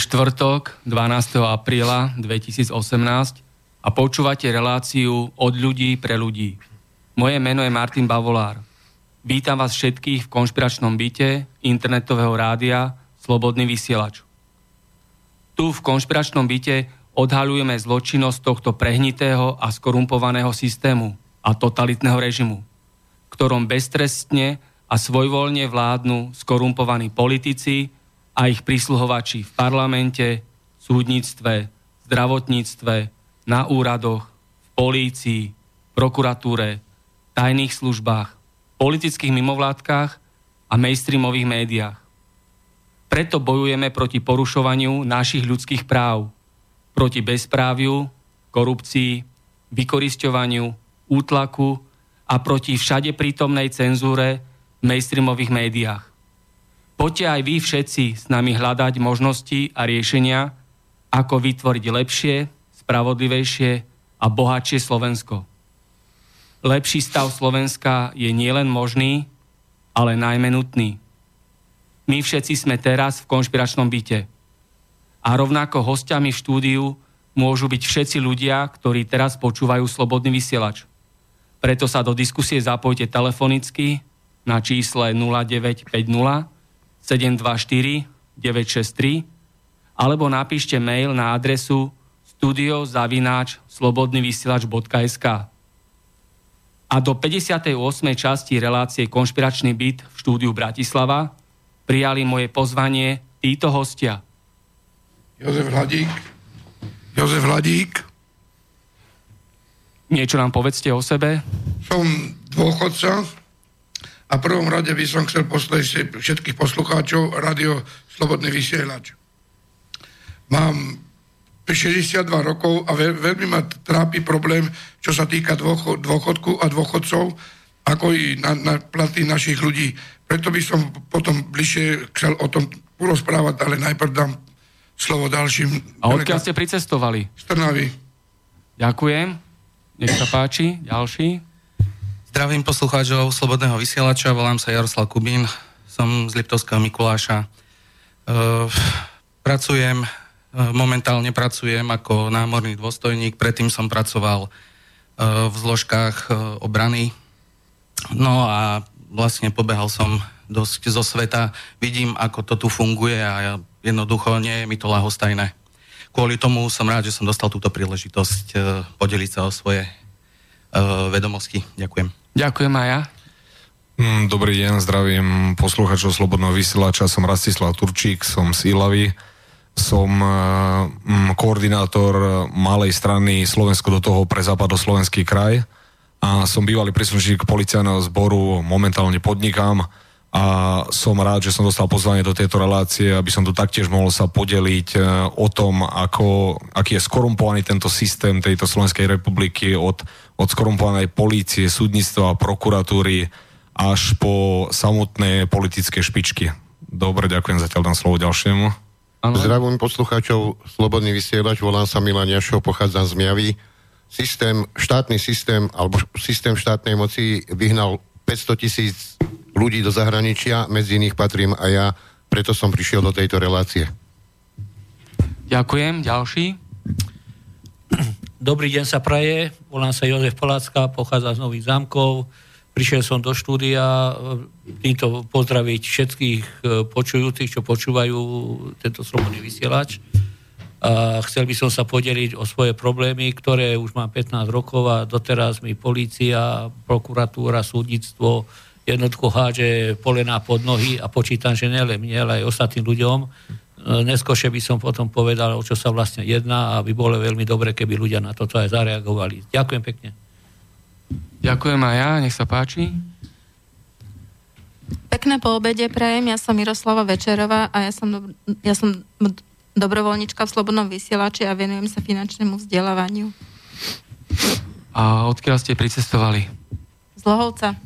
Štvrtok 12. apríla 2018 a počúvate reláciu od ľudí pre ľudí. Moje meno je Martin Bavolár. Vítam vás všetkých v konšpiračnom byte internetového rádia Slobodný vysielač. Tu v konšpiračnom byte odhalujeme zločinnosť tohto prehnitého a skorumpovaného systému a totalitného režimu, ktorom beztrestne a svojvoľne vládnu skorumpovaní politici, a ich prísluhovači v parlamente, súdnictve, zdravotníctve, na úradoch, v polícii, prokuratúre, tajných službách, politických mimovládkach a mainstreamových médiách. Preto bojujeme proti porušovaniu našich ľudských práv, proti bezpráviu, korupcii, vykorisťovaniu, útlaku a proti všade prítomnej cenzúre v mainstreamových médiách. Poďte aj vy všetci s nami hľadať možnosti a riešenia, ako vytvoriť lepšie, spravodlivejšie a bohatšie Slovensko. Lepší stav Slovenska je nielen možný, ale najmä nutný. My všetci sme teraz v konšpiračnom byte. A rovnako hostiami v štúdiu môžu byť všetci ľudia, ktorí teraz počúvajú Slobodný vysielač. Preto sa do diskusie zapojte telefonicky na čísle 0950 724 963 alebo napíšte mail na adresu studiozavináč slobodnyvysielač.sk A do 58. časti relácie Konšpiračný byt v štúdiu Bratislava prijali moje pozvanie títo hostia. Jozef Hladík. Jozef Hladík. Niečo nám povedzte o sebe. Som dôchodca, a prvom rade by som chcel poslať všetkých poslucháčov Radio Slobodný vysielač. Mám 62 rokov a veľ, veľmi ma trápi problém, čo sa týka dôchodku a dôchodcov, ako i na, na platy našich ľudí. Preto by som potom bližšie chcel o tom porozprávať, ale najprv dám slovo ďalším. A odkiaľ ste pricestovali? Z Trnavy. Ďakujem. Nech sa páči. Ďalší. Zdravím poslucháčov Slobodného vysielača, volám sa Jaroslav Kubín, som z Liptovského Mikuláša. E, pracujem, e, momentálne pracujem ako námorný dôstojník, predtým som pracoval e, v zložkách obrany. No a vlastne pobehal som dosť zo sveta, vidím, ako to tu funguje a jednoducho nie je mi to lahostajné. Kvôli tomu som rád, že som dostal túto príležitosť podeliť sa o svoje vedomosti. Ďakujem. Ďakujem aj ja. Mm, dobrý deň, zdravím posluchačov Slobodného vysielača, som Rastislav Turčík, som z Ilavy, som uh, koordinátor malej strany Slovensko do toho pre západoslovenský kraj. A som bývalý príslušník policajného zboru, momentálne podnikám a som rád, že som dostal pozvanie do tejto relácie, aby som tu taktiež mohol sa podeliť e, o tom, ako, aký je skorumpovaný tento systém tejto Slovenskej republiky od, od skorumpovanej polície, súdnictva, prokuratúry až po samotné politické špičky. Dobre, ďakujem, zatiaľ dám slovo ďalšiemu. Ano. Zdravím poslucháčov, Slobodný vysielač, volám sa Milan Jašov, pochádzam z Miavy. systém, štátny systém alebo systém štátnej moci vyhnal 500 tisíc ľudí do zahraničia, medzi nich patrím a ja, preto som prišiel do tejto relácie. Ďakujem. Ďalší? Dobrý deň sa praje, volám sa Jozef Polácka, pochádza z Nových zámkov. Prišiel som do štúdia e, týmto pozdraviť všetkých e, počujúcich, čo počúvajú tento slobodný vysielač. A chcel by som sa podeliť o svoje problémy, ktoré už mám 15 rokov a doteraz mi polícia, prokuratúra, súdnictvo jednoducho háže polená pod nohy a počítam, že nielen mne, ale aj ostatným ľuďom E, neskôršie by som potom povedal, o čo sa vlastne jedná a by bolo veľmi dobre, keby ľudia na toto aj zareagovali. Ďakujem pekne. Ďakujem aj ja, nech sa páči. Pekné po obede prajem, ja som Miroslava Večerová a ja som, ja som dobrovoľnička v Slobodnom vysielači a venujem sa finančnému vzdelávaniu. A odkiaľ ste pricestovali? Z Lohovca.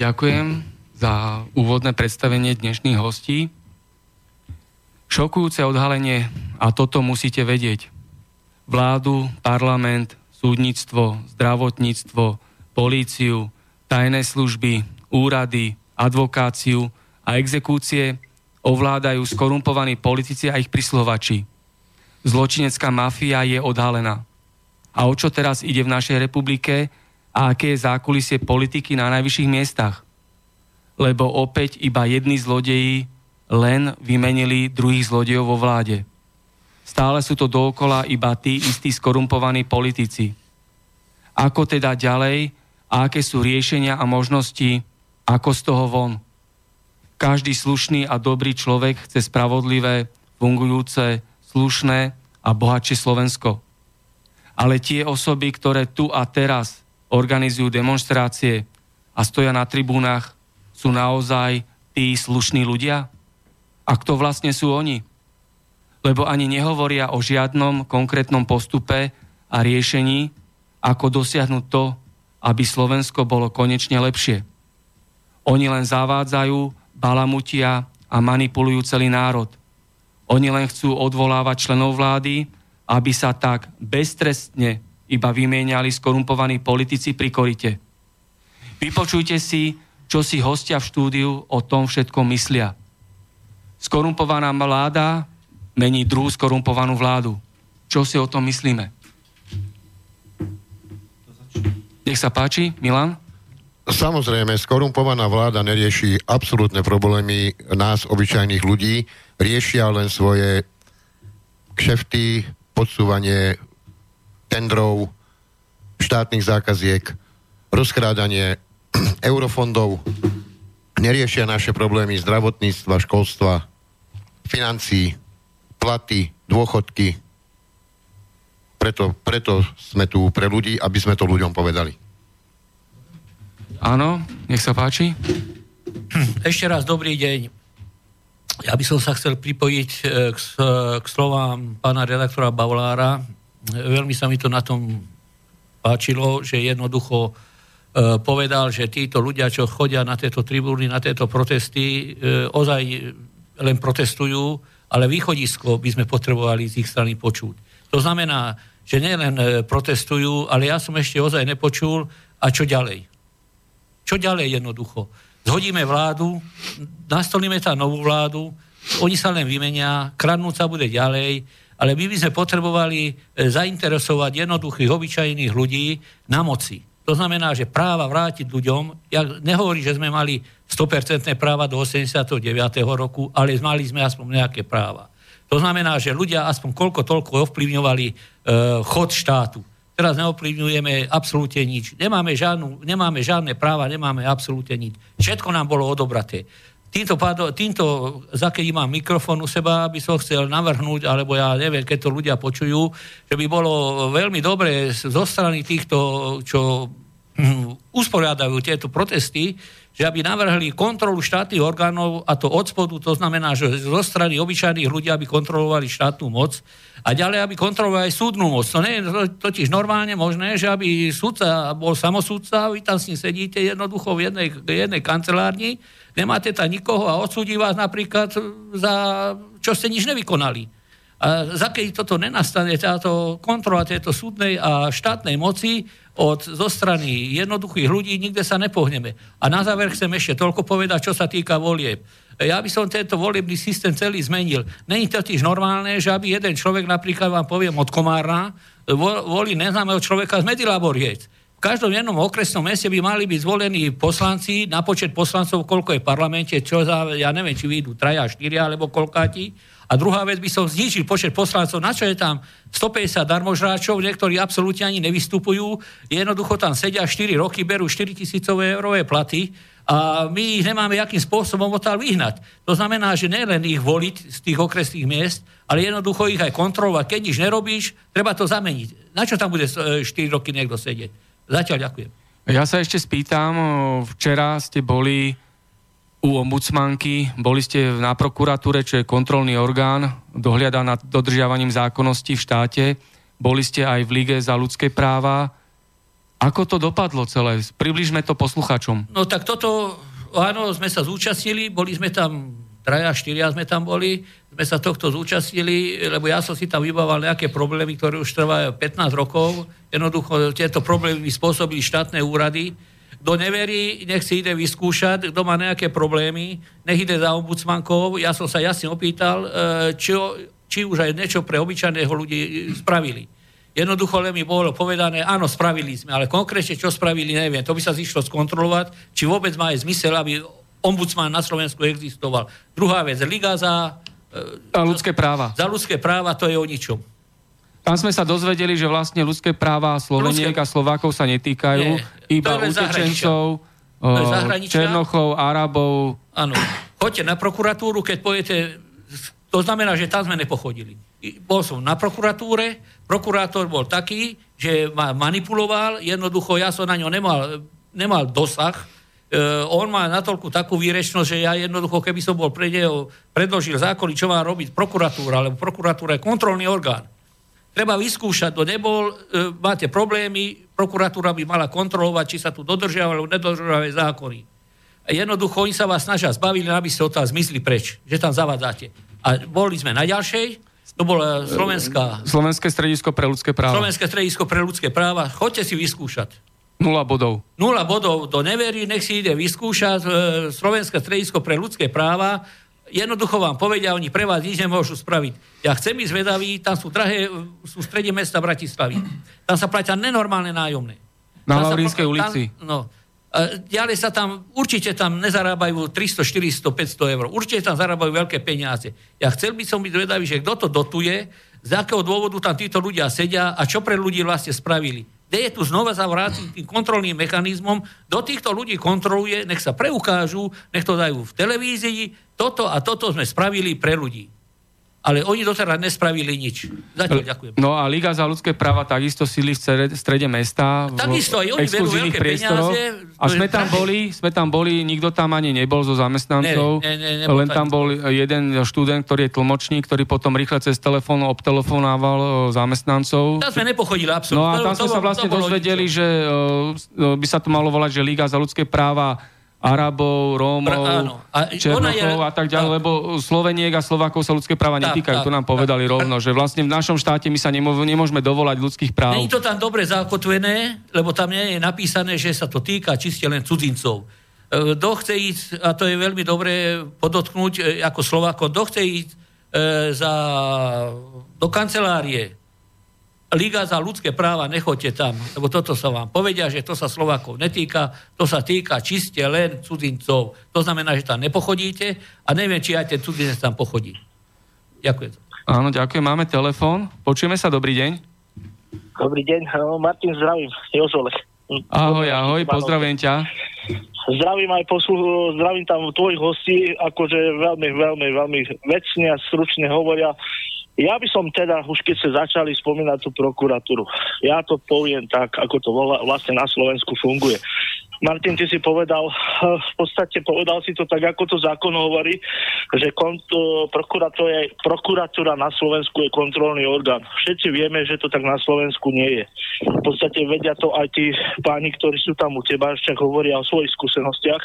Ďakujem za úvodné predstavenie dnešných hostí. Šokujúce odhalenie a toto musíte vedieť. Vládu, parlament, súdnictvo, zdravotníctvo, políciu, tajné služby, úrady, advokáciu a exekúcie ovládajú skorumpovaní politici a ich prislovači. Zločinecká mafia je odhalená. A o čo teraz ide v našej republike a aké je zákulisie politiky na najvyšších miestach? Lebo opäť iba jedni zlodeji len vymenili druhých zlodejov vo vláde. Stále sú to dookola iba tí istí skorumpovaní politici. Ako teda ďalej a aké sú riešenia a možnosti, ako z toho von? Každý slušný a dobrý človek chce spravodlivé, fungujúce, slušné a bohatšie Slovensko. Ale tie osoby, ktoré tu a teraz organizujú demonstrácie a stoja na tribúnach, sú naozaj tí slušní ľudia? A kto vlastne sú oni? Lebo ani nehovoria o žiadnom konkrétnom postupe a riešení, ako dosiahnuť to, aby Slovensko bolo konečne lepšie. Oni len zavádzajú, balamutia a manipulujú celý národ. Oni len chcú odvolávať členov vlády, aby sa tak beztrestne iba vymieniali skorumpovaní politici pri korite. Vypočujte si, čo si hostia v štúdiu o tom všetkom myslia. Skorumpovaná vláda mení druhú skorumpovanú vládu. Čo si o tom myslíme? Nech sa páči, Milan. Samozrejme, skorumpovaná vláda nerieši absolútne problémy nás, obyčajných ľudí, riešia len svoje kšefty, podsúvanie tendrov, štátnych zákaziek, rozkrádanie eurofondov, neriešia naše problémy zdravotníctva, školstva, financií, platy, dôchodky. Preto, preto sme tu pre ľudí, aby sme to ľuďom povedali. Áno, nech sa páči. Ešte raz dobrý deň. Ja by som sa chcel pripojiť e, k, k slovám pána redaktora Bavolára. Veľmi sa mi to na tom páčilo, že jednoducho e, povedal, že títo ľudia, čo chodia na tieto tribúny, na tieto protesty, e, ozaj len protestujú, ale východisko by sme potrebovali z ich strany počuť. To znamená, že nielen e, protestujú, ale ja som ešte ozaj nepočul, a čo ďalej? Čo ďalej jednoducho? Zhodíme vládu, nastolíme tam novú vládu, oni sa len vymenia, kradnúť sa bude ďalej, ale my by sme potrebovali e, zainteresovať jednoduchých, obyčajných ľudí na moci. To znamená, že práva vrátiť ľuďom, ja nehovorím, že sme mali 100% práva do 89. roku, ale mali sme aspoň nejaké práva. To znamená, že ľudia aspoň koľko toľko ovplyvňovali e, chod štátu. Teraz neovplyvňujeme absolútne nič. Nemáme, žiadnu, nemáme žiadne práva, nemáme absolútne nič. Všetko nám bolo odobraté. Týmto, týmto za keď mám mikrofón u seba, by som chcel navrhnúť, alebo ja neviem, keď to ľudia počujú, že by bolo veľmi dobre zo strany týchto, čo hm, usporiadajú tieto protesty, že aby navrhli kontrolu štátnych orgánov a to od spodu, to znamená, že zo strany obyčajných ľudí, aby kontrolovali štátnu moc a ďalej, aby kontrolovali aj súdnu moc. To nie je totiž normálne možné, že aby súdca bol samosúdca, vy tam s ním sedíte jednoducho v jednej, jednej kancelárni, nemáte tam nikoho a odsúdi vás napríklad za čo ste nič nevykonali. A za keď toto nenastane, táto kontrola tejto súdnej a štátnej moci od, zo strany jednoduchých ľudí, nikde sa nepohneme. A na záver chcem ešte toľko povedať, čo sa týka volieb. Ja by som tento volebný systém celý zmenil. Není totiž normálne, že aby jeden človek, napríklad vám poviem od Komárna, volí neznámeho človeka z Medilaboriec. V každom jednom okresnom meste by mali byť zvolení poslanci na počet poslancov, koľko je v parlamente, čo za, ja neviem, či vyjdú traja, štyria alebo koľkáti. A druhá vec by som znižil počet poslancov, na čo je tam 150 darmožráčov, niektorí absolútne ani nevystupujú, jednoducho tam sedia 4 roky, berú 4 tisícové eurové platy a my ich nemáme akým spôsobom odtiaľ vyhnať. To znamená, že nelen ich voliť z tých okresných miest, ale jednoducho ich aj kontrolovať. Keď nič nerobíš, treba to zameniť. Na čo tam bude 4 roky niekto sedieť? Zatiaľ ďakujem. Ja sa ešte spýtam, včera ste boli u ombudsmanky, boli ste na prokuratúre, čo je kontrolný orgán, dohliada nad dodržiavaním zákonnosti v štáte, boli ste aj v Lige za ľudské práva. Ako to dopadlo celé? Približme to posluchačom. No tak toto, áno, sme sa zúčastnili, boli sme tam, traja, štyria sme tam boli, sme sa tohto zúčastnili, lebo ja som si tam vybával nejaké problémy, ktoré už trvajú 15 rokov. Jednoducho tieto problémy spôsobili štátne úrady, kto neverí, nech si ide vyskúšať, kto má nejaké problémy, nech ide za ombudsmankou. Ja som sa jasne opýtal, e, či, či už aj niečo pre obyčajného ľudí spravili. Jednoducho len mi bolo povedané, áno, spravili sme, ale konkrétne čo spravili, neviem. To by sa zišlo skontrolovať, či vôbec má aj zmysel, aby ombudsman na Slovensku existoval. Druhá vec, Liga za... E, ľudské práva. Za ľudské práva, to je o ničom. Tam sme sa dozvedeli, že vlastne ľudské práva Sloveniek ľudské... a Slovákov sa netýkajú, Nie, iba utečencov, Černochov, Arabov. Áno. Choďte na prokuratúru, keď pojete... To znamená, že tam sme nepochodili. Bol som na prokuratúre, prokurátor bol taký, že ma manipuloval, jednoducho ja som na ňo nemal, nemal dosah, Uh, on má natoľku takú výrečnosť, že ja jednoducho, keby som bol pre neho predložil zákony, čo má robiť prokuratúra, lebo prokuratúra je kontrolný orgán treba vyskúšať, to nebol, e, máte problémy, prokuratúra by mala kontrolovať, či sa tu dodržiavajú alebo nedodržiavajú zákony. A jednoducho oni sa vás snažia zbaviť, aby ste odtiaľ zmizli preč, že tam zavádzate. A boli sme na ďalšej, to bola Slovenská... Slovenské stredisko pre ľudské práva. Slovenské stredisko pre ľudské práva. Choďte si vyskúšať. Nula bodov. Nula bodov. To neverí, nech si ide vyskúšať. E, Slovenské stredisko pre ľudské práva jednoducho vám povedia, oni pre vás nič nemôžu spraviť. Ja chcem ísť vedavý, tam sú drahé, sú v strede mesta Bratislavy. Tam sa platia nenormálne nájomné. Na Laurínskej ulici. Tam, no, ďalej sa tam, určite tam nezarábajú 300, 400, 500 eur. Určite tam zarábajú veľké peniaze. Ja chcel by som byť vedavý, že kto to dotuje, z akého dôvodu tam títo ľudia sedia a čo pre ľudí vlastne spravili kde je tu znova sa vrátiť tým kontrolným mechanizmom, do týchto ľudí kontroluje, nech sa preukážu, nech to dajú v televízii, toto a toto sme spravili pre ľudí. Ale oni doteraz nespravili nič. Zatiaľ ďakujem. No a Liga za ľudské práva takisto síli v strede mesta. Takisto aj oni berú veľké peniaze. A sme tam, boli, sme tam boli, nikto tam ani nebol zo zamestnancov. Ne, ne, ne, len tam bol jeden študent, ktorý je tlmočník, ktorý potom rýchle cez telefón obtelefonával zamestnancov. Tam sme nepochodili absolútne. No a tam sme sa vlastne dozvedeli, že by sa to malo volať, že Liga za ľudské práva Arabov, Rómov, Pra, a Černochov je, a tak ďalej, a, lebo Sloveniek a Slovákov sa ľudské práva netýkajú. Tak, to nám povedali tak, rovno, že vlastne v našom štáte my sa nemô, nemôžeme dovolať ľudských práv. Je to tam dobre zakotvené, lebo tam nie je napísané, že sa to týka čiste len cudzincov. E, kto chce ísť, a to je veľmi dobre podotknúť e, ako Slováko, kto chce ísť e, za, do kancelárie Liga za ľudské práva, nechoďte tam, lebo toto sa vám povedia, že to sa Slovákov netýka, to sa týka čiste len cudzincov. To znamená, že tam nepochodíte a neviem, či aj ten cudzinec tam pochodí. Ďakujem. Áno, ďakujem. Máme telefón. Počujeme sa, dobrý deň. Dobrý deň, Martin, zdravím, Jozole. Ahoj, ahoj, pozdravujem ťa. Zdravím aj poslu, zdravím tam tvojich hostí, akože veľmi, veľmi, veľmi vecne a stručne hovoria ja by som teda, už keď ste začali spomínať tú prokuratúru, ja to poviem tak, ako to vlastne na Slovensku funguje. Martin, ty si povedal, v podstate povedal si to tak, ako to zákon hovorí, že kont- prokuratúra, prokuratúra na Slovensku je kontrolný orgán. Všetci vieme, že to tak na Slovensku nie je. V podstate vedia to aj tí páni, ktorí sú tam u teba, však hovoria o svojich skúsenostiach.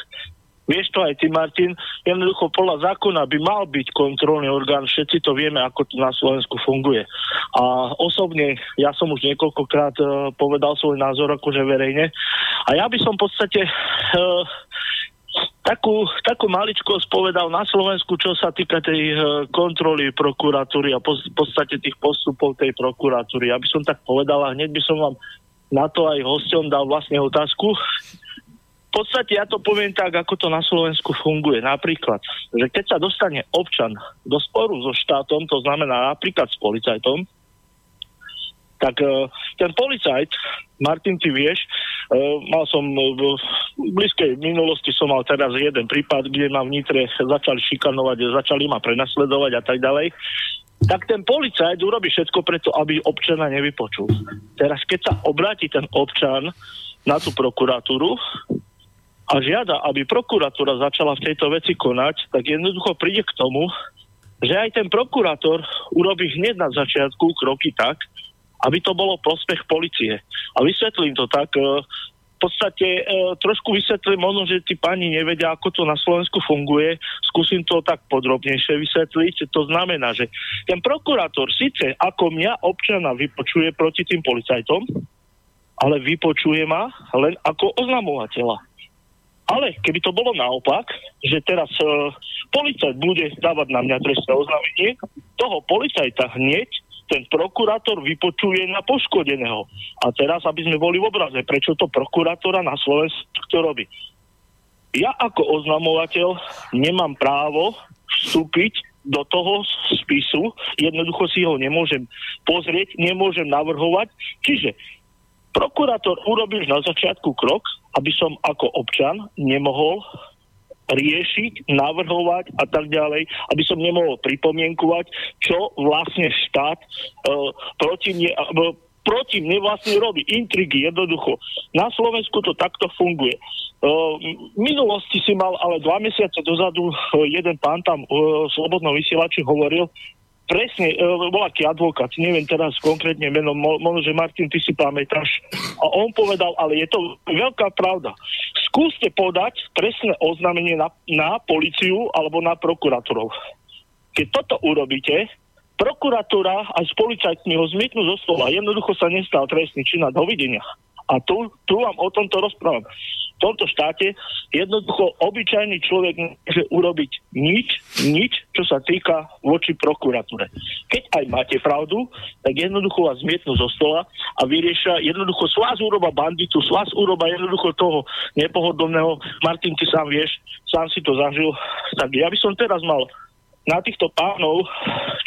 Vieš to aj ty, Martin, jednoducho podľa zákona by mal byť kontrolný orgán, všetci to vieme, ako to na Slovensku funguje. A osobne, ja som už niekoľkokrát uh, povedal svoj názor akože verejne. A ja by som v podstate uh, takú, takú maličkosť povedal na Slovensku, čo sa týka tej uh, kontroly prokuratúry a v podstate tých postupov tej prokuratúry. Ja by som tak povedal a hneď by som vám na to aj hosťom dal vlastne otázku podstate ja to poviem tak, ako to na Slovensku funguje. Napríklad, že keď sa dostane občan do sporu so štátom, to znamená napríklad s policajtom, tak uh, ten policajt, Martin, ty vieš, uh, mal som v blízkej minulosti som mal teraz jeden prípad, kde ma v Nitre začali šikanovať, začali ma prenasledovať a tak ďalej tak ten policajt urobí všetko preto, aby občana nevypočul. Teraz, keď sa obráti ten občan na tú prokuratúru, a žiada, aby prokuratúra začala v tejto veci konať, tak jednoducho príde k tomu, že aj ten prokurátor urobí hneď na začiatku kroky tak, aby to bolo prospech policie. A vysvetlím to tak, e, v podstate e, trošku vysvetlím ono, že tí pani nevedia, ako to na Slovensku funguje. Skúsim to tak podrobnejšie vysvetliť. To znamená, že ten prokurátor síce ako mňa občana vypočuje proti tým policajtom, ale vypočuje ma len ako oznamovateľa. Ale keby to bolo naopak, že teraz uh, policajt bude dávať na mňa trestné oznámenie, toho policajta hneď ten prokurátor vypočuje na poškodeného. A teraz, aby sme boli v obraze, prečo to prokurátora na Slovensku to robí? Ja ako oznamovateľ nemám právo vstúpiť do toho spisu, jednoducho si ho nemôžem pozrieť, nemôžem navrhovať. Čiže prokurátor urobil na začiatku krok, aby som ako občan nemohol riešiť, navrhovať a tak ďalej, aby som nemohol pripomienkovať, čo vlastne štát uh, proti mne, uh, proti mne vlastne robí. Intrigy, jednoducho. Na Slovensku to takto funguje. Uh, v minulosti si mal ale dva mesiace dozadu uh, jeden pán tam uh, v Slobodnom vysielači hovoril, presne, e, bol aký advokát, neviem teraz konkrétne meno, možno, že Martin, ty si pamätáš. A on povedal, ale je to veľká pravda. Skúste podať presné oznámenie na, na policiu alebo na prokurátorov. Keď toto urobíte, prokuratúra aj s policajtmi ho zmietnú zo stola. Jednoducho sa nestal trestný čin a dovidenia. A tu, tu vám o tomto rozprávam v tomto štáte jednoducho obyčajný človek môže urobiť nič, nič, čo sa týka voči prokuratúre. Keď aj máte pravdu, tak jednoducho vás zmietnú zo stola a vyriešia jednoducho s vás úroba banditu, s vás úroba jednoducho toho nepohodlného. Martin, ty sám vieš, sám si to zažil. Tak ja by som teraz mal na týchto pánov,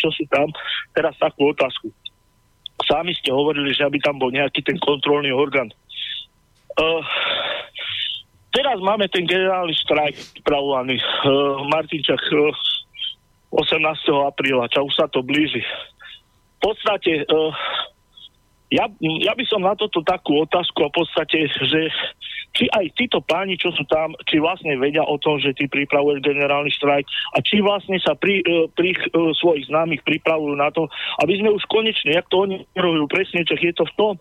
čo sú tam, teraz takú otázku. Sami ste hovorili, že aby tam bol nejaký ten kontrolný orgán. Uh, Teraz máme ten generálny štrajk pripravovaný. Uh, Martinčak uh, 18. apríla, čo už sa to blíži. V podstate uh, ja, ja by som na toto takú otázku a v podstate, že či aj títo páni, čo sú tam, či vlastne vedia o tom, že ty pripravuješ generálny štrajk a či vlastne sa pri, e, pri e, svojich známych pripravujú na to, aby sme už konečne, jak to oni robujú presne, čo je to v tom,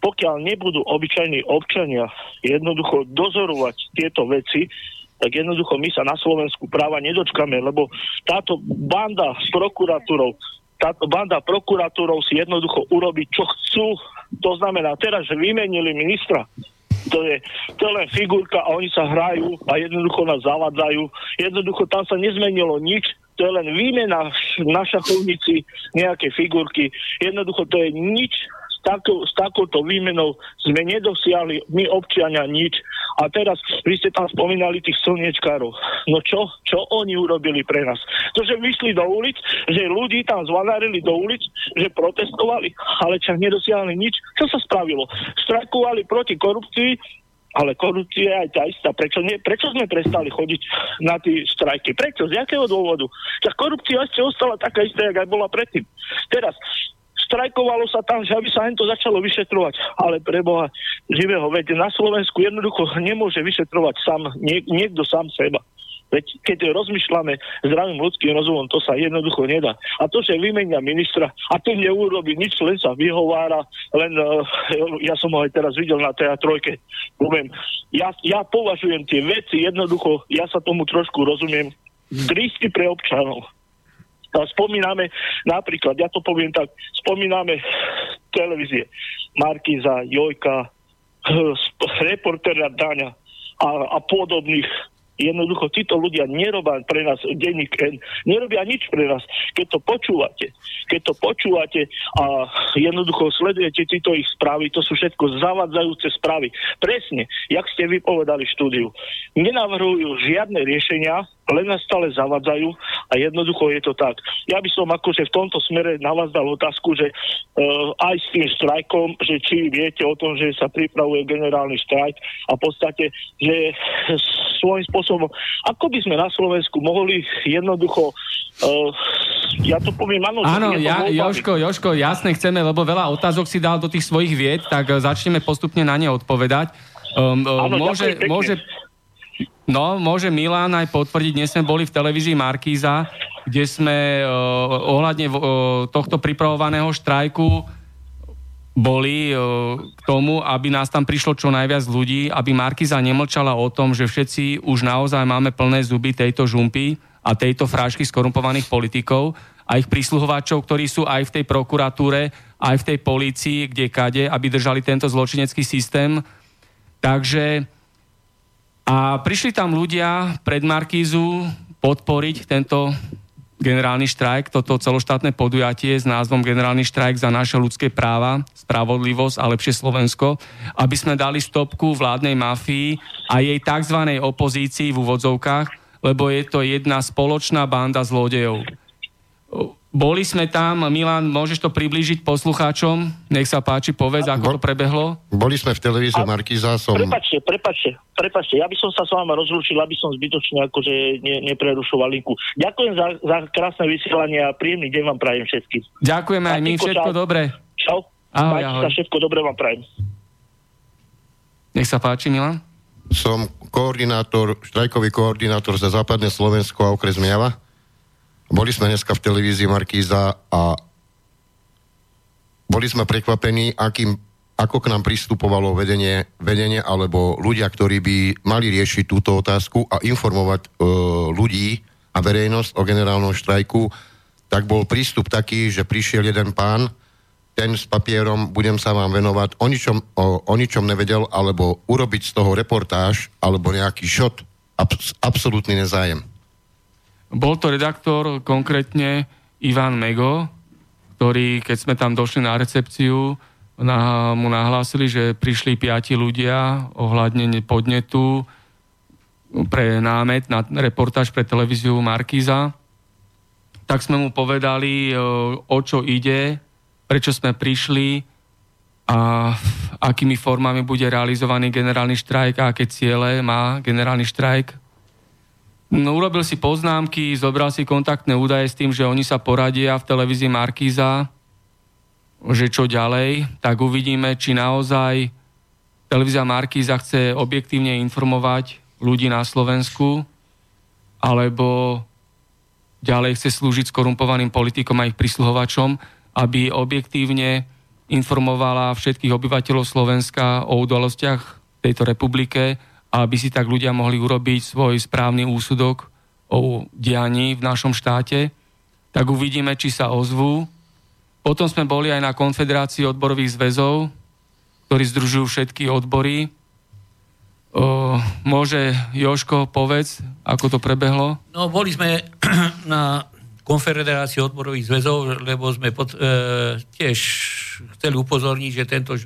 pokiaľ nebudú obyčajní občania jednoducho dozorovať tieto veci, tak jednoducho my sa na Slovensku práva nedočkame, lebo táto banda s prokuratúrou táto banda prokuratúrov si jednoducho urobiť, čo chcú. To znamená, teraz, že vymenili ministra, to je, to je len figurka a oni sa hrajú a jednoducho nás zavadzajú. Jednoducho tam sa nezmenilo nič, to je len výmena na šachovnici nejaké figurky. Jednoducho to je nič, takou, s takouto výmenou sme nedosiahli my občiania nič. A teraz vy ste tam spomínali tých slniečkárov. No čo? Čo oni urobili pre nás? To, že vyšli do ulic, že ľudí tam zvanárili do ulic, že protestovali, ale čak nedosiahli nič. Čo sa spravilo? Strajkovali proti korupcii, ale korupcia je aj tá istá. Prečo, nie, prečo sme prestali chodiť na tie strajky? Prečo? Z jakého dôvodu? Tak korupcia ešte ostala taká istá, jak aj bola predtým. Teraz, strajkovalo sa tam, že aby sa to začalo vyšetrovať. Ale pre Boha živého, veď na Slovensku jednoducho nemôže vyšetrovať sám, nie, niekto sám seba. Veď keď rozmýšľame zdravým ľudským rozumom, to sa jednoducho nedá. A to, že vymenia ministra a to neurobi nič, len sa vyhovára, len uh, ja som ho aj teraz videl na teatrojke, poviem, ja, ja považujem tie veci jednoducho, ja sa tomu trošku rozumiem, dristy pre občanov. A spomíname napríklad, ja to poviem tak, spomíname televízie Markiza, Jojka, reportéra Daňa a, a podobných Jednoducho títo ľudia nerobia pre nás denník N, nerobia nič pre nás. Keď to počúvate, keď to počúvate a jednoducho sledujete tieto ich správy, to sú všetko zavadzajúce správy. Presne, jak ste vypovedali štúdiu. Nenavrhujú žiadne riešenia, len nás stále zavadzajú a jednoducho je to tak. Ja by som akože v tomto smere na vás dal otázku, že uh, aj s tým štrajkom, že či viete o tom, že sa pripravuje generálny štrajk a v podstate, že svojím spôsobom, ako by sme na Slovensku mohli jednoducho uh, ja to poviem, áno. Áno, ja, Joško, Joško, jasne chceme, lebo veľa otázok si dal do tých svojich vied, tak eh, začneme postupne na ne odpovedať. Um, áno, môže, môže, No, môže Milan aj potvrdiť, dnes sme boli v televízii Markíza, kde sme uh, ohľadne uh, tohto pripravovaného štrajku boli uh, k tomu, aby nás tam prišlo čo najviac ľudí, aby Markíza nemlčala o tom, že všetci už naozaj máme plné zuby tejto žumpy a tejto frášky skorumpovaných politikov a ich prísluhovačov, ktorí sú aj v tej prokuratúre, aj v tej polícii, kde kade, aby držali tento zločinecký systém. Takže a prišli tam ľudia pred Markízu podporiť tento generálny štrajk, toto celoštátne podujatie s názvom Generálny štrajk za naše ľudské práva, spravodlivosť a lepšie Slovensko, aby sme dali stopku vládnej mafii a jej tzv. opozícii v úvodzovkách, lebo je to jedna spoločná banda zlodejov. Boli sme tam, Milan, môžeš to priblížiť poslucháčom? Nech sa páči, povedz, ako Bo, to prebehlo. Boli sme v televízii Markiza, som... Prepačte, prepačte, prepačte, ja by som sa s vama rozlúčil, aby som zbytočne akože ne, neprerušoval linku. Ďakujem za, za krásne vysielanie a príjemný deň vám prajem všetkým. Ďakujeme aj my, všetko čau. dobré. Čau. Ahoj, ahoj. sa, všetko dobré vám prajem. Nech sa páči, Milan. Som koordinátor, štrajkový koordinátor za západné Slovensko a okres Miava boli sme dneska v televízii Markíza a boli sme prekvapení, akým, ako k nám pristupovalo vedenie, vedenie alebo ľudia, ktorí by mali riešiť túto otázku a informovať e, ľudí a verejnosť o generálnom štrajku, tak bol prístup taký, že prišiel jeden pán, ten s papierom, budem sa vám venovať, o ničom, o, o ničom nevedel, alebo urobiť z toho reportáž, alebo nejaký šot, abs, absolútny nezájem. Bol to redaktor konkrétne Ivan Mego, ktorý, keď sme tam došli na recepciu, na, mu nahlásili, že prišli piati ľudia ohľadne podnetu pre námet na reportáž pre televíziu Markíza. Tak sme mu povedali, e, o čo ide, prečo sme prišli a akými formami bude realizovaný generálny štrajk a aké ciele má generálny štrajk urobil si poznámky, zobral si kontaktné údaje s tým, že oni sa poradia v televízii Markíza, že čo ďalej, tak uvidíme, či naozaj televízia Markíza chce objektívne informovať ľudí na Slovensku, alebo ďalej chce slúžiť skorumpovaným politikom a ich prisluhovačom, aby objektívne informovala všetkých obyvateľov Slovenska o udalostiach tejto republike aby si tak ľudia mohli urobiť svoj správny úsudok o dianí v našom štáte, tak uvidíme, či sa ozvú. Potom sme boli aj na konfederácii odborových zväzov, ktorí združujú všetky odbory. O, môže Joško, povedz, ako to prebehlo? No, boli sme na konfederácii odborových zväzov, lebo sme pod, e, tiež chceli upozorniť, že tento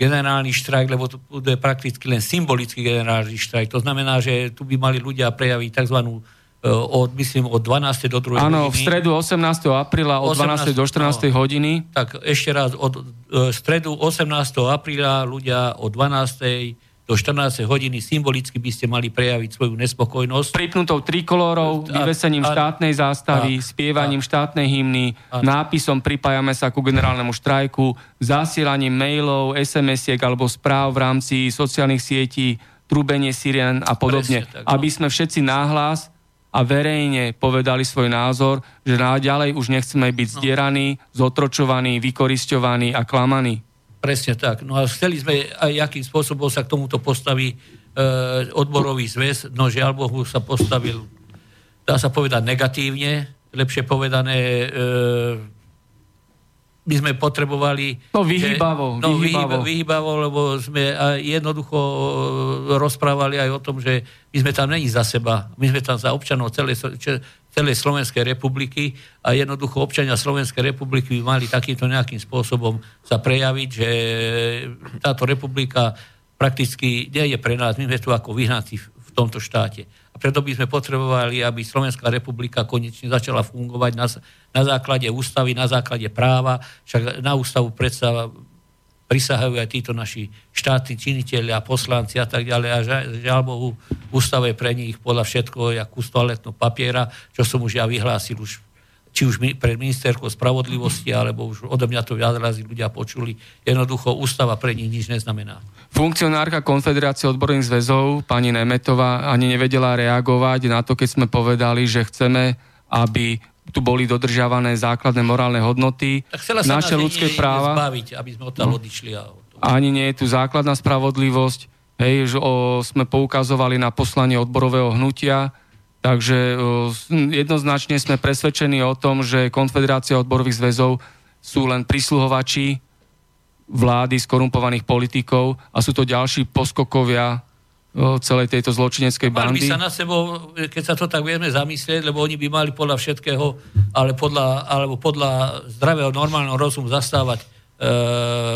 generálny štrajk, lebo to bude prakticky len symbolický generálny štrajk. To znamená, že tu by mali ľudia prejaviť tzv. E, od, myslím, od 12. do 2. Áno, v stredu 18. apríla od 18, 12. do 14. No, hodiny. Tak ešte raz, od e, stredu 18. apríla ľudia od 12 do 14 hodiny symbolicky by ste mali prejaviť svoju nespokojnosť. Pripnutou trikolórou, vyvesením štátnej zástavy, a, spievaním a, štátnej hymny, a, nápisom pripájame sa ku generálnemu štrajku, zasielaním mailov, SMS-iek alebo správ v rámci sociálnych sietí, trubenie sirien a podobne. Presne, tak, no. Aby sme všetci náhlas a verejne povedali svoj názor, že ďalej už nechceme byť zdieraní, zotročovaní, vykoristovaní a klamaní. Presne tak. No a chceli sme aj, akým spôsobom sa k tomuto postaví e, odborový zväz, no žiaľ Bohu sa postavil, dá sa povedať negatívne, lepšie povedané, e, my sme potrebovali... No vyhýbavo. Že, no vyhýbavo. vyhýbavo, lebo sme jednoducho e, rozprávali aj o tom, že my sme tam není za seba, my sme tam za občanov celej, celej Slovenskej republiky a jednoducho občania Slovenskej republiky by mali takýmto nejakým spôsobom sa prejaviť, že táto republika prakticky nie je pre nás, my sme tu ako vyhnáci v tomto štáte. A preto by sme potrebovali, aby Slovenská republika konečne začala fungovať na, na základe ústavy, na základe práva. Však na ústavu predsa prisahajú aj títo naši štátni činiteľi a poslanci a tak ďalej. A žiaľ Bohu, ústave pre nich podľa všetko jak kus toaletného papiera, čo som už ja vyhlásil už či už pred ministerkou spravodlivosti, alebo už odo mňa to viac razy ľudia počuli. Jednoducho ústava pre nich nič neznamená. Funkcionárka Konfederácie odborných zväzov, pani Nemetová, ani nevedela reagovať na to, keď sme povedali, že chceme, aby tu boli dodržiavané základné morálne hodnoty, naše ľudské práva. Zbaviť, aby sme odtiaľ no. odišli. A... Ani nie je tu základná spravodlivosť. Hej, že o, sme poukazovali na poslanie odborového hnutia, takže o, jednoznačne sme presvedčení o tom, že Konfederácia odborových zväzov sú len prisluhovači vlády skorumpovaných politikov a sú to ďalší poskokovia celej tejto zločineckej bandy. Mali by sa na sebou, keď sa to tak vieme zamyslieť, lebo oni by mali podľa všetkého, ale podľa, alebo podľa zdravého normálneho rozumu zastávať e,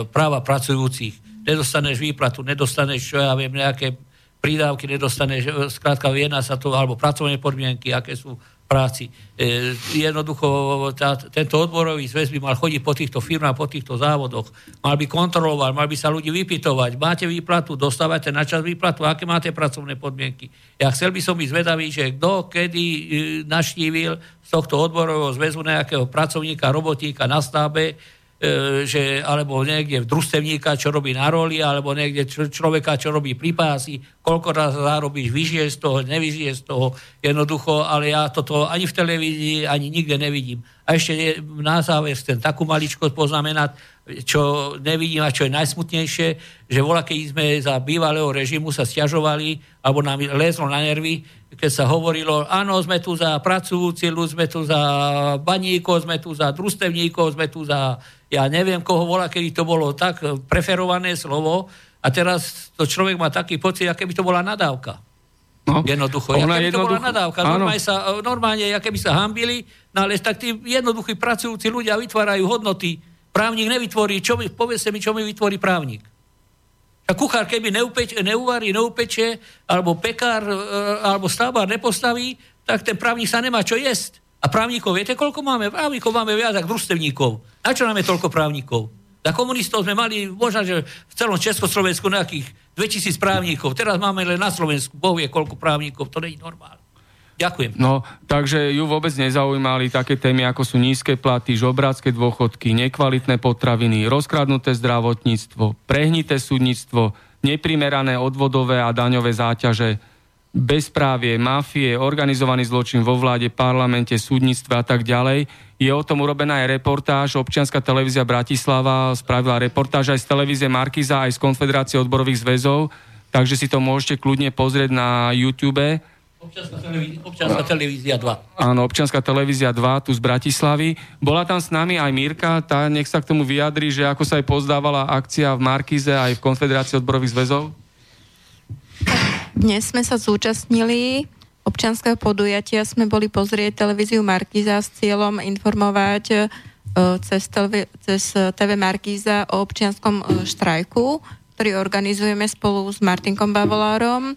práva pracujúcich. Nedostaneš výplatu, nedostaneš, čo ja viem, nejaké prídavky, nedostaneš, e, skrátka viena sa to, alebo pracovné podmienky, aké sú práci. E, jednoducho tá, tento odborový zväz by mal chodiť po týchto firmách, po týchto závodoch, mal by kontrolovať, mal by sa ľudí vypytovať, máte výplatu, dostávate na čas výplatu, aké máte pracovné podmienky. Ja chcel by som byť zvedavý, že kto kedy e, naštívil z tohto odborového zväzu nejakého pracovníka, robotníka na stábe, že, alebo niekde v družstevníka, čo robí na roli, alebo niekde človeka, čo robí pri pási, koľko raz zarobíš, vyžije z toho, nevyžije z toho, jednoducho, ale ja toto ani v televízii, ani nikde nevidím. A ešte nie, na záver chcem takú maličkosť poznamenať, čo nevidím a čo je najsmutnejšie, že voľa, keď sme za bývalého režimu sa stiažovali, alebo nám lézlo na nervy, keď sa hovorilo, áno, sme tu za pracujúci ľud, sme tu za baníkov, sme tu za družstevníkov, sme tu za, ja neviem koho volá, kedy to bolo tak preferované slovo a teraz to človek má taký pocit, aké by to bola nadávka. No, jednoducho. Ona ja, jednoduch... to bola nadávka. Normálne, sa, normálne, aké by sa hambili, no ale tak tí jednoduchí pracujúci ľudia vytvárajú hodnoty. Právnik nevytvorí, čo mi, povedzte mi, čo mi vytvorí právnik. A kuchár, keby neupeč, neuvarí, neupeče, alebo pekár, e, alebo stavbár nepostaví, tak ten právnik sa nemá čo jesť. A právnikov, viete, koľko máme? Právnikov máme viac ako družstevníkov. Na čo máme toľko právnikov? Za komunistov sme mali možno, že v celom Československu nejakých 2000 právnikov. Teraz máme len na Slovensku, Boh vie, koľko právnikov, to nie je normálne. Ďakujem. No, takže ju vôbec nezaujímali také témy, ako sú nízke platy, žobrácké dôchodky, nekvalitné potraviny, rozkradnuté zdravotníctvo, prehnité súdnictvo, neprimerané odvodové a daňové záťaže, bezprávie, mafie, organizovaný zločin vo vláde, parlamente, súdnictve a tak ďalej. Je o tom urobená aj reportáž. Občianská televízia Bratislava spravila reportáž aj z televízie Markiza, aj z Konfederácie odborových zväzov, takže si to môžete kľudne pozrieť na YouTube. Občianská televízia, občianská televízia 2. Áno, občianská televízia 2 tu z Bratislavy. Bola tam s nami aj Mirka, tá nech sa k tomu vyjadri, že ako sa aj pozdávala akcia v Markize aj v Konfederácii odborových zväzov. Dnes sme sa zúčastnili občianského podujatia, sme boli pozrieť televíziu Markiza s cieľom informovať e, cez, televi- cez TV Markiza o občianskom e, štrajku, ktorý organizujeme spolu s Martinkom Bavolárom.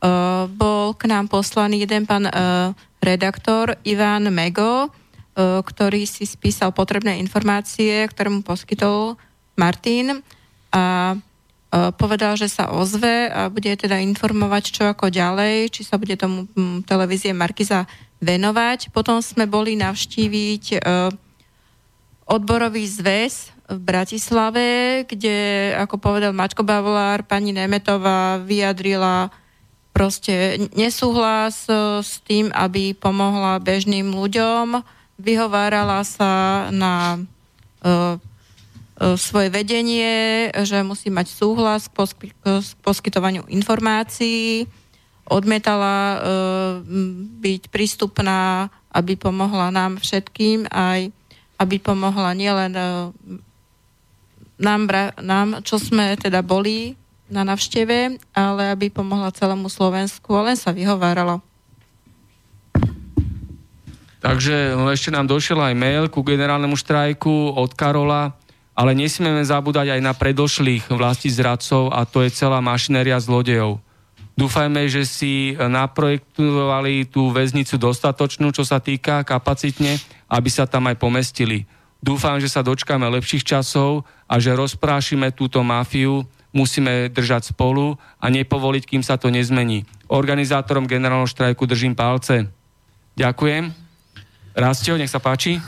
Uh, bol k nám poslaný jeden pán redaktor Ivan Mego, ktorý si spísal potrebné informácie, ktoré mu poskytol Martin. A povedal, že sa ozve a bude teda informovať, čo ako ďalej, či sa bude tomu um, televízie Markiza venovať. Potom sme boli navštíviť odborový zväz v Bratislave, kde, ako povedal Mačko Bavolár, pani Nemetová vyjadrila proste nesúhlas e, s tým, aby pomohla bežným ľuďom, vyhovárala sa na svoje vedenie, že musí mať súhlas k, posky, k poskytovaniu informácií, odmietala uh, byť prístupná, aby pomohla nám všetkým, aj aby pomohla nielen nám, nám, čo sme teda boli na navšteve, ale aby pomohla celému Slovensku a len sa vyhovárala. Takže no, ešte nám došiel aj mail ku generálnemu štrajku od Karola, ale nesmieme zabúdať aj na predošlých vlasti zradcov a to je celá mašinéria zlodejov. Dúfajme, že si naprojektovali tú väznicu dostatočnú, čo sa týka kapacitne, aby sa tam aj pomestili. Dúfam, že sa dočkáme lepších časov a že rozprášime túto mafiu, musíme držať spolu a nepovoliť, kým sa to nezmení. Organizátorom generálneho štrajku držím palce. Ďakujem. Rastio, nech sa páči.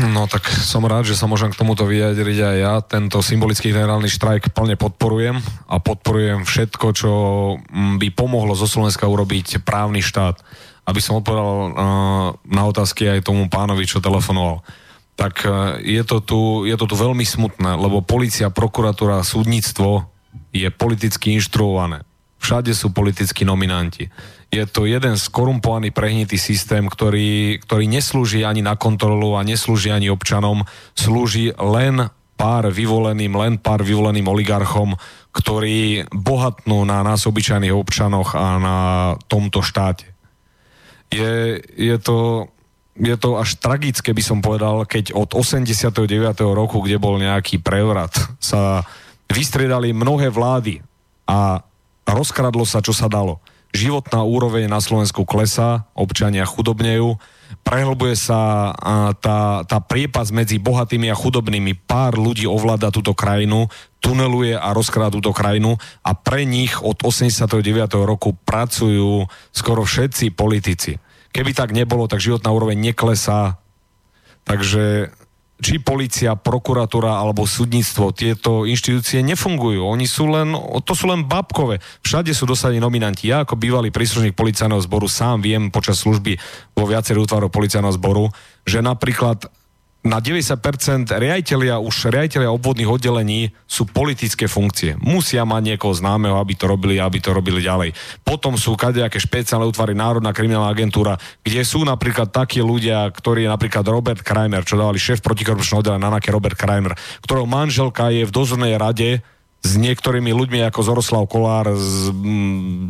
No tak som rád, že sa môžem k tomuto vyjadriť aj ja. Tento symbolický generálny štrajk plne podporujem a podporujem všetko, čo mm, by pomohlo zo Slovenska urobiť právny štát. Aby som odpovedal uh, na otázky aj tomu pánovi, čo telefonoval tak uh, je to, tu, je to tu veľmi smutné, lebo policia, prokuratúra, súdnictvo je politicky inštruované. Všade sú politickí nominanti. Je to jeden skorumpovaný, prehnitý systém, ktorý, ktorý neslúži ani na kontrolu a neslúži ani občanom. Slúži len pár vyvoleným, len pár vyvoleným oligarchom, ktorí bohatnú na nás obyčajných občanoch a na tomto štáte. Je, je to je to až tragické, by som povedal, keď od 89. roku, kde bol nejaký prevrat, sa vystriedali mnohé vlády a rozkradlo sa, čo sa dalo. Životná úroveň na Slovensku klesá, občania chudobnejú, prehlbuje sa tá, tá priepas medzi bohatými a chudobnými. Pár ľudí ovláda túto krajinu, tuneluje a rozkrádá túto krajinu a pre nich od 89. roku pracujú skoro všetci politici. Keby tak nebolo, tak životná úroveň neklesá. Takže či policia, prokuratúra alebo súdnictvo, tieto inštitúcie nefungujú. Oni sú len, to sú len babkové. Všade sú dosadení nominanti. Ja ako bývalý príslušník policajného zboru sám viem počas služby vo viacerých útvaroch policajného zboru, že napríklad na 90% riaditeľia, už riaditeľia obvodných oddelení sú politické funkcie. Musia mať niekoho známeho, aby to robili, aby to robili ďalej. Potom sú kadejaké špeciálne útvary Národná kriminálna agentúra, kde sú napríklad takí ľudia, ktorí je napríklad Robert Kramer, čo dávali šéf protikorupčného oddelenia na Robert Kramer, ktorého manželka je v dozornej rade s niektorými ľuďmi ako Zoroslav Kolár, z, m,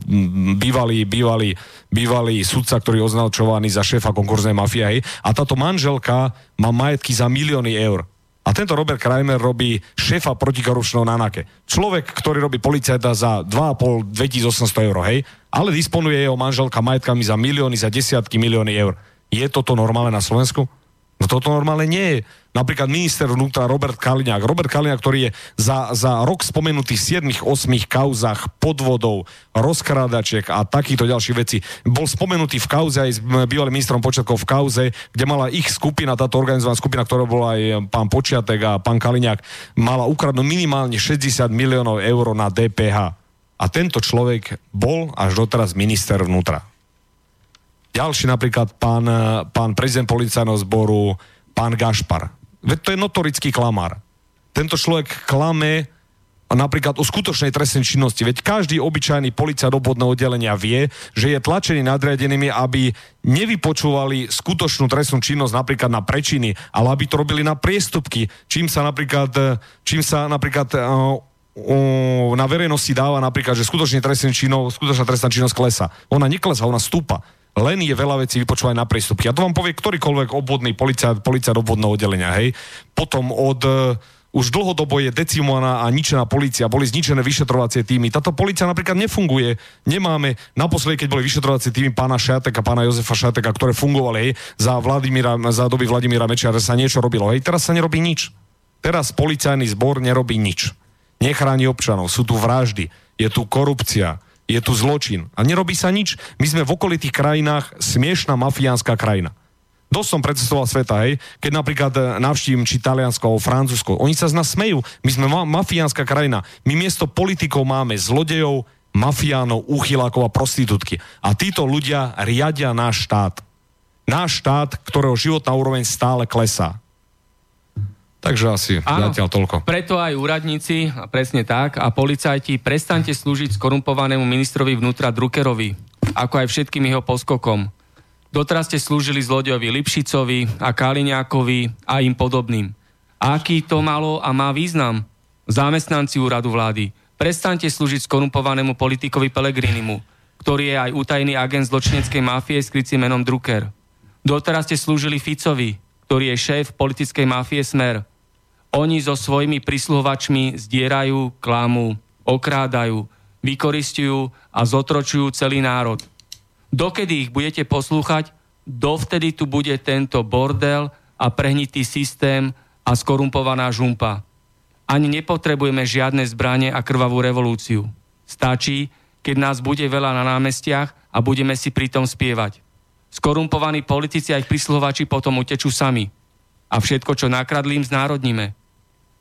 bývalý, bývalý, bývalý sudca, ktorý je označovaný za šéfa konkurznej mafie, hej, a táto manželka má majetky za milióny eur. A tento Robert Kramer robí šéfa protikorupčného nanake. Človek, ktorý robí policajta za 2,5 2800 eur, hej, ale disponuje jeho manželka majetkami za milióny, za desiatky milióny eur. Je toto normálne na Slovensku? No toto normálne nie je. Napríklad minister vnútra Robert Kaliňák. Robert Kaliňák, ktorý je za, za rok spomenutý v 7-8 kauzach podvodov, rozkrádačiek a takýchto ďalších vecí. Bol spomenutý v kauze aj s bývalým ministrom Počiatkov v kauze, kde mala ich skupina, táto organizovaná skupina, ktorá bola aj pán Počiatek a pán Kaliňák, mala ukradnúť minimálne 60 miliónov eur na DPH. A tento človek bol až doteraz minister vnútra. Ďalší napríklad pán, pán prezident policajného zboru, pán Gašpar. Veď to je notorický klamár. Tento človek klame napríklad o skutočnej trestnej činnosti. Veď každý obyčajný policajt obvodného oddelenia vie, že je tlačený nadriadenými, aby nevypočúvali skutočnú trestnú činnosť napríklad na prečiny, ale aby to robili na priestupky, čím sa napríklad, čím sa napríklad uh, na verejnosti dáva napríklad, že skutočne trestný činnosť, skutočná trestná činnosť klesa. Ona neklesa, ona stúpa len je veľa vecí vypočúvať na prístupky. A to vám povie ktorýkoľvek obvodný policajt, policajt obvodného oddelenia, hej. Potom od uh, už dlhodobo je decimovaná a ničená policia, boli zničené vyšetrovacie týmy. Táto policia napríklad nefunguje. Nemáme, naposledy, keď boli vyšetrovacie týmy pána Šateka, pána Jozefa Šateka, ktoré fungovali hej, za, Vladimíra, za doby Vladimíra Mečiara, sa niečo robilo. Hej, teraz sa nerobí nič. Teraz policajný zbor nerobí nič. Nechráni občanov, sú tu vraždy, je tu korupcia, je tu zločin. A nerobí sa nič. My sme v okolitých krajinách smiešná mafiánska krajina. Dosť som predstavoval sveta, hej, keď napríklad e, navštívim či Taliansko alebo Francúzsko. Oni sa z nás smejú. My sme ma- mafiánska krajina. My miesto politikov máme zlodejov, mafiánov, úchylákov a prostitútky. A títo ľudia riadia náš štát. Náš štát, ktorého životná úroveň stále klesá. Takže asi Áno, zatiaľ toľko. Preto aj úradníci, a presne tak, a policajti, prestante slúžiť skorumpovanému ministrovi vnútra Druckerovi, ako aj všetkým jeho poskokom. Doteraz ste slúžili zlodejovi Lipšicovi a Kaliňákovi a im podobným. Aký to malo a má význam? Zamestnanci úradu vlády, prestante slúžiť skorumpovanému politikovi Pelegrinimu, ktorý je aj utajený agent zločineckej mafie s krycím menom Drucker. Doteraz ste slúžili Ficovi, ktorý je šéf politickej mafie Smer. Oni so svojimi prisluhovačmi zdierajú, klamu, okrádajú, vykoristujú a zotročujú celý národ. Dokedy ich budete poslúchať, dovtedy tu bude tento bordel a prehnitý systém a skorumpovaná žumpa. Ani nepotrebujeme žiadne zbranie a krvavú revolúciu. Stačí, keď nás bude veľa na námestiach a budeme si pritom spievať. Skorumpovaní politici a ich prisluhovači potom utečú sami. A všetko, čo nakradli, znárodníme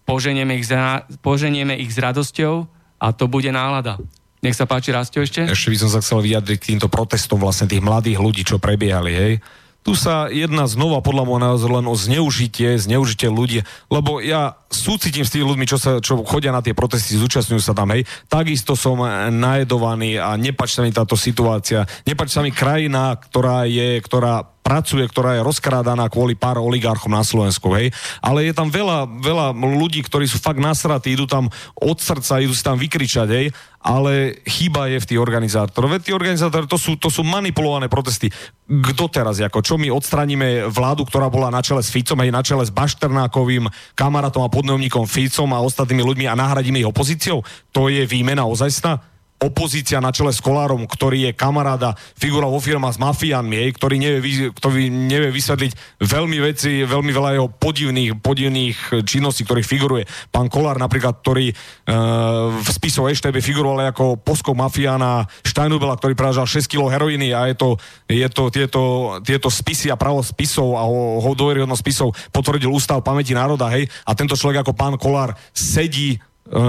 poženieme ich, za, poženieme ich s radosťou a to bude nálada. Nech sa páči, Rastio ešte? Ešte by som sa chcel vyjadriť k týmto protestom vlastne tých mladých ľudí, čo prebiehali, hej. Tu sa jedna znova podľa môjho názoru len o zneužitie, zneužitie ľudí, lebo ja súcitím s tými ľuďmi, čo, sa, čo chodia na tie protesty, zúčastňujú sa tam, hej. Takisto som najedovaný a nepáči sa mi táto situácia. Nepáči sa mi krajina, ktorá je, ktorá pracuje, ktorá je rozkrádaná kvôli pár oligarchom na Slovensku, hej. Ale je tam veľa, veľa ľudí, ktorí sú fakt nasratí, idú tam od srdca, idú si tam vykričať, hej. Ale chyba je v tých organizátoroch. Veď tí organizátori, to sú, to sú manipulované protesty. Kto teraz, ako čo my odstraníme vládu, ktorá bola na čele s Ficom, hej, na čele s Bašternákovým, kamarátom a podnojomníkom Ficom a ostatnými ľuďmi a nahradíme ich opozíciou? To je výmena ozajstná? Opozícia na čele s Kolárom, ktorý je kamaráda, figura vo firmách s mafiánmi, ktorý nevie, ktorý nevie vysvetliť veľmi veci, veľmi veľa jeho podivných, podivných činností, ktorých figuruje. Pán Kolár napríklad, ktorý e, v spisov EŠTB figuroval ako poskok mafiána Steinubela, ktorý prevážal 6 kg heroíny a je to, je to tieto, tieto spisy a právo spisov a ho, ho spisov potvrdil Ústav pamäti národa, hej, a tento človek ako pán Kolár sedí e,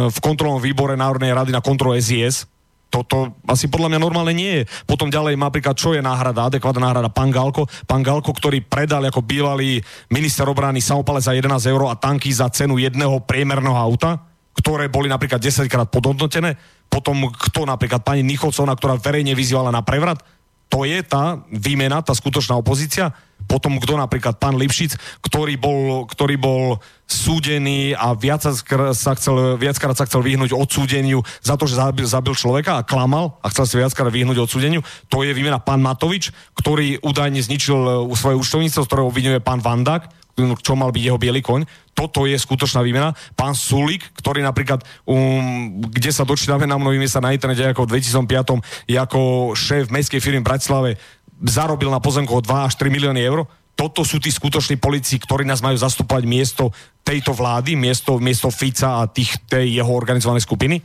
v kontrolnom výbore Národnej rady na kontrolu SIS, toto asi podľa mňa normálne nie je. Potom ďalej napríklad, čo je náhrada, adekvátna náhrada? Pán Galko, pán Galko, ktorý predal ako bývalý minister obrany samopale za 11 eur a tanky za cenu jedného priemerného auta, ktoré boli napríklad 10 krát podhodnotené. Potom kto napríklad pani Nicholsona, ktorá verejne vyzývala na prevrat, to je tá výmena, tá skutočná opozícia. Potom kto napríklad pán Lipšic, ktorý bol, ktorý bol súdený a viac sa chcel, viackrát sa chcel vyhnúť odsúdeniu za to, že zabil, zabil človeka a klamal a chcel sa viackrát vyhnúť odsúdeniu. To je výmena pán Matovič, ktorý údajne zničil uh, svoje účtovníctvo, z ktorého obvinuje pán Vandák, čo mal byť jeho biely koň. Toto je skutočná výmena. Pán Sulik, ktorý napríklad, um, kde sa dočítame na mnohých miestach na internete, ako v 2005, ako šéf mestskej firmy v Bratislave zarobil na pozemkoch 2 až 3 milióny eur. Toto sú tí skutoční politici, ktorí nás majú zastupovať miesto tejto vlády, miesto, miesto Fica a tých, tej jeho organizovanej skupiny.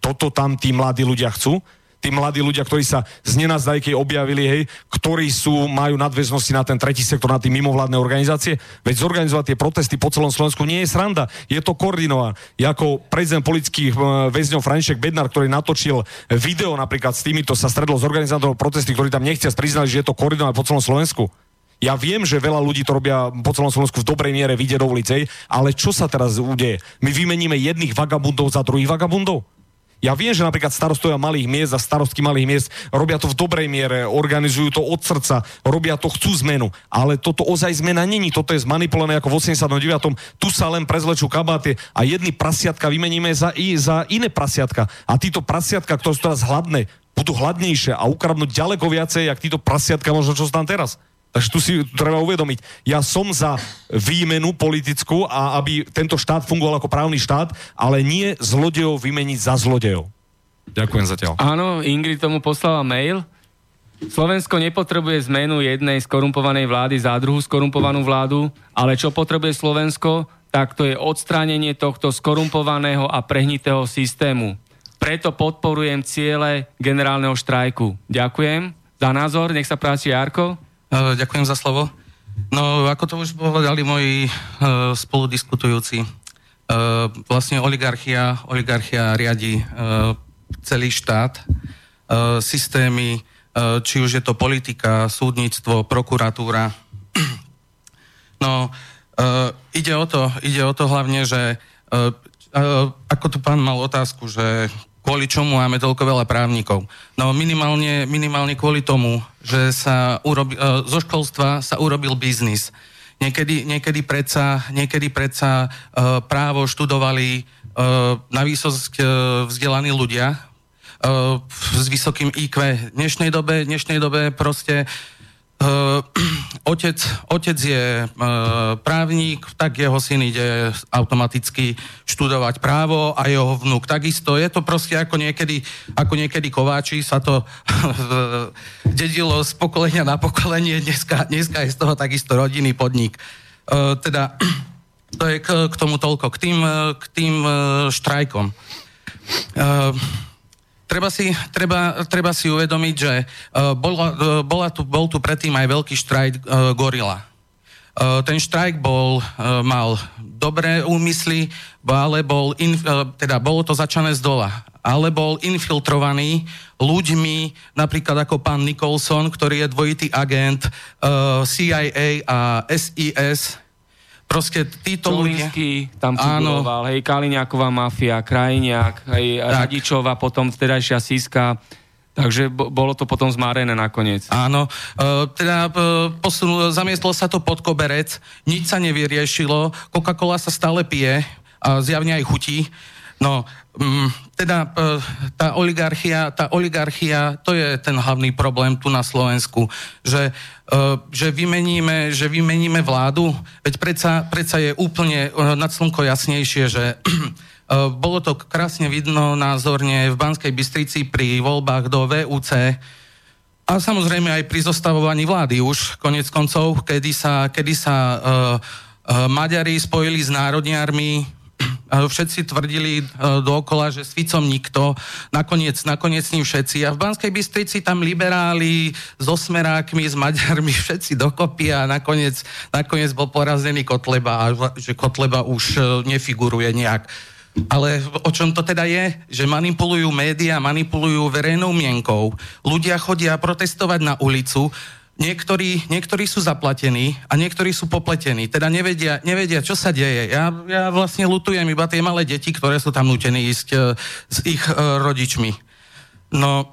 Toto tam tí mladí ľudia chcú tí mladí ľudia, ktorí sa z nenazdajkej objavili, hej, ktorí sú, majú nadväznosti na ten tretí sektor, na tie mimovládne organizácie. Veď zorganizovať tie protesty po celom Slovensku nie je sranda, je to koordinované. Ja ako prezident politických e, väzňov František Bednar, ktorý natočil video napríklad s týmito, sa stredol s organizátorov protesty, ktorí tam nechcia priznali, že je to koordinované po celom Slovensku. Ja viem, že veľa ľudí to robia po celom Slovensku v dobrej miere, vidie do ulicej, ale čo sa teraz udeje? My vymeníme jedných vagabundov za druhých vagabundov? Ja viem, že napríklad starostovia malých miest a starostky malých miest robia to v dobrej miere, organizujú to od srdca, robia to, chcú zmenu. Ale toto ozaj zmena není, toto je zmanipulované ako v 89. Tu sa len prezlečú kabáty a jedny prasiatka vymeníme za, i, za iné prasiatka. A títo prasiatka, ktoré sú teraz hladné, budú hladnejšie a ukradnúť ďaleko viacej, jak títo prasiatka možno, čo sú tam teraz. Takže tu si treba uvedomiť, ja som za výmenu politickú a aby tento štát fungoval ako právny štát, ale nie zlodejov vymeniť za zlodejov. Ďakujem zatiaľ. Áno, Ingrid tomu poslala mail. Slovensko nepotrebuje zmenu jednej skorumpovanej vlády za druhú skorumpovanú vládu, ale čo potrebuje Slovensko, tak to je odstránenie tohto skorumpovaného a prehnitého systému. Preto podporujem ciele generálneho štrajku. Ďakujem za názor, nech sa práci Jarko. Eh, ďakujem za slovo. No, ako to už povedali moji uh, spoludiskutujúci, uh, vlastne oligarchia, oligarchia riadi celý štát, systémy, či už je to politika, súdnictvo, prokuratúra. No, ide o to, ide o to hlavne, že ako tu pán mal otázku, že kvôli čomu máme toľko veľa právnikov. No minimálne, minimálne kvôli tomu, že sa urobi, zo školstva sa urobil biznis. Niekedy, niekedy predsa, niekedy predsa právo študovali na výsosť vzdelaní ľudia, uh, s vysokým IQ. V dnešnej dobe, dnešnej dobe proste uh, otec, otec je uh, právnik, tak jeho syn ide automaticky študovať právo a jeho vnúk takisto. Je to proste ako niekedy, ako niekedy kováči sa to dedilo z pokolenia na pokolenie, dneska, dneska je z toho takisto rodinný podnik. Uh, teda to je k, k tomu toľko, k tým, k tým uh, štrajkom. Uh, treba si, treba, treba si uvedomiť, že uh, bola, uh, bola tu, bol tu predtým aj veľký štrajk uh, Gorila. Ten štrajk bol, mal dobré úmysly, ale bol, in, teda bolo to začané z dola, ale bol infiltrovaný ľuďmi, napríklad ako pán Nicholson, ktorý je dvojitý agent CIA a SIS, proste títo ľudia... tam figuroval, hej, Kaliňáková mafia, Krajiniak, hej, tak. Radičová, potom vtedajšia Siska, Takže bolo to potom zmárené nakoniec. Áno, e, teda e, posunul, zamiestlo sa to pod koberec, nič sa nevyriešilo, Coca-Cola sa stále pije a zjavne aj chutí. No, mm, teda e, tá oligarchia, tá oligarchia, to je ten hlavný problém tu na Slovensku, že Eh, že vymeníme, že vymeníme vládu, veď predsa, predsa je úplne eh, nad slnko jasnejšie, že bolo to krásne vidno názorne v Banskej Bystrici pri voľbách do VUC a samozrejme aj pri zostavovaní vlády už konec koncov, kedy sa, kedy sa uh, Maďari spojili s národniarmi, všetci tvrdili e, dookola, že s Ficom nikto, nakoniec, nakoniec s ním všetci. A v Banskej Bystrici tam liberáli s osmerákmi, s Maďarmi, všetci dokopy a nakoniec, nakoniec bol porazený Kotleba a že Kotleba už e, nefiguruje nejak. Ale o čom to teda je? Že manipulujú médiá, manipulujú verejnou mienkou. Ľudia chodia protestovať na ulicu, niektorí, niektorí sú zaplatení a niektorí sú popletení. Teda nevedia, nevedia čo sa deje. Ja, ja vlastne lutujem iba tie malé deti, ktoré sú tam nutení ísť uh, s ich uh, rodičmi. No...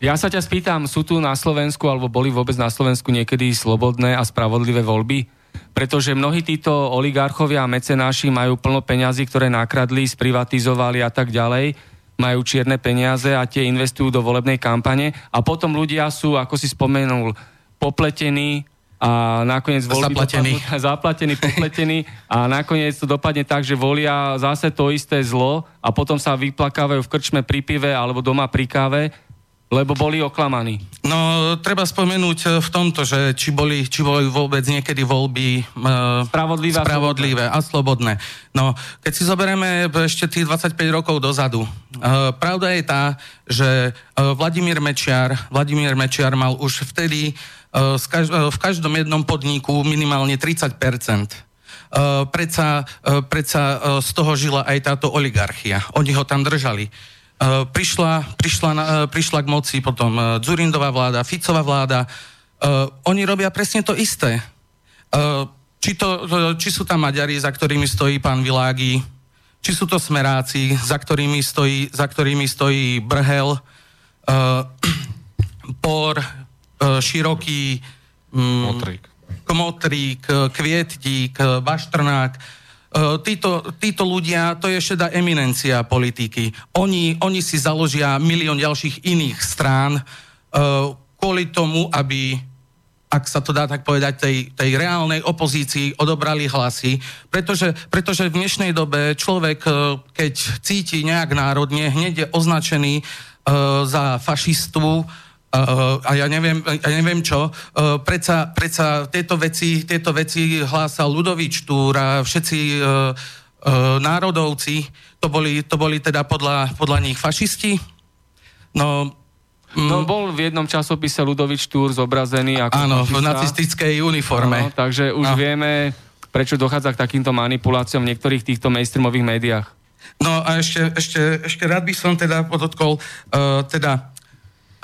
Ja sa ťa spýtam, sú tu na Slovensku, alebo boli vôbec na Slovensku niekedy slobodné a spravodlivé voľby? Pretože mnohí títo oligarchovia a mecenáši majú plno peňazí, ktoré nakradli, sprivatizovali a tak ďalej majú čierne peniaze a tie investujú do volebnej kampane. A potom ľudia sú, ako si spomenul, popletení a nakoniec voľby zaplatení. Dopadnú, zaplatení, popletení. A nakoniec to dopadne tak, že volia zase to isté zlo a potom sa vyplakávajú v krčme pri pive alebo doma pri káve lebo boli oklamaní. No, treba spomenúť e, v tomto, že či boli, či boli vôbec niekedy voľby uh, spravodlivé, spravodlivé a slobodné. No, keď si zoberieme ešte tých 25 rokov dozadu, uh, pravda je tá, že uh, Vladimír Mečiar, Vladimír Mečiar mal už vtedy uh, v každom jednom podniku minimálne 30 Uh, predsa, uh, predsa uh, z toho žila aj táto oligarchia. Oni ho tam držali. Eh, prišla, prišla, uh, prišla k moci potom uh, Dzurindová vláda, Ficová vláda. Oni robia presne to isté. Či, to, či sú tam Maďari, za ktorými stojí pán Világi, či sú to Smeráci, za ktorými stojí, za ktorými stojí Brhel, Por, Široký, um, Motrík. Kmotrík, Kvietík, Baštrnák E, títo, títo ľudia, to je šedá eminencia politiky. Oni, oni si založia milión ďalších iných strán uh, kvôli tomu, aby ak sa to dá tak povedať, tej, tej reálnej opozícii odobrali hlasy, pretože, pretože v dnešnej dobe človek, e, keď cíti nejak národne, hneď je označený za fašistu, a ja neviem, ja neviem čo, uh, predsa, predsa tieto, veci, tieto veci hlásal Ludovič Túr a všetci uh, národovci, to boli, to boli teda podľa, podľa nich fašisti. No, mm, No bol v jednom časopise Ludovič Túr zobrazený ako Áno, fašista. v nacistickej uniforme. Áno, takže už no. vieme, prečo dochádza k takýmto manipuláciám v niektorých týchto mainstreamových médiách. No a ešte, ešte, ešte rád by som teda podotkol, uh, teda,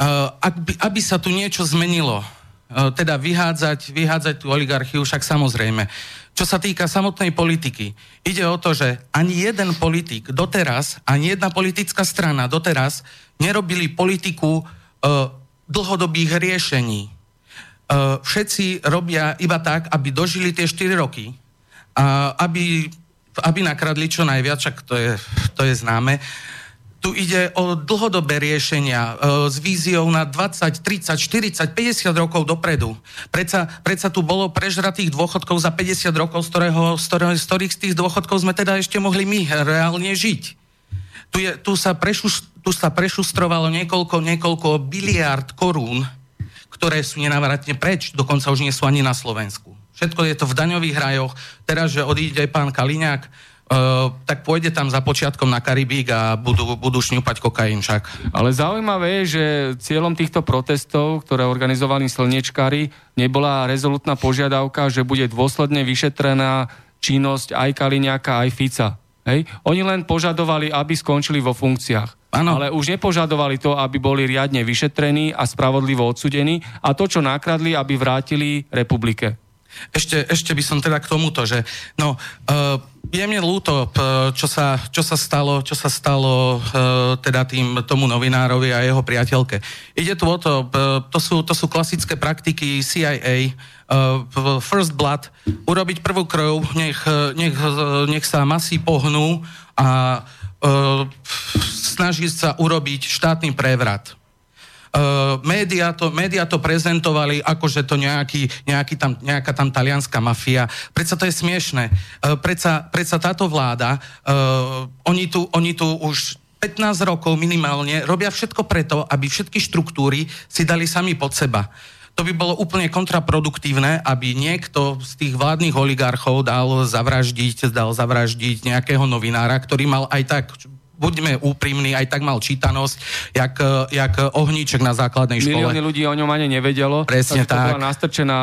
uh, ak by, aby sa tu niečo zmenilo, uh, teda vyhádzať, vyhádzať tú oligarchiu, však samozrejme. Čo sa týka samotnej politiky, ide o to, že ani jeden politik doteraz, ani jedna politická strana doteraz nerobili politiku uh, dlhodobých riešení. Uh, všetci robia iba tak, aby dožili tie 4 roky, a aby aby nakradli čo najviac, čak to je, to je známe. Tu ide o dlhodobé riešenia e, s víziou na 20, 30, 40, 50 rokov dopredu. Predsa, predsa tu bolo prežratých dôchodkov za 50 rokov, z, ktorého, z, ktorého, z ktorých z tých dôchodkov sme teda ešte mohli my reálne žiť. Tu, je, tu, sa, prešus, tu sa prešustrovalo niekoľko, niekoľko biliard korún, ktoré sú nenávratne preč, dokonca už nie sú ani na Slovensku. Všetko je to v daňových rajoch. Teraz, že odíde pán Kaliňák, Uh, tak pôjde tam za počiatkom na Karibík a budú, budú šňupať kokain však. Ale zaujímavé je, že cieľom týchto protestov, ktoré organizovali slnečkári, nebola rezolutná požiadavka, že bude dôsledne vyšetrená činnosť aj Kaliňáka, aj Fica. Hej? Oni len požadovali, aby skončili vo funkciách. Ano. Ale už nepožadovali to, aby boli riadne vyšetrení a spravodlivo odsudení a to, čo nakradli, aby vrátili republike. Ešte, ešte by som teda k tomuto, že no, uh, je mne ľúto, čo sa, čo sa stalo, čo sa stalo uh, teda tým, tomu novinárovi a jeho priateľke. Ide tu o to, uh, to sú, to sú klasické praktiky CIA, uh, First Blood, urobiť prvú krv, nech, nech, nech sa masy pohnú a uh, snažiť sa urobiť štátny prevrat Uh, média, to, média to prezentovali ako, že to nejaký, nejaký tam, nejaká tam talianská mafia. Predsa to je smiešne. Uh, predsa, táto vláda, uh, oni, tu, oni tu už 15 rokov minimálne robia všetko preto, aby všetky štruktúry si dali sami pod seba. To by bolo úplne kontraproduktívne, aby niekto z tých vládnych oligarchov dal zavraždiť, dal zavraždiť nejakého novinára, ktorý mal aj tak buďme úprimní, aj tak mal čítanosť, jak, jak ohníček na základnej škole. Milióny ľudí o ňom ani nevedelo. Presne tak. To bola nastrčená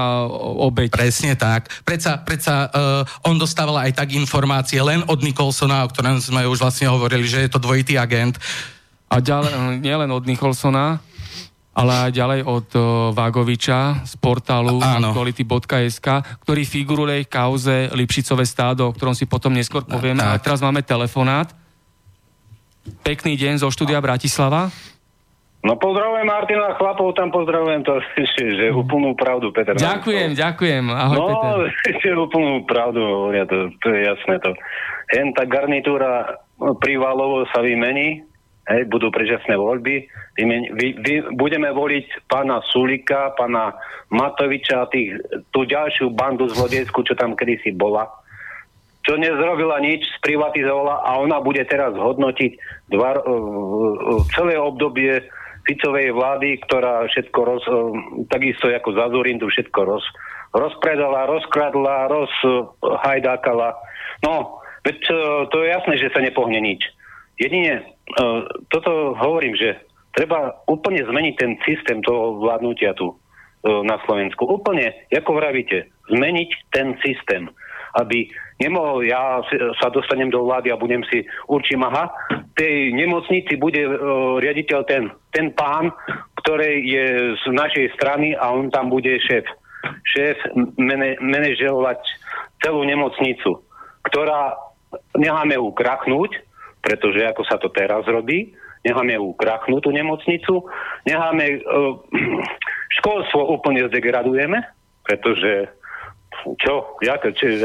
obeď. Presne tak. Predsa, predsa uh, on dostával aj tak informácie len od Nicholsona, o ktorom sme už vlastne hovorili, že je to dvojitý agent. A ďalej, nielen od Nicholsona, ale aj ďalej od uh, Vágoviča z portálu quality.sk, ktorý figuruje v kauze Lipšicové stádo, o ktorom si potom neskôr povieme. A teraz máme telefonát. Pekný deň zo štúdia Bratislava. No pozdravujem Martina Chlapov, tam pozdravujem to, že úplnú pravdu, Peter. Ďakujem, ďakujem. Ahoj, no, Peter. že úplnú pravdu hovoria, to, to je jasné to. Jen tá garnitúra privalovo sa vymení, hej, budú prežasné voľby, vymeni, vy, vy, budeme voliť pána Sulika, pána Matoviča, tých, tú ďalšiu bandu z Vodiecku, čo tam kedysi bola čo nezrobila nič, sprivatizovala a ona bude teraz hodnotiť dva, uh, celé obdobie Ficovej vlády, ktorá všetko roz, uh, takisto ako Zazurin tu všetko roz, rozpredala, rozkradla, rozhajdákala. No, veď to je jasné, že sa nepohne nič. Jedine, toto hovorím, že treba úplne zmeniť ten systém toho vládnutia tu na Slovensku. Úplne, ako vravíte, zmeniť ten systém aby nemohol ja sa dostanem do vlády a budem si, určím, aha, tej nemocnici bude uh, riaditeľ ten, ten pán, ktorý je z našej strany a on tam bude šéf. Šéf mene, manažerovať celú nemocnicu, ktorá necháme ju krachnúť, pretože ako sa to teraz robí, necháme ju krachnúť tú nemocnicu, necháme uh, školstvo úplne zdegradujeme, pretože čo, jak, či,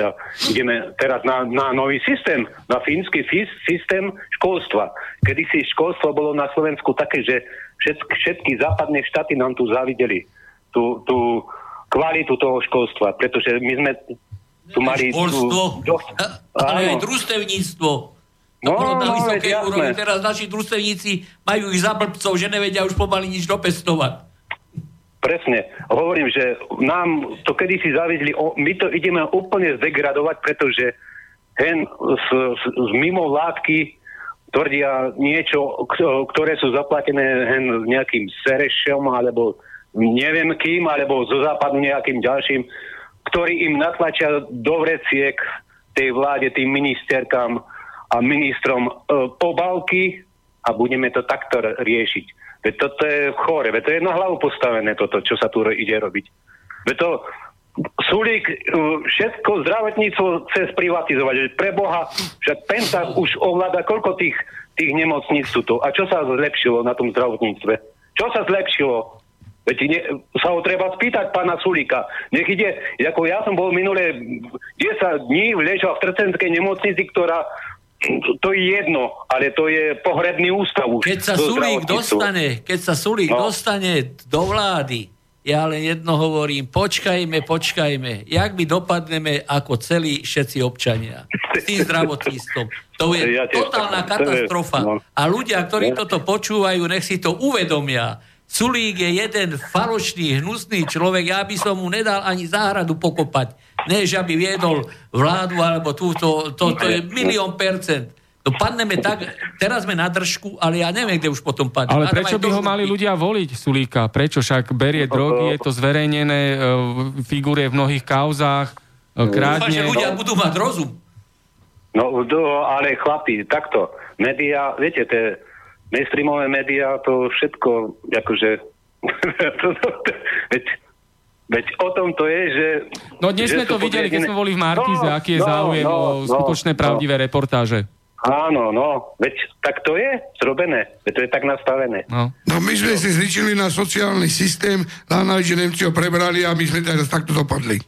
ideme teraz na, na nový systém, na fínsky fís, systém školstva. Kedy si školstvo bolo na Slovensku také, že všetky, všetky západné štáty nám tu zavideli tú, tú kvalitu toho školstva, pretože my sme tu mali... Školstvo, tú, ale aj družstevníctvo. No, bolo na no, vysokej úrovni. Teraz naši družstevníci majú ich za blbcov, že nevedia už pomaly nič dopestovať. Presne. Hovorím, že nám to kedysi zavidli, my to ideme úplne zdegradovať, pretože hen z, z, z mimo látky tvrdia niečo, ktoré sú zaplatené hen nejakým Serešom alebo neviem kým, alebo zo západu nejakým ďalším, ktorí im natlačia do vreciek tej vláde, tým ministerkám a ministrom e, Pobalky a budeme to takto riešiť. Veď toto je chore, veď to je na hlavu postavené toto, čo sa tu ide robiť. Veď to Sulík e, všetko zdravotníctvo chce sprivatizovať. Pre Boha, však Penta už ovláda koľko tých, tých nemocníc tu. A čo sa zlepšilo na tom zdravotníctve? Čo sa zlepšilo? Veď ne, sa ho treba spýtať pána Sulíka. Nech ide, ako ja som bol minulé 10 dní ležal v Trcenskej nemocnici, ktorá to je jedno, ale to je pohrebný ústav už. Keď sa Sulík dostane, keď sa Sulík no. dostane do vlády, ja len jedno hovorím, počkajme, počkajme, jak my dopadneme ako celí všetci občania s tým zdravotníctvom. To je totálna katastrofa. No. A ľudia, ktorí toto počúvajú, nech si to uvedomia. Sulík je jeden falošný, hnusný človek, ja by som mu nedal ani záhradu pokopať. Ne, že aby viedol vládu, alebo túto, to, to je milión percent. No padneme tak, teraz sme na držku, ale ja neviem, kde už potom padne. Ale prečo by ho mali ľudia voliť, Sulíka? Prečo však berie drogy, je to zverejnené, e, figuruje v mnohých kauzách, e, krádne... Dúfam, že ľudia budú mať rozum. No, do, ale chlapi, takto, média, viete, tie mainstreamové médiá, to všetko, akože, veď, veď o tom to je, že... No dnes sme to videli, keď sme boli v Markize, no, aký je no, záujem no, o skutočné no, pravdivé reportáže. Áno, no, veď tak to je zrobené, veď to je tak nastavené. No, no my sme si zničili na sociálny systém, na že Nemci ho prebrali a my sme teraz takto dopadli.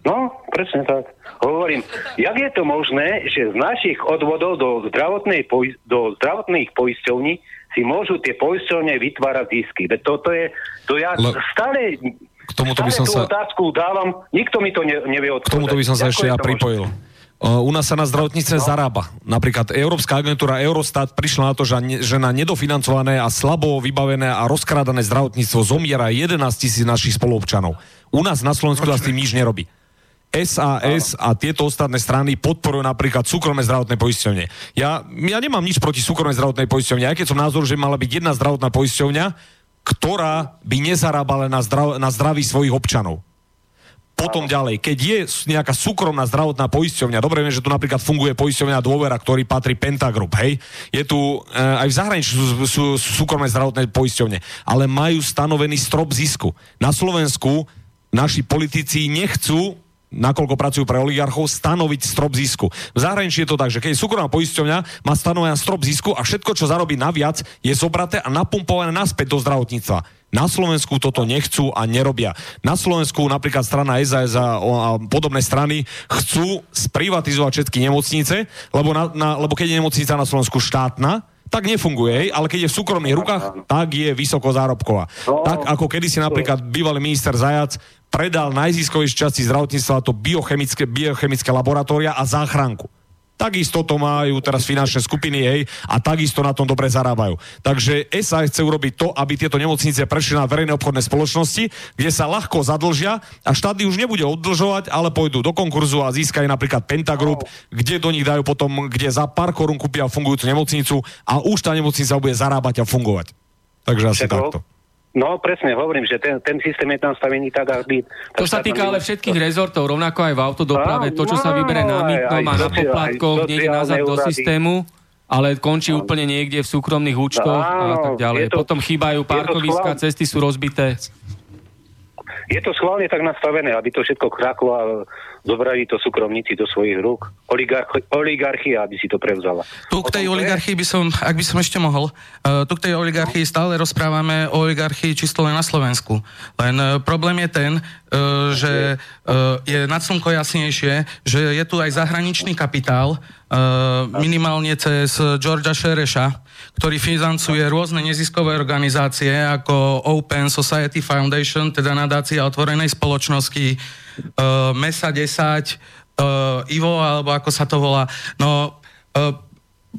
No, presne tak. Hovorím, jak je to možné, že z našich odvodov do, zdravotnej do zdravotných poisťovní si môžu tie poisťovne vytvárať zisky. Veď toto je, to ja Le... stále, k tomuto by som tú sa... otázku dávam, nikto mi to ne, nevie odpovedať. K tomuto by som sa ešte ja pripojil. Možné? U nás sa na zdravotníctve no. zarába. Napríklad Európska agentúra Eurostat prišla na to, že na nedofinancované a slabo vybavené a rozkrádané zdravotníctvo zomiera 11 tisíc našich spoluobčanov. U nás na Slovensku to s tým nič nerobí. SAS a tieto ostatné strany podporujú napríklad súkromné zdravotné poisťovne. Ja, ja nemám nič proti súkromnej zdravotnej poisťovne, aj keď som názor, že mala byť jedna zdravotná poisťovňa, ktorá by nezarábala na, zdrav, na zdraví svojich občanov. Potom ďalej, keď je nejaká súkromná zdravotná poisťovňa, dobre viem, že tu napríklad funguje poisťovňa Dôvera, ktorý patrí Pentagroup, hej, je tu e, aj v zahraničí sú, sú, sú súkromné zdravotné poisťovne, ale majú stanovený strop zisku. Na Slovensku naši politici nechcú nakoľko pracujú pre oligarchov, stanoviť strop zisku. V zahraničí je to tak, že keď je súkromná poisťovňa, má stanovený strop zisku a všetko, čo zarobí naviac, je zobraté a napumpované naspäť do zdravotníctva. Na Slovensku toto nechcú a nerobia. Na Slovensku napríklad strana SAS a, a podobné strany chcú sprivatizovať všetky nemocnice, lebo, na, na, lebo keď je nemocnica na Slovensku štátna, tak nefunguje, ale keď je v súkromných rukách, tak je vysoko zárobková. No, tak ako kedysi napríklad bývalý minister Zajac predal najziskovejšie časti zdravotníctva to biochemické, biochemické laboratória a záchranku. Takisto to majú teraz finančné skupiny, hej, a takisto na tom dobre zarábajú. Takže SA chce urobiť to, aby tieto nemocnice prešli na verejné obchodné spoločnosti, kde sa ľahko zadlžia a štát už nebude oddlžovať, ale pôjdu do konkurzu a získajú napríklad Pentagroup, kde do nich dajú potom, kde za pár korún kúpia fungujúcu nemocnicu a už tá nemocnica bude zarábať a fungovať. Takže asi Všetko? takto. No presne, hovorím, že ten, ten systém je tam stavený tak, aby... To sa týka ale všetkých rezortov, rovnako aj v autodoprave. To, čo sa vybere na mýtnom a na poplatkoch, nejde nazad do systému, ale končí úplne niekde v súkromných účtoch a tak ďalej. To, Potom chýbajú parkoviska, cesty sú rozbité. Je to schválne tak nastavené, aby to všetko kraklo a zobrali to súkromníci do svojich rúk. Oligarch- oligarchia, aby si to prevzala. Tu k tej oligarchii by som, ak by som ešte mohol, uh, tu k tej oligarchii stále rozprávame o oligarchii čisto len na Slovensku. Len uh, problém je ten, uh, že uh, je nad slnko jasnejšie, že je tu aj zahraničný kapitál, minimálne cez Georgia Sheresha, ktorý financuje rôzne neziskové organizácie ako Open Society Foundation, teda nadácia otvorenej spoločnosti, uh, Mesa 10, uh, Ivo, alebo ako sa to volá. No, uh,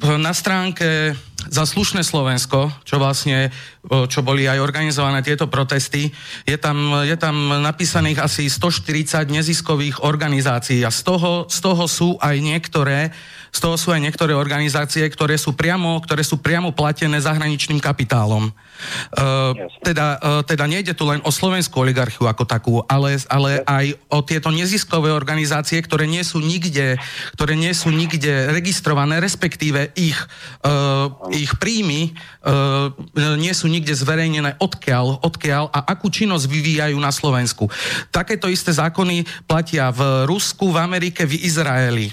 na stránke za slušné Slovensko, čo vlastne, čo boli aj organizované tieto protesty, je tam, je tam napísaných asi 140 neziskových organizácií a z toho, z toho sú aj niektoré z toho sú aj niektoré organizácie, ktoré sú priamo, ktoré sú priamo platené zahraničným kapitálom. Uh, teda, uh, teda nejde tu len o slovenskú oligarchiu ako takú, ale, ale aj o tieto neziskové organizácie, ktoré nie sú nikde, ktoré nie sú nikde registrované, respektíve ich, uh, ich príjmy uh, nie sú nikde zverejnené odkiaľ, odkiaľ a akú činnosť vyvíjajú na Slovensku. Takéto isté zákony platia v Rusku, v Amerike, v Izraeli.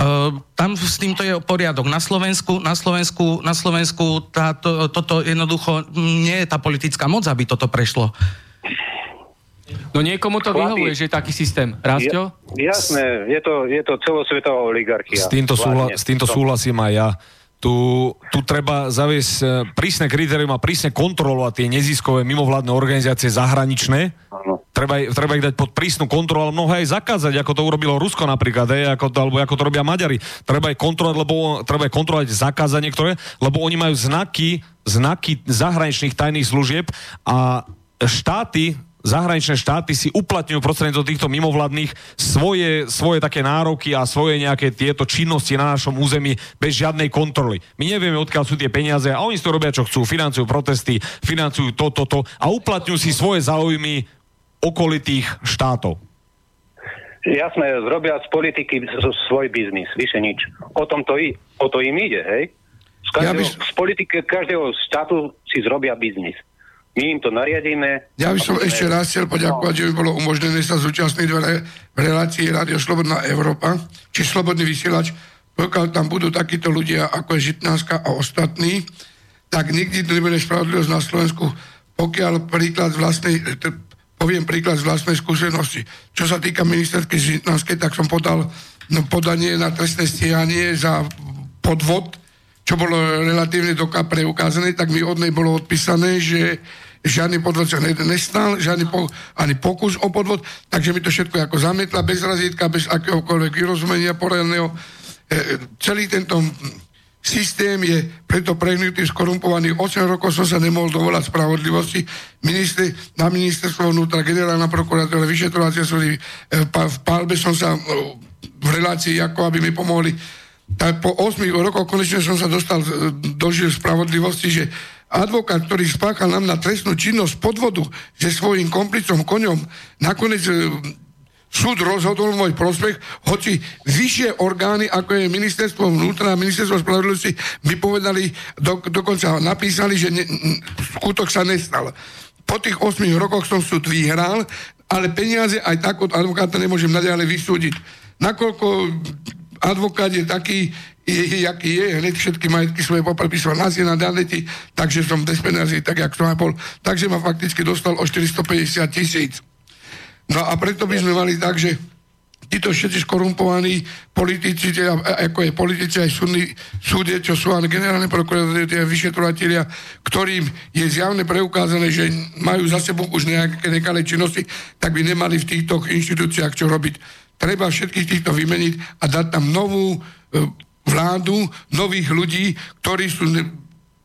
Uh, tam s týmto je poriadok. Na Slovensku, na Slovensku, na Slovensku táto, toto jednoducho nie je tá politická moc, aby toto prešlo. No niekomu to Chlapi, vyhovuje, že je taký systém. Rásťo? Jasné, je to, je to celosvetová oligarchia. S týmto, súhla, s týmto súhlasím aj ja. Tu, tu treba zaviesť e, prísne kritérium a prísne kontrolovať tie neziskové mimovládne organizácie zahraničné. Ano. Treba, treba ich dať pod prísnu kontrolu, ale mnohé aj zakázať, ako to urobilo Rusko napríklad, aj, ako to, alebo ako to robia Maďari. Treba ich kontrolovať, lebo treba ich kontrolovať, zakázať niektoré, lebo oni majú znaky, znaky zahraničných tajných služieb a štáty zahraničné štáty si uplatňujú prostredníctvom týchto mimovládnych svoje, svoje také nároky a svoje nejaké tieto činnosti na našom území bez žiadnej kontroly. My nevieme, odkiaľ sú tie peniaze a oni si to robia, čo chcú. Financujú protesty, financujú to, to, to a uplatňujú si svoje záujmy okolitých štátov. Jasné, zrobia z politiky svoj biznis, vyše nič. O, tom to, i, o to im ide, hej? Z, každého, ja by... z politiky každého štátu si zrobia biznis. My im to nariadíme. Ja by som ešte raz chcel poďakovať, no. že by bolo umožnené sa zúčastniť v, re, v relácii Radio Slobodná Európa, či Slobodný vysielač, pokiaľ tam budú takíto ľudia, ako je Žitnánska a ostatní, tak nikdy to nebude spravodlivosť na Slovensku, pokiaľ príklad vlastnej, poviem príklad z vlastnej skúsenosti. Čo sa týka ministerky Žitnánskej, tak som podal no, podanie na trestné stíhanie za podvod, čo bolo relatívne doká preukázané, tak mi od nej bolo odpísané, že žiadny podvod sa nestal, žiadny po, ani pokus o podvod, takže mi to všetko ako zamietla, bez razítka, bez akéhokoľvek vyrozumenia poradného. E, celý tento systém je preto prehnutý, skorumpovaný. 8 rokov som sa nemohol dovolať spravodlivosti. Minister, na ministerstvo vnútra, generálna prokurátora, vyšetrovacia súdy, e, v pálbe som sa e, v relácii, ako aby mi pomohli tak po 8 rokoch konečne som sa dostal do spravodlivosti, že advokát, ktorý spáchal nám na trestnú činnosť podvodu se svojím komplicom koňom, nakoniec e, súd rozhodol môj prospech, hoci vyššie orgány, ako je ministerstvo vnútra a ministerstvo spravodlivosti, mi povedali, do, dokonca napísali, že ne, skutok sa nestal. Po tých 8 rokoch som súd vyhral, ale peniaze aj tak od advokáta nemôžem naďalej vysúdiť. Nakoľko advokát je taký, je, jaký je, hneď všetky majetky svoje poprepísal na na daneti, takže som bez peniazy, tak jak som aj bol. Takže ma fakticky dostal o 450 tisíc. No a preto by sme mali tak, že títo všetci skorumpovaní politici, teda, ako je politici aj súdni, súde, čo sú ale generálne prokurátory, tie vyšetrovatelia, ktorým je zjavne preukázané, že majú za sebou už nejaké nekalé činnosti, tak by nemali v týchto inštitúciách čo robiť treba všetkých týchto vymeniť a dať tam novú e, vládu, nových ľudí, ktorí sú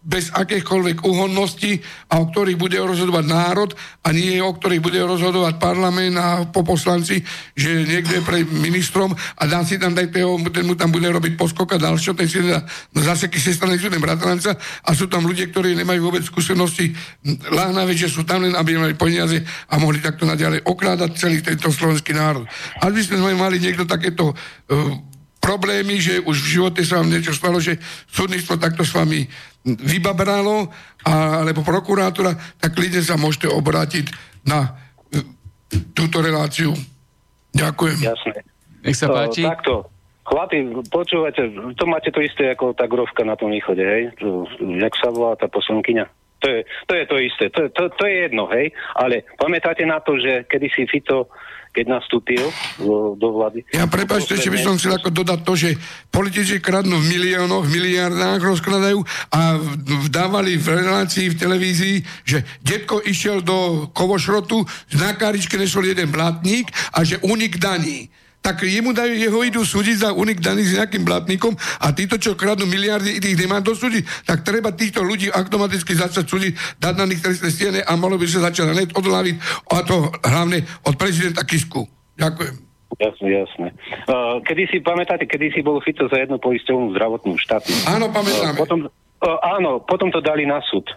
bez akékoľvek úhodnosti a o ktorých bude rozhodovať národ a nie o ktorých bude rozhodovať parlament a po poslanci, že niekto pre ministrom a dá si tam toho, ten mu tam bude robiť poskok a ďalšie, ten si dá zase sa stane súdem bratranca a sú tam ľudia, ktorí nemajú vôbec skúsenosti láhnavé, že sú tam len, aby mali peniaze a mohli takto naďalej okrádať celý tento slovenský národ. Ak by sme mali niekto takéto uh, problémy, že už v živote sa vám niečo stalo, že súdnictvo takto s vami vybabralo, a, alebo prokurátora, tak ľudia sa môžete obrátiť na e, túto reláciu. Ďakujem. Jasné. Nech sa páči. Uh, takto. Chlapi, počúvate, to máte to isté ako tá grovka na tom východe, hej? Jak sa volá tá poslankyňa? To je, to je to isté, to, to, to je jedno, hej? Ale pamätáte na to, že kedysi Fito keď nastúpil do, do vlády. Ja prepáčte, ešte by som chcel ako dodať to, že politici kradnú v miliónoch, v miliardách rozkladajú a vdávali v relácii v televízii, že detko išiel do kovošrotu, na káričke nesol jeden blatník a že unik daní tak jemu dajú, jeho idú súdiť za unik daný s nejakým blatníkom a títo, čo kradnú miliardy, ich nemá dosúdiť, tak treba týchto ľudí automaticky začať súdiť, dať na nich trestné stiene a malo by sa začať hneď odláviť a to hlavne od prezidenta Kisku. Ďakujem. Jasné, jasné. Uh, kedy si, pamätáte, kedy si bol Fico za jednu poisťovnú zdravotnú štátnu? Áno, pamätáme. Uh, potom, uh, áno, potom to dali na súd.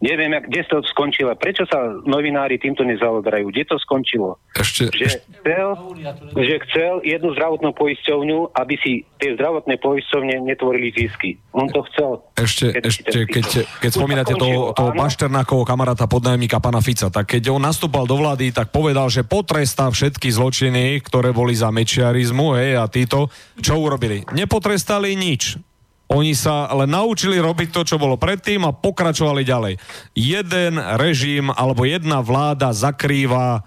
Neviem, kde to skončilo. Prečo sa novinári týmto nezaoberajú? Kde to skončilo? Ešte, Že ešte, chcel, že chcel jednu zdravotnú poisťovňu, aby si tie zdravotné poisťovne netvorili zisky. On to chcel. ešte, Keď- ešte keď- keď, spomínate toho, toho. Pašternákovho kamaráta podnajomníka pana Fica, tak keď on nastúpal do vlády, tak povedal, že potrestá všetky zločiny, ktoré boli za mečiarizmu, hej, a títo, čo urobili? Nepotrestali nič. Oni sa ale naučili robiť to, čo bolo predtým a pokračovali ďalej. Jeden režim alebo jedna vláda zakrýva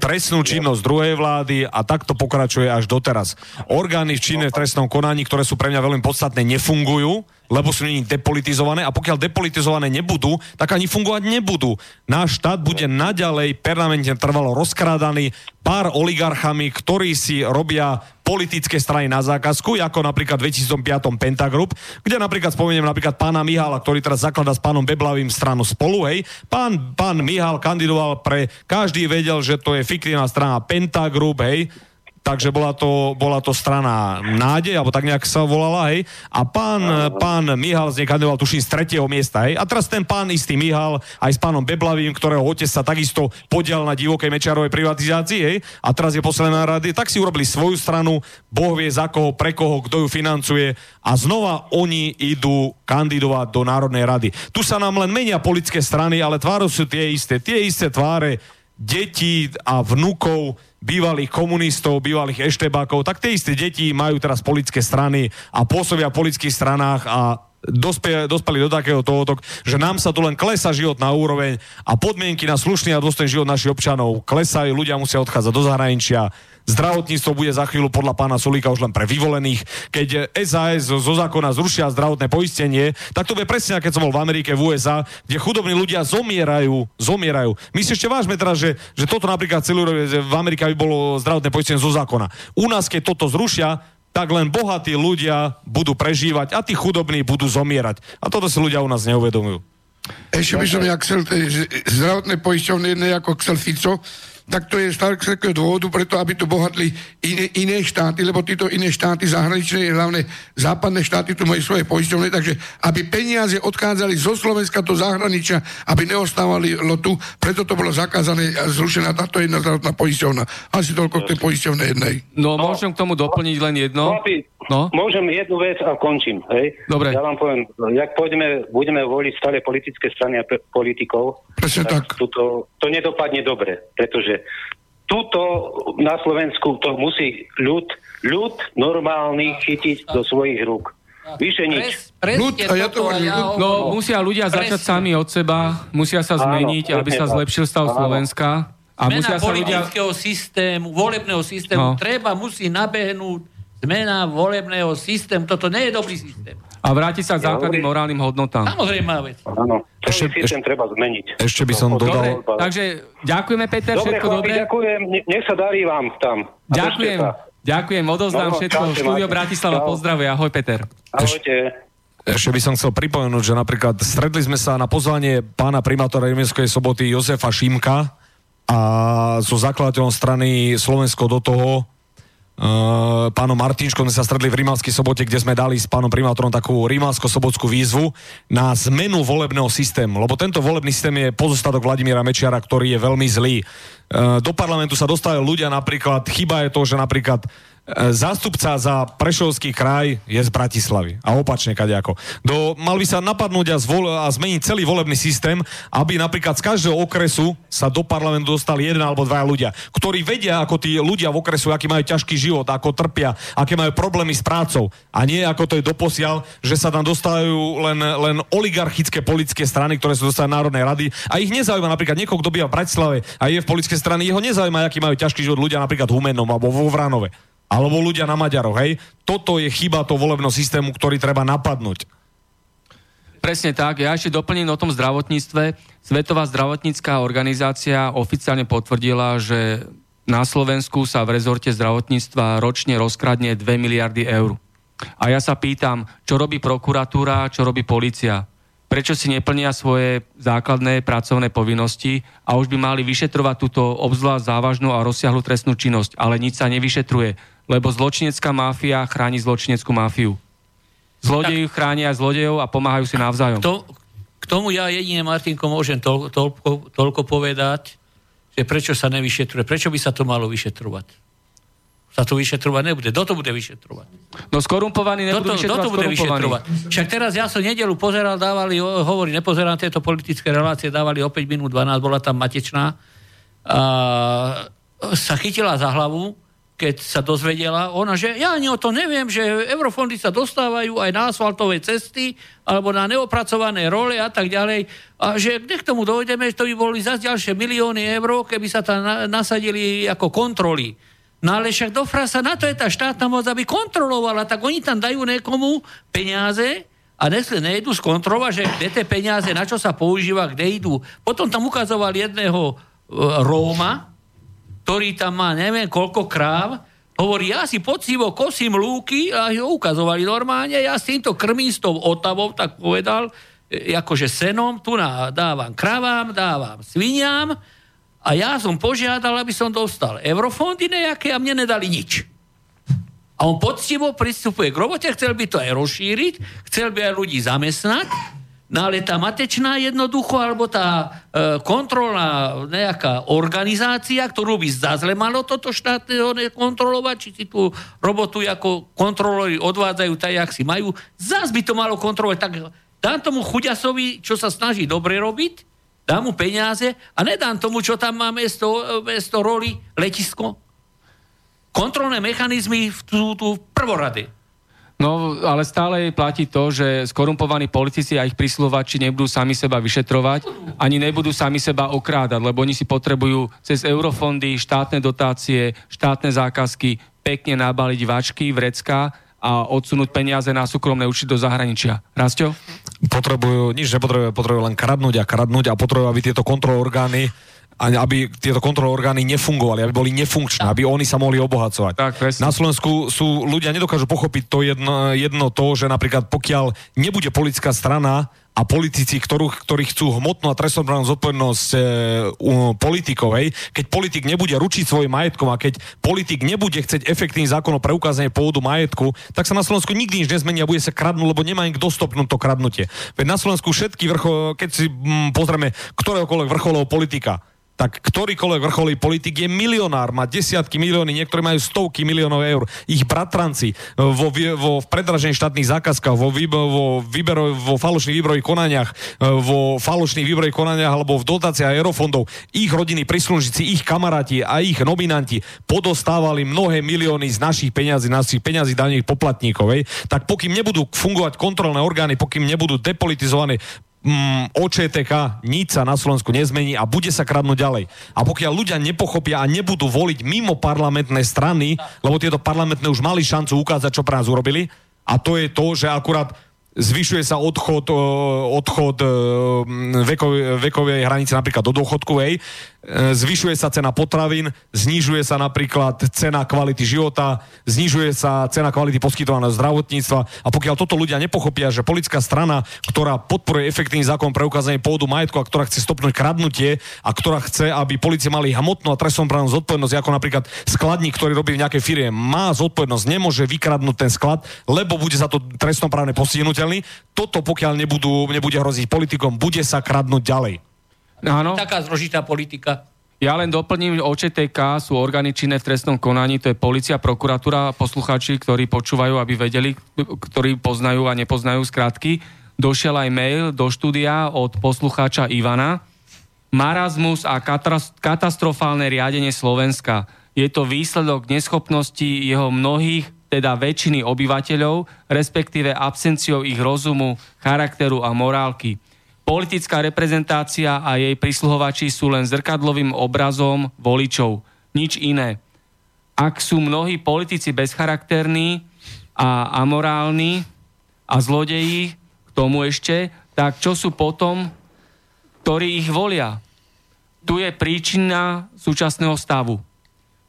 trestnú činnosť druhej vlády a takto pokračuje až doteraz. Orgány v činné v trestnom konaní, ktoré sú pre mňa veľmi podstatné, nefungujú, lebo sú není depolitizované a pokiaľ depolitizované nebudú, tak ani fungovať nebudú. Náš štát bude naďalej permanentne trvalo rozkrádaný pár oligarchami, ktorí si robia politické strany na zákazku, ako napríklad v 2005 Pentagroup, kde napríklad spomeniem napríklad pána Mihala, ktorý teraz zaklada s pánom Beblavým stranu spolu, hej. Pán, pán Mihal kandidoval pre, každý vedel, že to je fiktívna strana Pentagroup, hej. Takže bola to, bola to strana nádej, alebo tak nejak sa volala, hej. A pán, pán Mihal z kandidoval, tuším, z tretieho miesta, hej. A teraz ten pán istý Mihal, aj s pánom Beblavým, ktorého otec sa takisto podial na divokej mečarovej privatizácii, hej. A teraz je posledná rady, tak si urobili svoju stranu, Boh vie za koho, pre koho, kto ju financuje. A znova oni idú kandidovať do Národnej rady. Tu sa nám len menia politické strany, ale tváro sú tie isté. Tie isté tváre detí a vnúkov bývalých komunistov, bývalých eštebákov, tak tie isté deti majú teraz politické strany a pôsobia v politických stranách a dospie, dospeli do takého tohoto, že nám sa tu len klesa život na úroveň a podmienky na slušný a dôstojný život našich občanov klesajú, ľudia musia odchádzať do zahraničia, zdravotníctvo bude za chvíľu podľa pána Sulíka už len pre vyvolených. Keď SAS zo zákona zrušia zdravotné poistenie, tak to bude presne, keď som bol v Amerike, v USA, kde chudobní ľudia zomierajú, zomierajú. My si ešte vážme teraz, že, že toto napríklad celú v Amerike by bolo zdravotné poistenie zo zákona. U nás, keď toto zrušia, tak len bohatí ľudia budú prežívať a tí chudobní budú zomierať. A toto si ľudia u nás neuvedomujú. Ešte by som ja chcel zdravotné poisťovne jedné ako chcel Fico, tak to je stále z takého dôvodu, preto aby tu bohatli iné, iné štáty, lebo títo iné štáty zahraničné, hlavne západné štáty tu majú svoje poisťovne, takže aby peniaze odchádzali zo Slovenska do zahraničia, aby neostávali tu, preto to bolo zakázané a zrušená táto jedna zdravotná poisťovna. Asi toľko k tej poisťovne jednej. No, môžem k tomu doplniť len jedno. Chlapi, No? Môžem jednu vec a končím. Hej? Dobre. Ja vám poviem, jak pôjdeme, budeme voliť stále politické strany a politikov, Presne tak. Tuto, to nedopadne dobre, pretože tuto na Slovensku to musí ľud, ľud normálny chytiť do svojich rúk. Vyše nič. Ľud, a ja to hovorím, ľud. No, musia ľudia začať sami od seba, musia sa Áno, zmeniť, aby sa zlepšil stav Áno. Slovenska. A Zmena musia sa ľudia... politického systému, volebného systému, No. treba, musí nabehnúť zmena volebného systému. Toto nie je dobrý systém. A vrátiť sa k základným morálnym hodnotám. Samozrejme vec. Áno, Ešte- systém treba zmeniť. Ešte by som Dobre, dodal... takže ďakujeme Peter, Dobre, všetko chlapi, dobre. ďakujem, ne- nech sa darí vám tam. A Ďakujem, ďakujem, odovzdám No, no, všetko. Štúdio. Bratislava, pozdravuje, ahoj Peter. Ahojte. Ešte by som chcel pripomenúť, že napríklad stretli sme sa na pozvanie pána primátora Rimeskej soboty Jozefa Šimka a so zakladateľom strany Slovensko do toho Uh, pánom Martinčkom sme sa stretli v Rímavskej sobote, kde sme dali s pánom primátorom takú rímavsko-sobotskú výzvu na zmenu volebného systému, lebo tento volebný systém je pozostatok Vladimíra Mečiara, ktorý je veľmi zlý. Uh, do parlamentu sa dostávajú ľudia napríklad, chyba je to, že napríklad zástupca za Prešovský kraj je z Bratislavy a opačne kadejako. Do, mal by sa napadnúť a, zvol, a zmeniť celý volebný systém, aby napríklad z každého okresu sa do parlamentu dostali jeden alebo dva ľudia, ktorí vedia, ako tí ľudia v okresu, aký majú ťažký život, ako trpia, aké majú problémy s prácou. A nie ako to je doposiaľ, že sa tam dostávajú len, len oligarchické politické strany, ktoré sú dostali Národnej rady a ich nezaujíma napríklad niekoho, kto býva v Bratislave a je v politickej strany, jeho nezaujíma, aký majú ťažký život ľudia napríklad v Humennom alebo vo Vranove alebo ľudia na Maďaroch, hej? Toto je chyba toho volebného systému, ktorý treba napadnúť. Presne tak. Ja ešte doplním o tom zdravotníctve. Svetová zdravotnícká organizácia oficiálne potvrdila, že na Slovensku sa v rezorte zdravotníctva ročne rozkradne 2 miliardy eur. A ja sa pýtam, čo robí prokuratúra, čo robí policia. Prečo si neplnia svoje základné pracovné povinnosti a už by mali vyšetrovať túto obzvlášť závažnú a rozsiahlu trestnú činnosť, ale nič sa nevyšetruje, lebo zločinecká máfia chráni zločineckú máfiu. Zlodeji chránia zlodejov a pomáhajú si navzájom. To, k tomu ja jedine, Martinko, môžem toľko, toľko, toľko povedať, že prečo sa nevyšetruje, prečo by sa to malo vyšetrovať. Sa to vyšetrovať nebude. Kto to bude vyšetrovať? No skorumpovaní nebudú Kto to, kto vyšetrovať to bude vyšetrovať? Však teraz ja som nedelu pozeral, dávali, hovorí, nepozerám tieto politické relácie, dávali o 5 minút 12, bola tam Matečná. A sa chytila za hlavu, keď sa dozvedela ona, že ja ani o to neviem, že eurofondy sa dostávajú aj na asfaltové cesty alebo na neopracované role a tak ďalej. A že kde k tomu dojdeme, že to by boli zase ďalšie milióny eur, keby sa tam na, nasadili ako kontroly. No ale však do frasa, na to je tá štátna moc, aby kontrolovala, tak oni tam dajú niekomu peniaze a nesli nejdu skontrolovať, že kde tie peniaze, na čo sa používa, kde idú. Potom tam ukazoval jedného e, Róma, ktorý tam má neviem koľko kráv, hovorí, ja si poctivo kosím lúky a ho ukazovali normálne, ja s týmto krmím s tou otavou, tak povedal, e, akože senom, tu na, dávam kravám, dávam sviniam a ja som požiadal, aby som dostal eurofondy nejaké a mne nedali nič. A on poctivo pristupuje k robote, chcel by to aj rozšíriť, chcel by aj ľudí zamestnať, no ale tá matečná jednoducho, alebo tá e, kontrolná nejaká organizácia, ktorú by zazle malo toto štátne kontrolovať, či si tú robotu ako kontrolóri odvádzajú tak, jak si majú, zás by to malo kontrolovať. Tak dám tomu chuďasovi, čo sa snaží dobre robiť, dám mu peniaze a nedám tomu, čo tam má mesto, mesto roli, letisko. Kontrolné mechanizmy sú tu v prvorade. No, ale stále platí to, že skorumpovaní politici a ich prisluhovači nebudú sami seba vyšetrovať, ani nebudú sami seba okrádať, lebo oni si potrebujú cez eurofondy, štátne dotácie, štátne zákazky pekne nabaliť vačky, vrecká a odsunúť peniaze na súkromné účty do zahraničia. Rastio? Potrebujú, nič nepotrebujú, potrebujú len kradnúť a kradnúť a potrebujú, aby tieto kontrolorgány aby tieto kontrolorgány nefungovali, aby boli nefunkčné, aby oni sa mohli obohacovať. Tak, presne. Na Slovensku sú ľudia nedokážu pochopiť to jedno, jedno to, že napríklad pokiaľ nebude politická strana a politici, ktorú, ktorí chcú hmotnú a trestnoprávnu zodpovednosť e, u politikov, hej, keď politik nebude ručiť svojim majetkom a keď politik nebude chcieť efektívny zákon o preukázanie pôvodu majetku, tak sa na Slovensku nikdy nič nezmení a bude sa kradnúť, lebo nemá im kto stopnúť to kradnutie. Veď na Slovensku všetky vrcho, keď si mm, pozrieme ktoréhokoľvek vrcholov politika, tak ktorýkoľvek vrcholý politik je milionár, má desiatky milióny, niektorí majú stovky miliónov eur. Ich bratranci vo, vo v predražení štátnych zákazkách, vo, vo, výbero, vo falošných výbrojných konaniach, e, vo falošných výbrojných konaniach alebo v dotáciách eurofondov, ich rodiny, príslušníci, ich kamaráti a ich nominanti podostávali mnohé milióny z našich peňazí, našich peňazí daných poplatníkov. Hej. Tak pokým nebudú fungovať kontrolné orgány, pokým nebudú depolitizované mm, OČTK, nič sa na Slovensku nezmení a bude sa kradnúť ďalej. A pokiaľ ľudia nepochopia a nebudú voliť mimo parlamentné strany, lebo tieto parlamentné už mali šancu ukázať, čo pre nás urobili, a to je to, že akurát zvyšuje sa odchod, odchod e, vekovej, vekovej hranice napríklad do dôchodku, hej. E, zvyšuje sa cena potravín, znižuje sa napríklad cena kvality života, znižuje sa cena kvality poskytovaného zdravotníctva a pokiaľ toto ľudia nepochopia, že politická strana, ktorá podporuje efektívny zákon pre ukázanie pôvodu majetku a ktorá chce stopnúť kradnutie a ktorá chce, aby policie mali hmotnú a trestnoprávnu zodpovednosť, ako napríklad skladník, ktorý robí v nejakej firme, má zodpovednosť, nemôže vykradnúť ten sklad, lebo bude za to trestnoprávne postihnutelný. Toto pokiaľ nebudú, nebude hroziť politikom, bude sa kradnúť ďalej. Áno. Taká zložitá politika. Ja len doplním, OČTK sú orgány činné v trestnom konaní, to je policia, prokuratúra, poslucháči, ktorí počúvajú, aby vedeli, ktorí poznajú a nepoznajú skratky. Došiel aj mail do štúdia od poslucháča Ivana. Marazmus a katastrofálne riadenie Slovenska. Je to výsledok neschopnosti jeho mnohých, teda väčšiny obyvateľov, respektíve absenciou ich rozumu, charakteru a morálky. Politická reprezentácia a jej prisluhovači sú len zrkadlovým obrazom voličov. Nič iné. Ak sú mnohí politici bezcharakterní a amorálni a zlodeji, k tomu ešte, tak čo sú potom, ktorí ich volia? Tu je príčina súčasného stavu.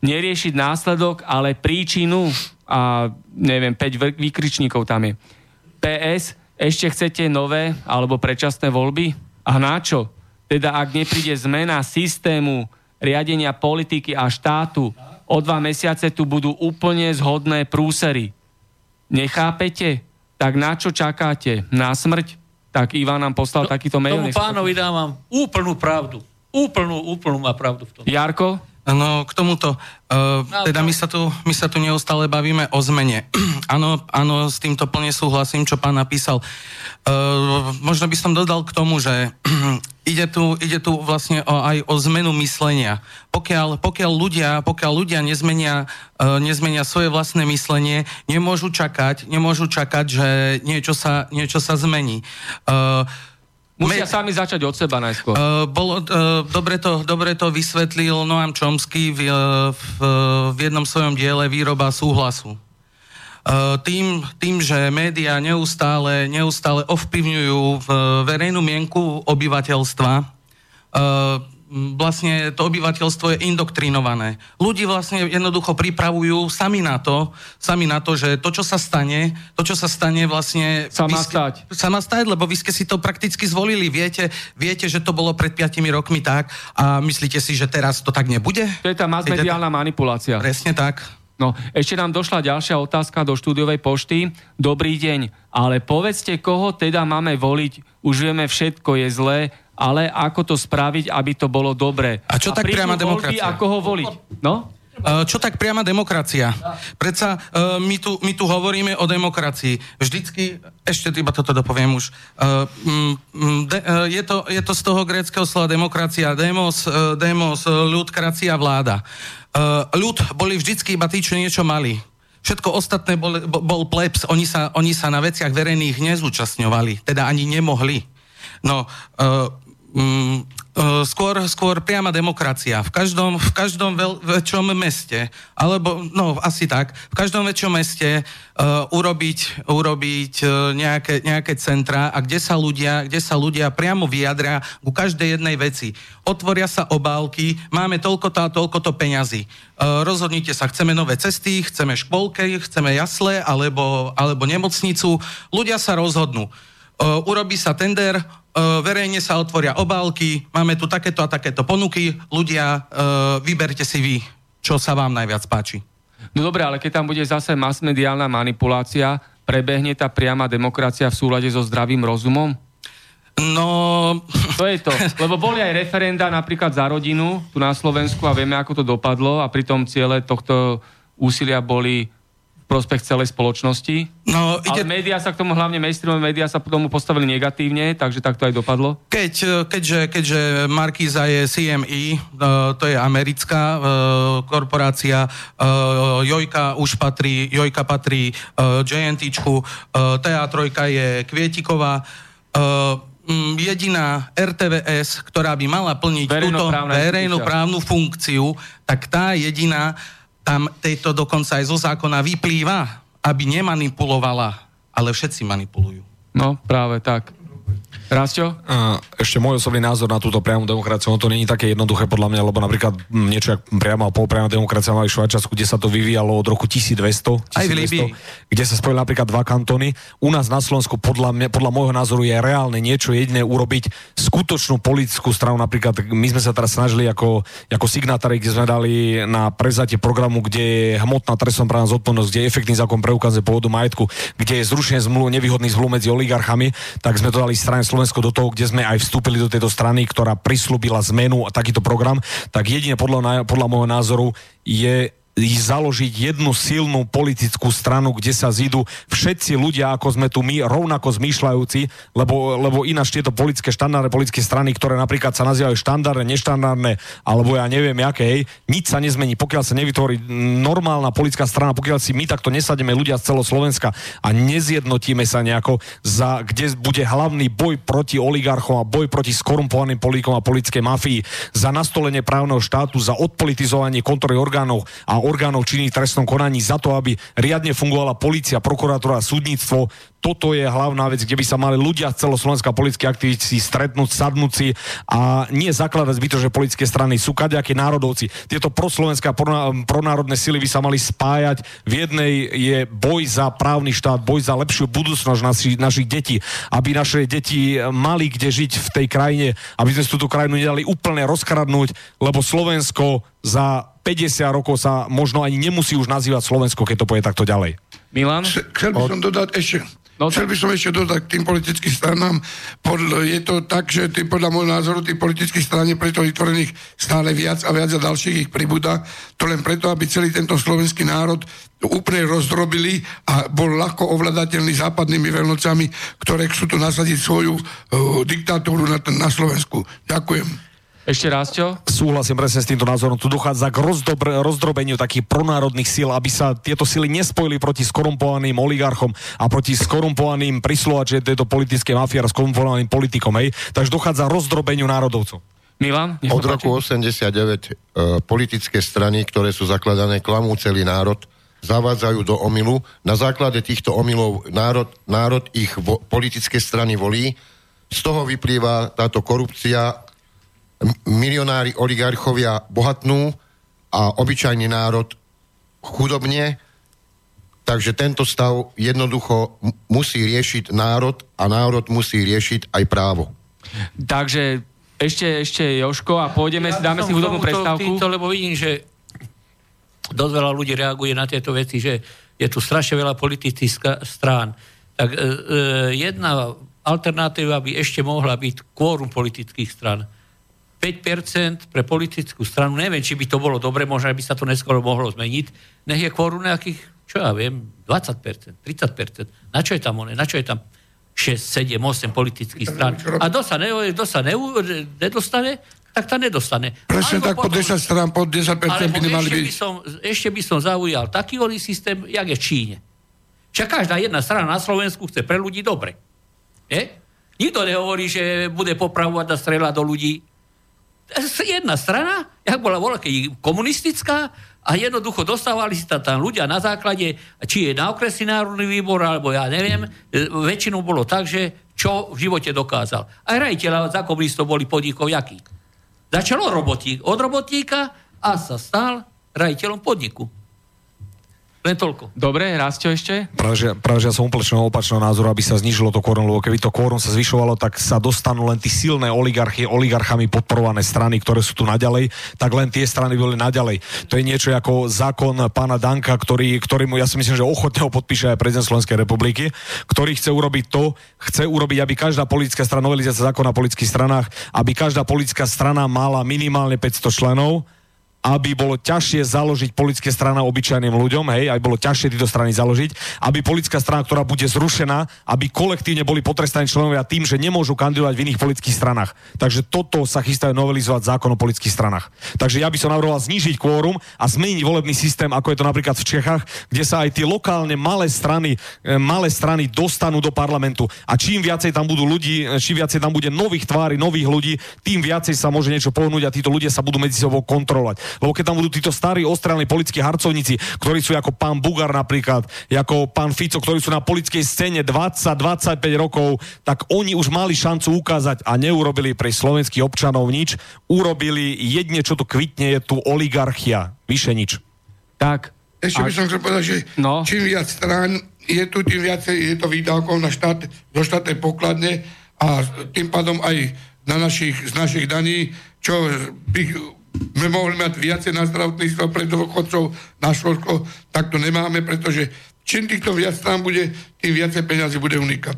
Neriešiť následok, ale príčinu a neviem, 5 vr- výkričníkov tam je. PS, ešte chcete nové alebo predčasné voľby? A na čo? Teda ak nepríde zmena systému riadenia politiky a štátu, o dva mesiace tu budú úplne zhodné prúsery. Nechápete? Tak na čo čakáte? Na smrť? Tak Ivan nám poslal no, takýto mail. Tomu pánovi dávam úplnú pravdu. Úplnú, úplnú má pravdu v tom. Jarko? No, k tomuto. Uh, teda my sa, tu, my sa tu neustále bavíme o zmene. áno, áno, s týmto plne súhlasím, čo pán napísal. Uh, možno by som dodal k tomu, že ide tu, ide tu vlastne o, aj o zmenu myslenia. Pokiaľ, pokiaľ, ľudia, pokiaľ ľudia nezmenia, uh, nezmenia svoje vlastné myslenie, nemôžu čakať, nemôžu čakať, že niečo sa, niečo sa zmení. Uh, Musia Me... sami začať od seba najskôr. Uh, bolo, uh, dobre, to, dobre to vysvetlil Noam Chomsky v, v, v jednom svojom diele Výroba súhlasu. Uh, tým, tým, že médiá neustále, neustále ovplyvňujú verejnú mienku obyvateľstva, uh, vlastne to obyvateľstvo je indoktrinované. Ľudí vlastne jednoducho pripravujú sami na to, sami na to, že to, čo sa stane, to, čo sa stane vlastne... Sa má stať. Sa má stať, lebo vy ste si to prakticky zvolili. Viete, viete, že to bolo pred 5 rokmi tak a myslíte si, že teraz to tak nebude? To je tá masmediálna manipulácia. Presne tak. No, ešte nám došla ďalšia otázka do štúdiovej pošty. Dobrý deň, ale povedzte, koho teda máme voliť? Už vieme, všetko je zlé ale ako to spraviť, aby to bolo dobré. A čo a tak priama demokracia? Voľby, ako ho voliť? No? Uh, čo tak priama demokracia? Predsa uh, my, tu, my tu hovoríme o demokracii. Vždycky, ešte iba toto dopoviem už, uh, je, to, je to z toho gréckého slova demokracia, demos, demos ľud, kracia, vláda. Ľud boli vždycky iba tí, čo niečo mali. Všetko ostatné bol, bol plebs, oni sa, oni sa na veciach verejných nezúčastňovali, teda ani nemohli. No, uh, Mm, e, skôr, skôr priama demokracia. V každom, v každom veľ, väčšom meste, alebo, no asi tak, v každom väčšom meste uh, urobiť, urobiť uh, nejaké, nejaké centra a kde sa, ľudia, kde sa ľudia priamo vyjadria ku každej jednej veci. Otvoria sa obálky, máme toľko a toľko to peňazí. Uh, rozhodnite sa, chceme nové cesty, chceme školky, chceme jasle alebo, alebo nemocnicu. Ľudia sa rozhodnú. Uh, urobí sa tender, verejne sa otvoria obálky, máme tu takéto a takéto ponuky, ľudia, vyberte si vy, čo sa vám najviac páči. No dobre, ale keď tam bude zase masmediálna manipulácia, prebehne tá priama demokracia v súlade so zdravým rozumom? No... To je to. Lebo boli aj referenda napríklad za rodinu tu na Slovensku a vieme, ako to dopadlo a pritom ciele tohto úsilia boli prospech celej spoločnosti. No, ide... Ale médiá sa k tomu, hlavne mainstreamové médiá sa k tomu postavili negatívne, takže tak to aj dopadlo? Keď, e, keďže, keďže Markíza je CME, e, to je americká e, korporácia, Jojka už patrí, Jojka patrí JNTčku, TA3 je Kvietiková, jediná RTVS, ktorá by mala plniť túto verejnoprávnu funkciu, tak tá jediná tam tejto dokonca aj zo zákona vyplýva, aby nemanipulovala, ale všetci manipulujú. No, práve tak. Rásťo? Ešte môj osobný názor na túto priamu demokraciu, no to je také jednoduché podľa mňa, lebo napríklad niečo ako priama a polpriama demokracia mali v Švajčiarsku, kde sa to vyvíjalo od roku 1200, 1200 Aj v Líbii. kde sa spojili napríklad dva kantóny. U nás na Slovensku podľa, mňa, podľa môjho názoru je reálne niečo jediné urobiť skutočnú politickú stranu. Napríklad my sme sa teraz snažili ako, ako signátári, kde sme dali na prezatie programu, kde je hmotná trestnoprávna zodpovednosť, kde je efektný zákon preukaze pôvodu majetku, kde je zrušenie zmluv, nevýhodný zmluv medzi oligarchami, tak sme to dali strane Slovensko do toho, kde sme aj vstúpili do tejto strany, ktorá prislúbila zmenu a takýto program, tak jedine podľa, podľa môjho názoru je založiť jednu silnú politickú stranu, kde sa zídu všetci ľudia, ako sme tu my, rovnako zmýšľajúci, lebo, lebo ináč tieto politické štandardné politické strany, ktoré napríklad sa nazývajú štandardné, neštandardné, alebo ja neviem, aké, hej, nič sa nezmení, pokiaľ sa nevytvorí normálna politická strana, pokiaľ si my takto nesademe ľudia z celého Slovenska a nezjednotíme sa nejako, za, kde bude hlavný boj proti oligarchom a boj proti skorumpovaným politikom a politickej mafii, za nastolenie právneho štátu, za odpolitizovanie kontroly orgánov a orgánov činných trestnom konaní za to, aby riadne fungovala policia, prokuratúra, súdnictvo. Toto je hlavná vec, kde by sa mali ľudia z celoslovenská politické aktivity stretnúť, sadnúť si a nie zakladať zbytočné politické strany. Sú kadejaké národovci. Tieto proslovenské a pronárodné sily by sa mali spájať. V jednej je boj za právny štát, boj za lepšiu budúcnosť našich, našich detí, aby naše deti mali kde žiť v tej krajine, aby sme túto krajinu nedali úplne rozkradnúť, lebo Slovensko za 50 rokov sa možno ani nemusí už nazývať Slovensko, keď to povie takto ďalej. Milan? Chcel by som dodať ešte, No, Chcel by som ešte dodať k tým politickým stranám. Pod, je to tak, že tý, podľa môjho názoru tých politických strán je preto vytvorených stále viac a viac a ďalších ich pribúda. To len preto, aby celý tento slovenský národ úplne rozdrobili a bol ľahko ovladateľný západnými veľnocami, ktoré chcú tu nasadiť svoju uh, diktatúru na, na Slovensku. Ďakujem. Ešte raz, čo? Súhlasím presne s týmto názorom. Tu dochádza k rozdobr- rozdrobeniu takých pronárodných síl, aby sa tieto sily nespojili proti skorumpovaným oligarchom a proti skorumpovaným prislovačom tejto politické mafie a skorumpovaným politikom. Hej? Takže dochádza rozdrobeniu národovcov. Milan? Od roku 89 e, politické strany, ktoré sú zakladané, klamú celý národ, zavádzajú do omilu. Na základe týchto omilov národ, národ ich vo, politické strany volí. Z toho vyplýva táto korupcia milionári, oligarchovia bohatnú a obyčajný národ chudobne, takže tento stav jednoducho musí riešiť národ a národ musí riešiť aj právo. Takže ešte, ešte Joško a pôjdeme, ja dáme si hudobnú prestávku. Týmto, lebo vidím, že dosť veľa ľudí reaguje na tieto veci, že je tu strašne veľa politických strán. Tak e, e, jedna alternatíva by ešte mohla byť kvórum politických stran 5% pre politickú stranu, neviem, či by to bolo dobre, možno by sa to neskôr mohlo zmeniť, nech je kvoru nejakých, čo ja viem, 20%, 30%. Na čo je tam one? Na čo je tam 6, 7, 8 politických stran? A kto sa, ne, kto sa ne, nedostane, tak to nedostane. Presne tak, po 10 strán, po 10% by nemali byť. By som, ešte by som zaujal taký voľný systém, jak je v Číne. Však každá jedna strana na Slovensku chce pre ľudí dobre. Je? Nikto nehovorí, že bude popravovať a strieľať do ľudí jedna strana, jak bola bola komunistická a jednoducho dostávali si tam ľudia na základe, či je na okresný národný výbor, alebo ja neviem, e, väčšinou bolo tak, že čo v živote dokázal. Aj rajiteľa za komunistov boli podnikov jaký. Začalo robotík od robotníka a sa stal rajiteľom podniku. Len toľko. Dobre, raz čo ešte? Práve, ja som úplne opačného názoru, aby sa znižilo to kórum, lebo keby to kórum sa zvyšovalo, tak sa dostanú len tí silné oligarchy, oligarchami podporované strany, ktoré sú tu naďalej, tak len tie strany boli naďalej. To je niečo ako zákon pána Danka, ktorý, ktorý mu, ja si myslím, že ochotne ho podpíše aj prezident Slovenskej republiky, ktorý chce urobiť to, chce urobiť, aby každá politická strana, novelizácia zákona o politických stranách, aby každá politická strana mala minimálne 500 členov, aby bolo ťažšie založiť politické strana obyčajným ľuďom, hej, aby bolo ťažšie tieto strany založiť, aby politická strana, ktorá bude zrušená, aby kolektívne boli potrestaní členovia tým, že nemôžu kandidovať v iných politických stranách. Takže toto sa chystajú novelizovať zákon o politických stranách. Takže ja by som navrhoval znížiť kvórum a zmeniť volebný systém, ako je to napríklad v Čechách, kde sa aj tie lokálne malé strany, e, malé strany dostanú do parlamentu. A čím viacej tam budú ľudí, e, čím viacej tam bude nových tvári, nových ľudí, tým viacej sa môže niečo pohnúť a títo ľudia sa budú medzi sebou kontrolovať. Lebo keď tam budú títo starí ostrelní politickí harcovníci, ktorí sú ako pán Bugar napríklad, ako pán Fico, ktorí sú na politickej scéne 20-25 rokov, tak oni už mali šancu ukázať a neurobili pre slovenských občanov nič. Urobili jedne, čo tu kvitne, je tu oligarchia. Vyše nič. Tak. Ešte by som chcel povedať, že no. čím viac strán je tu, tým viacej je to výdavkov na štát, do štátnej pokladne a tým pádom aj na našich, z našich daní, čo by sme mohli mať viacej na zdravotníctvo pre dôchodcov, na školsko, tak to nemáme, pretože čím týchto viac tam bude, tým viacej peniazy bude unikat.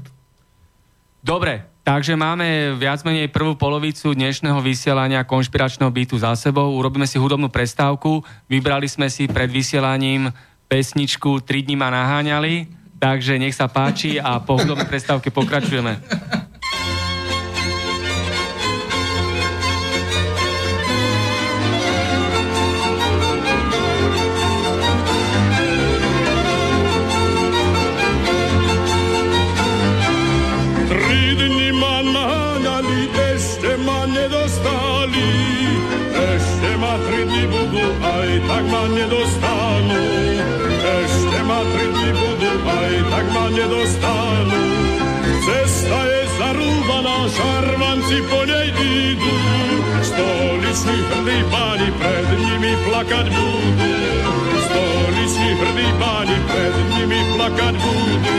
Dobre, takže máme viac menej prvú polovicu dnešného vysielania konšpiračného bytu za sebou. Urobíme si hudobnú prestávku. Vybrali sme si pred vysielaním pesničku 3 dní ma naháňali, takže nech sa páči a po hudobnej prestávke pokračujeme. Tak ma nedostanú. Ešte ma tri dny budú, aj tak ma nedostanú. Cesta je zarúbaná, šarvanci po nej idú. Stoliční hrdí páni pred nimi plakať budú. Stoliční hrdí páni pred nimi plakať budú.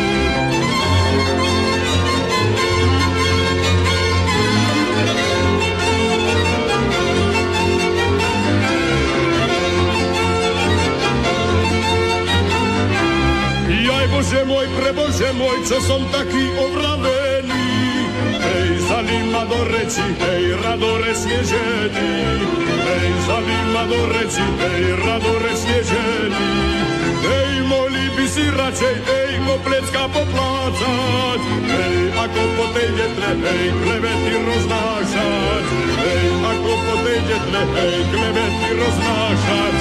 Bože môj, prebože môj, čo som taký ovravený. Hej, zali ma do reči, hej, radorečne ženy. Hej, zali ma do reči, hej, radorečne ženy. Hej, mohli by si radšej, hej, koplecka poplácať. Hej, ako po tej detle, hej, klevety roznášať. Hej, ako po tej detle, hej, klevety roznášať.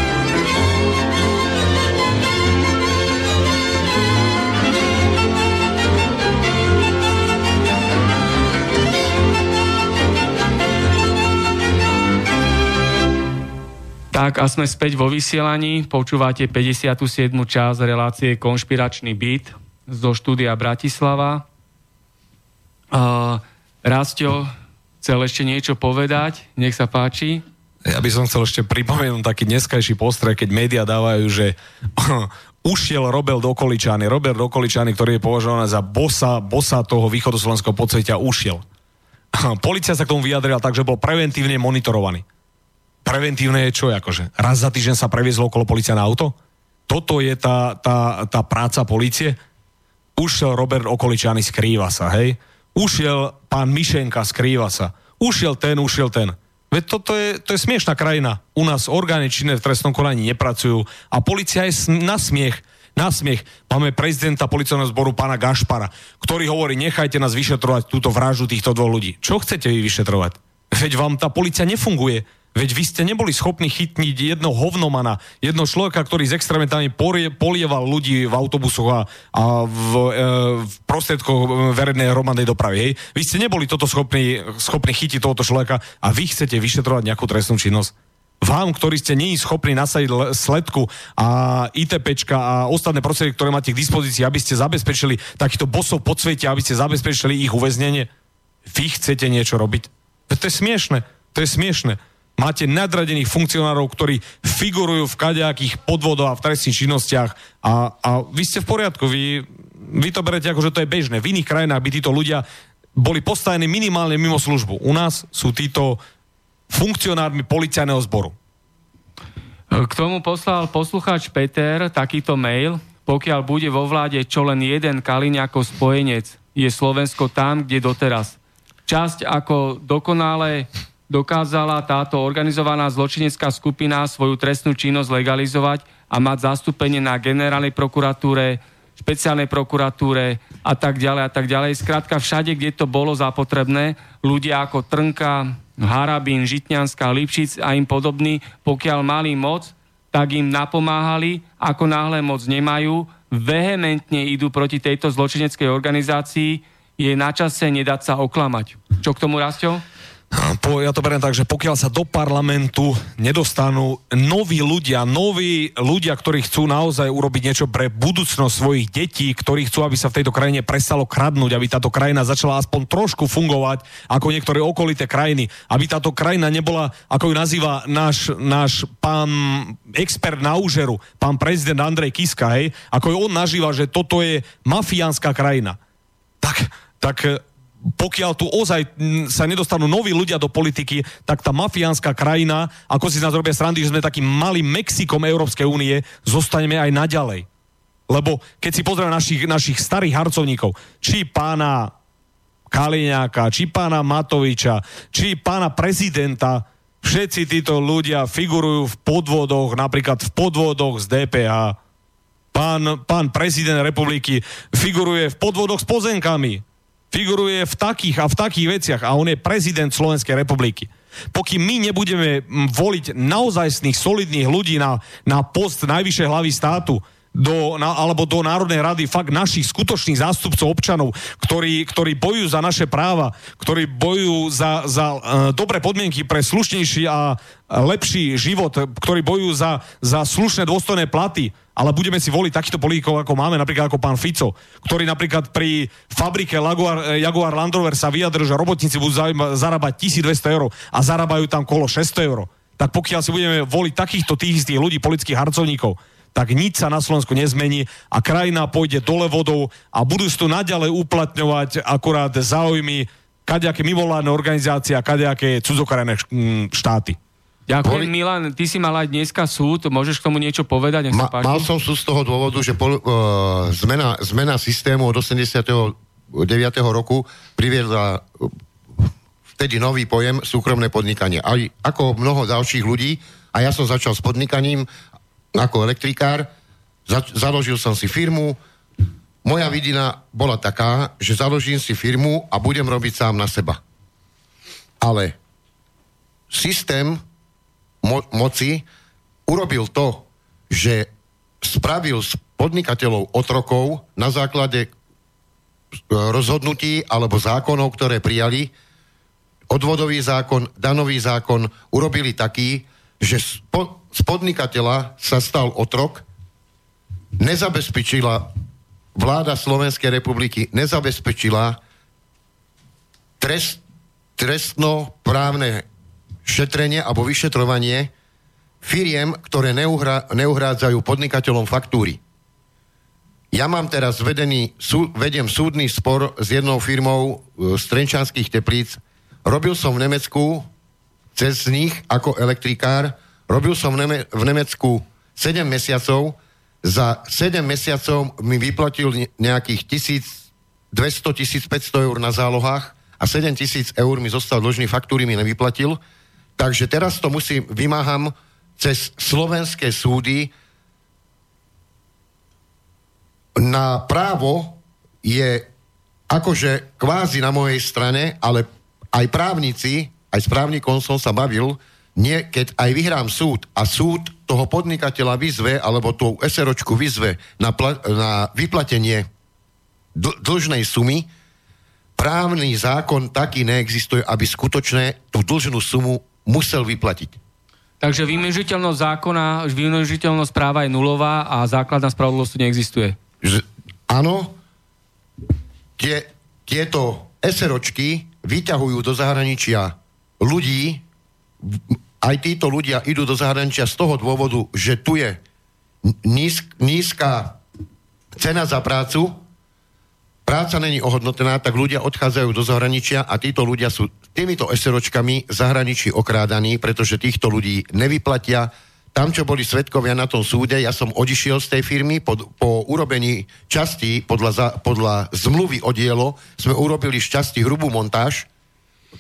Tak a sme späť vo vysielaní. Počúvate 57. časť relácie Konšpiračný byt zo štúdia Bratislava. Uh, Rastio chcel ešte niečo povedať. Nech sa páči. Ja by som chcel ešte pripomenúť taký dneskajší postreh, keď médiá dávajú, že ušiel Robert Dokoličany. Robert Dokoličany, ktorý je považovaný za bosa, bosa toho východoslovenského podsvetia, ušiel. Polícia sa k tomu vyjadrila tak, že bol preventívne monitorovaný. Preventívne je čo? Akože raz za týždeň sa previezlo okolo policia na auto? Toto je tá, tá, tá práca policie? Ušiel Robert Okoličany, skrýva sa, hej? Ušiel pán Mišenka, skrýva sa. Ušiel ten, ušiel ten. Veď toto je, to je smiešná krajina. U nás orgány činné v trestnom konaní nepracujú a policia je na smiech. Na smiech. Máme prezidenta policajného zboru pána Gašpara, ktorý hovorí, nechajte nás vyšetrovať túto vraždu týchto dvoch ľudí. Čo chcete vy vyšetrovať? Veď vám tá policia nefunguje. Veď vy ste neboli schopní chytniť jedno hovnomana, jedno človeka, ktorý s experimentami polieval ľudí v autobusoch a, a v, e, v prostriedkoch verejnej hromadnej dopravy. Hej. Vy ste neboli toto schopní, schopní chytiť tohoto človeka a vy chcete vyšetrovať nejakú trestnú činnosť. Vám, ktorí ste není schopní nasadiť sledku a ITPčka a ostatné prostriedky, ktoré máte k dispozícii, aby ste zabezpečili takýchto bosov pod svete, aby ste zabezpečili ich uväznenie, vy chcete niečo robiť? To je smiešne. To je smiešne. Máte nadradených funkcionárov, ktorí figurujú v kadejakých podvodoch a v trestných činnostiach a, a vy ste v poriadku, vy, vy to berete ako, že to je bežné. V iných krajinách by títo ľudia boli postavení minimálne mimo službu. U nás sú títo funkcionármi policajného zboru. K tomu poslal poslucháč Peter takýto mail. Pokiaľ bude vo vláde čo len jeden Kaliňakov spojenec, je Slovensko tam, kde doteraz. Časť ako dokonale dokázala táto organizovaná zločinecká skupina svoju trestnú činnosť legalizovať a mať zastúpenie na generálnej prokuratúre, špeciálnej prokuratúre a tak ďalej a tak ďalej. Skrátka všade, kde to bolo zapotrebné, ľudia ako Trnka, Harabín, Žitňanská, Lipšic a im podobní, pokiaľ mali moc, tak im napomáhali, ako náhle moc nemajú, vehementne idú proti tejto zločineckej organizácii, je na čase nedať sa oklamať. Čo k tomu, Rastio? Po, ja to beriem tak, že pokiaľ sa do parlamentu nedostanú noví ľudia, noví ľudia, ktorí chcú naozaj urobiť niečo pre budúcnosť svojich detí, ktorí chcú, aby sa v tejto krajine prestalo kradnúť, aby táto krajina začala aspoň trošku fungovať ako niektoré okolité krajiny, aby táto krajina nebola, ako ju nazýva náš, náš pán expert na úžeru, pán prezident Andrej Kiska, hej, ako ju on nažíva, že toto je mafiánska krajina. Tak, tak pokiaľ tu ozaj sa nedostanú noví ľudia do politiky, tak tá mafiánska krajina, ako si z nás robia srandy, že sme takým malým Mexikom Európskej únie, zostaneme aj naďalej. Lebo keď si pozrieme našich, našich starých harcovníkov, či pána Kaliňáka, či pána Matoviča, či pána prezidenta, všetci títo ľudia figurujú v podvodoch, napríklad v podvodoch z DPH. Pán, pán prezident republiky figuruje v podvodoch s pozemkami figuruje v takých a v takých veciach a on je prezident Slovenskej republiky. Pokým my nebudeme voliť naozajstných, solidných ľudí na, na post najvyššej hlavy státu, do, na, alebo do Národnej rady fakt našich skutočných zástupcov občanov, ktorí, ktorí bojujú za naše práva, ktorí bojujú za, za uh, dobré podmienky pre slušnejší a lepší život, ktorí bojujú za, za slušné dôstojné platy, ale budeme si voliť takýchto politikov, ako máme, napríklad ako pán Fico, ktorý napríklad pri fabrike Jaguar, Jaguar Land Rover sa vyjadril, že robotníci budú zarábať 1200 eur a zarábajú tam kolo 600 eur. Tak pokiaľ si budeme voliť takýchto tých istých ľudí, politických harcovníkov, tak nič sa na Slovensku nezmení a krajina pôjde dole vodou a budú tu naďalej uplatňovať akurát záujmy kadejaké mimovládne organizácie a kadejaké cudzokrajné štáty. Ďakujem, Boli... Milan. Ty si mal aj dneska súd, môžeš k tomu niečo povedať? Nech Ma, mal som súd z toho dôvodu, že pol, uh, zmena, zmena systému od 89. roku priviedla uh, vtedy nový pojem súkromné podnikanie. Aj ako mnoho ďalších ľudí, a ja som začal s podnikaním ako elektrikár, za, založil som si firmu, moja vidina bola taká, že založím si firmu a budem robiť sám na seba. Ale systém mo- moci urobil to, že spravil z podnikateľov otrokov na základe e, rozhodnutí alebo zákonov, ktoré prijali, odvodový zákon, danový zákon, urobili taký, že z, po, z podnikateľa sa stal otrok, nezabezpečila vláda Slovenskej republiky, nezabezpečila trest, trestno-právne šetrenie alebo vyšetrovanie firiem, ktoré neuhra, neuhrádzajú podnikateľom faktúry. Ja mám teraz vedený, sú, vedem súdny spor s jednou firmou e, z Trenčanských teplíc. Robil som v Nemecku cez nich ako elektrikár. Robil som v, Neme, v Nemecku 7 mesiacov. Za 7 mesiacov mi vyplatil nejakých 1200-1500 eur na zálohách a 7 tisíc eur mi zostal dlžný, faktúry mi nevyplatil. Takže teraz to musím, vymáham cez slovenské súdy. Na právo je akože kvázi na mojej strane, ale aj právnici, aj s právnikom sa bavil, nie, keď aj vyhrám súd a súd toho podnikateľa vyzve, alebo tú SROčku vyzve na, pla- na vyplatenie dl- dlžnej sumy, právny zákon taký neexistuje, aby skutočne tú dlžnú sumu musel vyplatiť. Takže vymežiteľnosť zákona, vymežiteľnosť práva je nulová a základná spravodlivosť neexistuje. Že, áno, tie, tieto SROčky vyťahujú do zahraničia ľudí, aj títo ľudia idú do zahraničia z toho dôvodu, že tu je nízk, nízka cena za prácu, práca není ohodnotená, tak ľudia odchádzajú do zahraničia a títo ľudia sú týmito SROčkami zahraničí okrádaní, pretože týchto ľudí nevyplatia. Tam, čo boli svetkovia na tom súde, ja som odišiel z tej firmy pod, po urobení časti podľa, za, podľa zmluvy o dielo, sme urobili z časti hrubú montáž.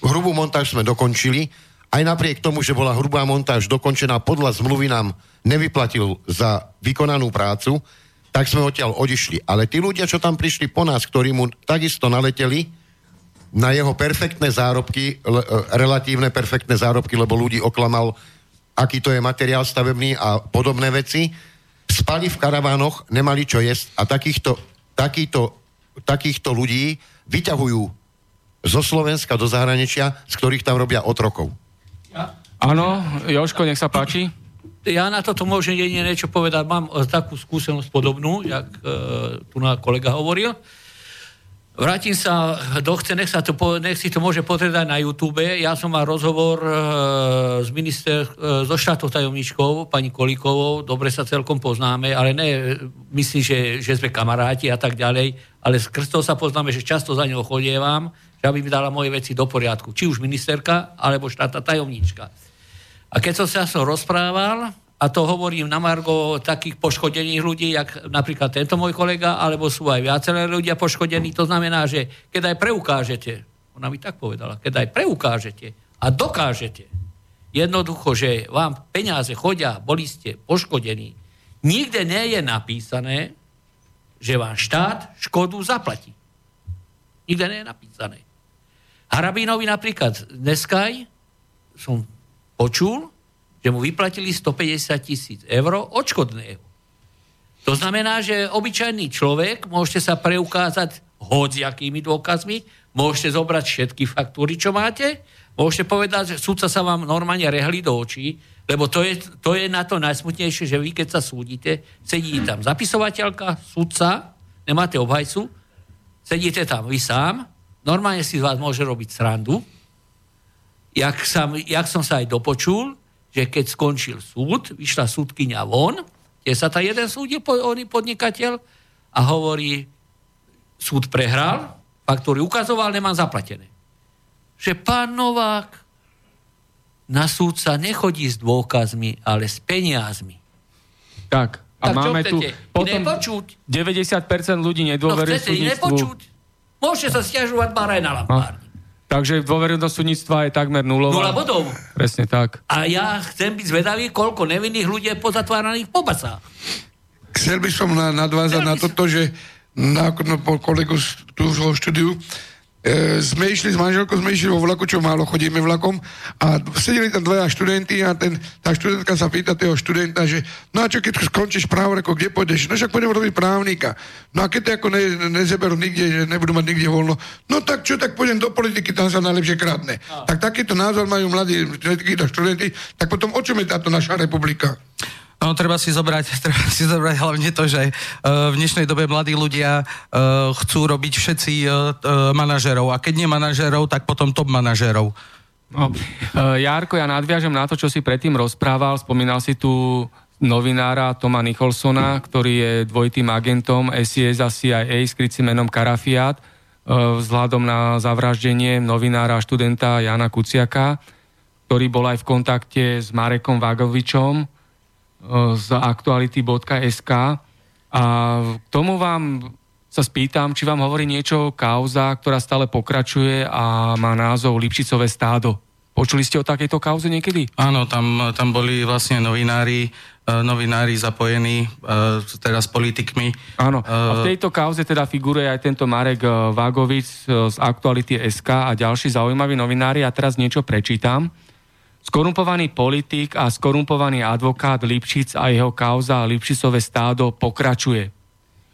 Hrubú montáž sme dokončili. Aj napriek tomu, že bola hrubá montáž dokončená podľa zmluvy nám nevyplatil za vykonanú prácu, tak sme odtiaľ odišli. Ale tí ľudia, čo tam prišli po nás, ktorí mu takisto naleteli na jeho perfektné zárobky, le, e, relatívne perfektné zárobky, lebo ľudí oklamal, aký to je materiál stavebný a podobné veci, spali v karavánoch, nemali čo jesť a takýchto, takýto, takýchto ľudí vyťahujú zo Slovenska do zahraničia, z ktorých tam robia otrokov. Áno, Joško, nech sa páči ja na toto môžem jedine niečo povedať. Mám takú skúsenosť podobnú, jak e, tu na kolega hovoril. Vrátim sa do chce, nech, sa to, nech si to môže potredať na YouTube. Ja som mal rozhovor e, s minister, e, so štátnou tajomničkou, pani Kolíkovou, dobre sa celkom poznáme, ale ne, myslím, že, že sme kamaráti a tak ďalej, ale skrz toho sa poznáme, že často za ňou chodievam, aby mi dala moje veci do poriadku. Či už ministerka, alebo štátna tajomnička. A keď som sa s rozprával, a to hovorím na Margo takých poškodených ľudí, jak napríklad tento môj kolega, alebo sú aj viaceré ľudia poškodení, to znamená, že keď aj preukážete, ona mi tak povedala, keď aj preukážete a dokážete jednoducho, že vám peniaze chodia, boli ste poškodení, nikde nie je napísané, že vám štát škodu zaplatí. Nikde nie je napísané. Harabínovi napríklad dneska som počul, že mu vyplatili 150 tisíc eur odškodného. To znamená, že obyčajný človek, môžete sa preukázať hociakými dôkazmi, môžete zobrať všetky faktúry, čo máte, môžete povedať, že súdca sa vám normálne rehli do očí, lebo to je, to je na to najsmutnejšie, že vy keď sa súdite, sedí tam zapisovateľka, súdca, nemáte obhajcu, sedíte tam vy sám, normálne si z vás môže robiť srandu, jak, sam, jak som sa aj dopočul, že keď skončil súd, vyšla súdkynia von, kde sa tá jeden súdil, oný podnikateľ, a hovorí, súd prehral, faktúry ukazoval, nemám zaplatené. Že pán Novák na súd sa nechodí s dôkazmi, ale s peniazmi. Tak, a tak máme tu potom nepočuť. 90% ľudí nedôveruje no súdnictvu. nepočuť. Môžete sa stiažovať bara aj na lampárni. Takže dôveryhodnosť súdnictva je takmer nulová. Nula bodov. Presne tak. A ja chcem byť zvedavý, koľko nevinných ľudí je pozatváraných po basách. Chcel by som na, nadvázať na toto, že na, no, po kolegu vo štúdiu, e, sme išli s manželkou, sme išli vo vlaku, čo málo chodíme vlakom a sedeli tam dvaja študenti a ten, tá študentka sa pýta toho študenta, že no a čo keď skončíš právo, ako kde pôjdeš? No však pôjdem robiť právnika. No a keď to ako ne, nezeberú nikde, že nebudú mať nikde voľno, no tak čo, tak pôjdem do politiky, tam sa najlepšie kradne. A. Tak takýto názor majú mladí takíto študenti, tak potom o čom je táto naša republika? No, treba si zobrať, treba si zobrať hlavne to, že uh, v dnešnej dobe mladí ľudia uh, chcú robiť všetci uh, manažerov a keď nie manažerov, tak potom top manažerov. No, Jarko, ja nadviažem na to, čo si predtým rozprával. Spomínal si tu novinára Toma Nicholsona, ktorý je dvojitým agentom SIS a CIA s krycím menom Karafiat vzhľadom na zavraždenie novinára a študenta Jana Kuciaka, ktorý bol aj v kontakte s Marekom Vagovičom, z aktuality.sk a k tomu vám sa spýtam, či vám hovorí niečo kauza, ktorá stále pokračuje a má názov Lipšicové stádo. Počuli ste o takejto kauze niekedy? Áno, tam, tam boli vlastne novinári, e, novinári zapojení e, teraz s politikmi. Áno, a v tejto kauze teda figuruje aj tento Marek e, Vagovic z Aktuality SK a ďalší zaujímaví novinári. A teraz niečo prečítam. Skorumpovaný politik a skorumpovaný advokát Lipšic a jeho kauza Lipšicové stádo pokračuje.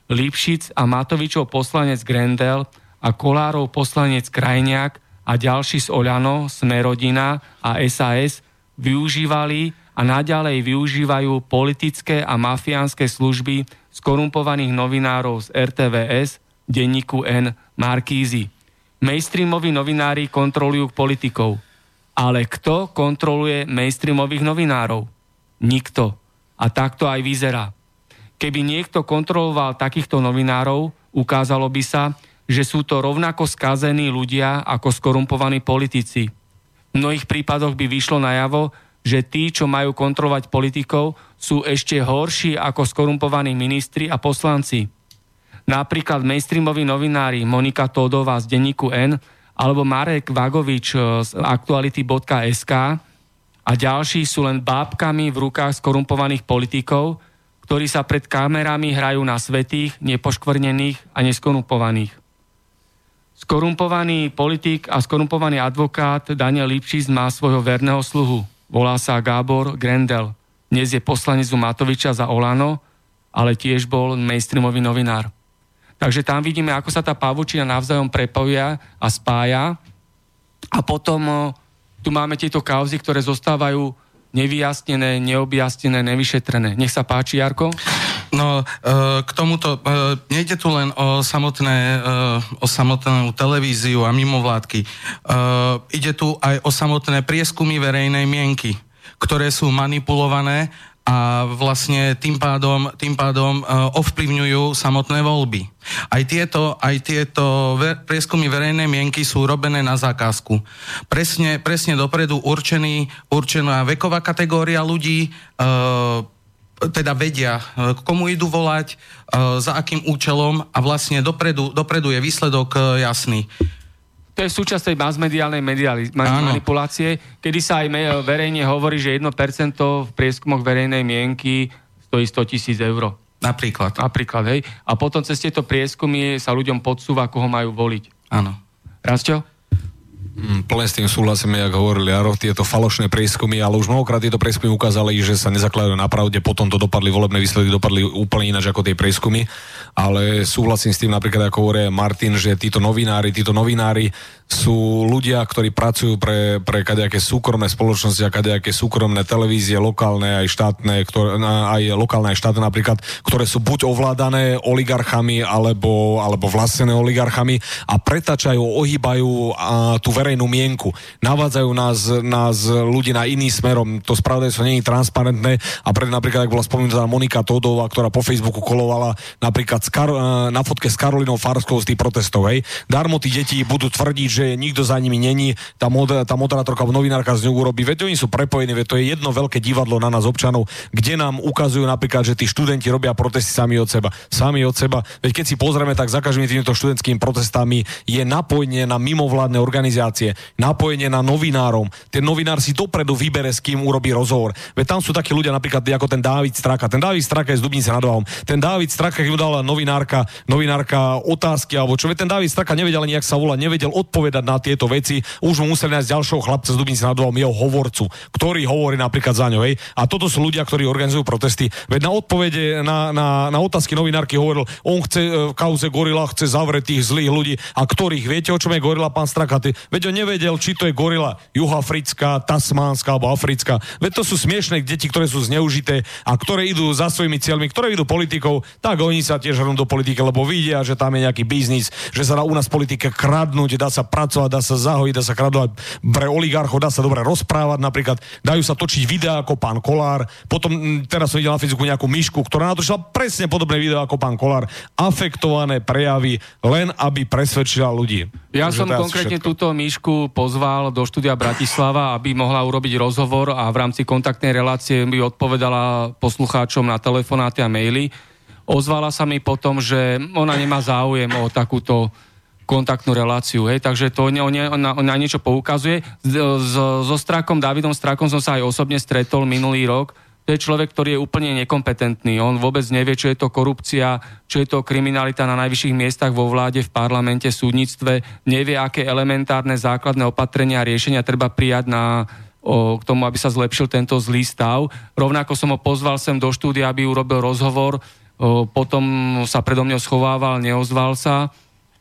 Lipšic a Matovičov poslanec Grendel a Kolárov poslanec Krajniak a ďalší z Oľano, Smerodina a SAS využívali a naďalej využívajú politické a mafiánske služby skorumpovaných novinárov z RTVS, denníku N, Markízy. Mainstreamoví novinári kontrolujú politikov – ale kto kontroluje mainstreamových novinárov? Nikto. A takto aj vyzerá. Keby niekto kontroloval takýchto novinárov, ukázalo by sa, že sú to rovnako skazení ľudia ako skorumpovaní politici. V mnohých prípadoch by vyšlo najavo, že tí, čo majú kontrolovať politikov, sú ešte horší ako skorumpovaní ministri a poslanci. Napríklad mainstreamoví novinári Monika Todová z denníku N alebo Marek Vagovič eh, z aktuality.sk a ďalší sú len bábkami v rukách skorumpovaných politikov, ktorí sa pred kamerami hrajú na svetých, nepoškvrnených a neskorumpovaných. Skorumpovaný politik a skorumpovaný advokát Daniel Lipšic má svojho verného sluhu. Volá sa Gábor Grendel. Dnes je poslanec Matoviča za Olano, ale tiež bol mainstreamový novinár. Takže tam vidíme, ako sa tá pavučina navzájom prepoja a spája. A potom tu máme tieto kauzy, ktoré zostávajú nevyjasnené, neobjasnené, nevyšetrené. Nech sa páči, Jarko. No, k tomuto, nejde tu len o, samotné, o samotnú televíziu a mimovládky. Ide tu aj o samotné prieskumy verejnej mienky, ktoré sú manipulované a vlastne tým pádom, tým pádom uh, ovplyvňujú samotné voľby. Aj tieto, aj tieto ver, prieskumy verejnej mienky sú robené na zákazku. Presne, presne dopredu určený, určená veková kategória ľudí, uh, teda vedia, uh, komu idú volať, uh, za akým účelom a vlastne dopredu, dopredu je výsledok jasný to je súčasť tej masmediálnej manipulácie, kedy sa aj verejne hovorí, že 1% v prieskumoch verejnej mienky stojí 100 tisíc eur. Napríklad. Napríklad, hej. A potom cez tieto prieskumy sa ľuďom podsúva, koho majú voliť. Áno. Mm, Plne s tým súhlasíme, jak hovorili Jaro, tieto falošné prieskumy, ale už mnohokrát tieto prieskumy ukázali, že sa nezakladajú na pravde, potom to dopadli, volebné výsledky dopadli úplne ináč ako tie prieskumy, ale súhlasím s tým napríklad, ako hovorí Martin, že títo novinári, títo novinári sú ľudia, ktorí pracujú pre, pre kadejaké súkromné spoločnosti a kadejaké súkromné televízie, lokálne aj štátne, ktoré, aj lokálne aj štátne napríklad, ktoré sú buď ovládané oligarchami alebo, alebo vlastnené oligarchami a pretačajú, ohýbajú a, tú verejnú mienku. Navádzajú nás, nás ľudí na iný smerom. To spravodajstvo nie je transparentné a preto napríklad, ak bola spomínutá Monika Todová, ktorá po Facebooku kolovala napríklad Kar- na fotke s Karolinou Farskou z tých protestov, hej. Darmo tí deti budú tvrdiť, že nikto za nimi není, tá, mod, tá moderátorka alebo novinárka z ňou urobí, veď oni sú prepojení, veď to je jedno veľké divadlo na nás občanov, kde nám ukazujú napríklad, že tí študenti robia protesty sami od seba. Sami od seba. Veď keď si pozrieme, tak za každými týmito študentskými protestami je napojenie na mimovládne organizácie, napojenie na novinárom. Ten novinár si dopredu vybere, s kým urobí rozhovor. Veď tam sú takí ľudia napríklad ako ten Dávid Straka. Ten Dávid Straka je z Dubnice nad Váhom. Ten Dávid Straka, keď mu dala novinárka, novinárka otázky, alebo čo, veď ten Dávid Straka nevedel ani, jak sa volá, nevedel odpovedať na tieto veci. Už mu museli nájsť ďalšieho chlapca z Dubnice nad Váhom, jeho hovorcu, ktorý hovorí napríklad za ňou. Hej. A toto sú ľudia, ktorí organizujú protesty. Veď na odpovede na, na, na otázky novinárky hovoril, on chce e, v kauze Gorila, chce zavrieť tých zlých ľudí. A ktorých? Viete, o čom je Gorila, pán Strakaty? Veď on nevedel, či to je Gorila juhafrická, tasmánska alebo africká. Veď to sú smiešné deti, ktoré sú zneužité a ktoré idú za svojimi cieľmi, ktoré idú politikou, tak oni sa tiež hrnú do politiky, lebo vidia, že tam je nejaký biznis, že sa dá u nás politika kradnúť, dá sa pracovať, dá sa zahojiť, dá sa kradovať pre oligarchov, dá sa dobre rozprávať napríklad, dajú sa točiť videá ako pán Kolár, potom mm, teraz som videl na Facebooku nejakú myšku, ktorá natočila presne podobné video ako pán Kolár, afektované prejavy, len aby presvedčila ľudí. Ja Takže som konkrétne všetko. túto Míšku pozval do štúdia Bratislava, aby mohla urobiť rozhovor a v rámci kontaktnej relácie by odpovedala poslucháčom na telefonáty a maily. Ozvala sa mi potom, že ona nemá záujem o takúto kontaktnú reláciu, hej, takže to ne, ne, na, na niečo poukazuje. S, so Strakom, Davidom Strakom som sa aj osobne stretol minulý rok. To je človek, ktorý je úplne nekompetentný. On vôbec nevie, čo je to korupcia, čo je to kriminalita na najvyšších miestach vo vláde, v parlamente, súdnictve. Nevie, aké elementárne základné opatrenia a riešenia treba prijať na, k tomu, aby sa zlepšil tento zlý stav. Rovnako som ho pozval sem do štúdia, aby urobil rozhovor, potom sa predo mňou schovával, neozval sa.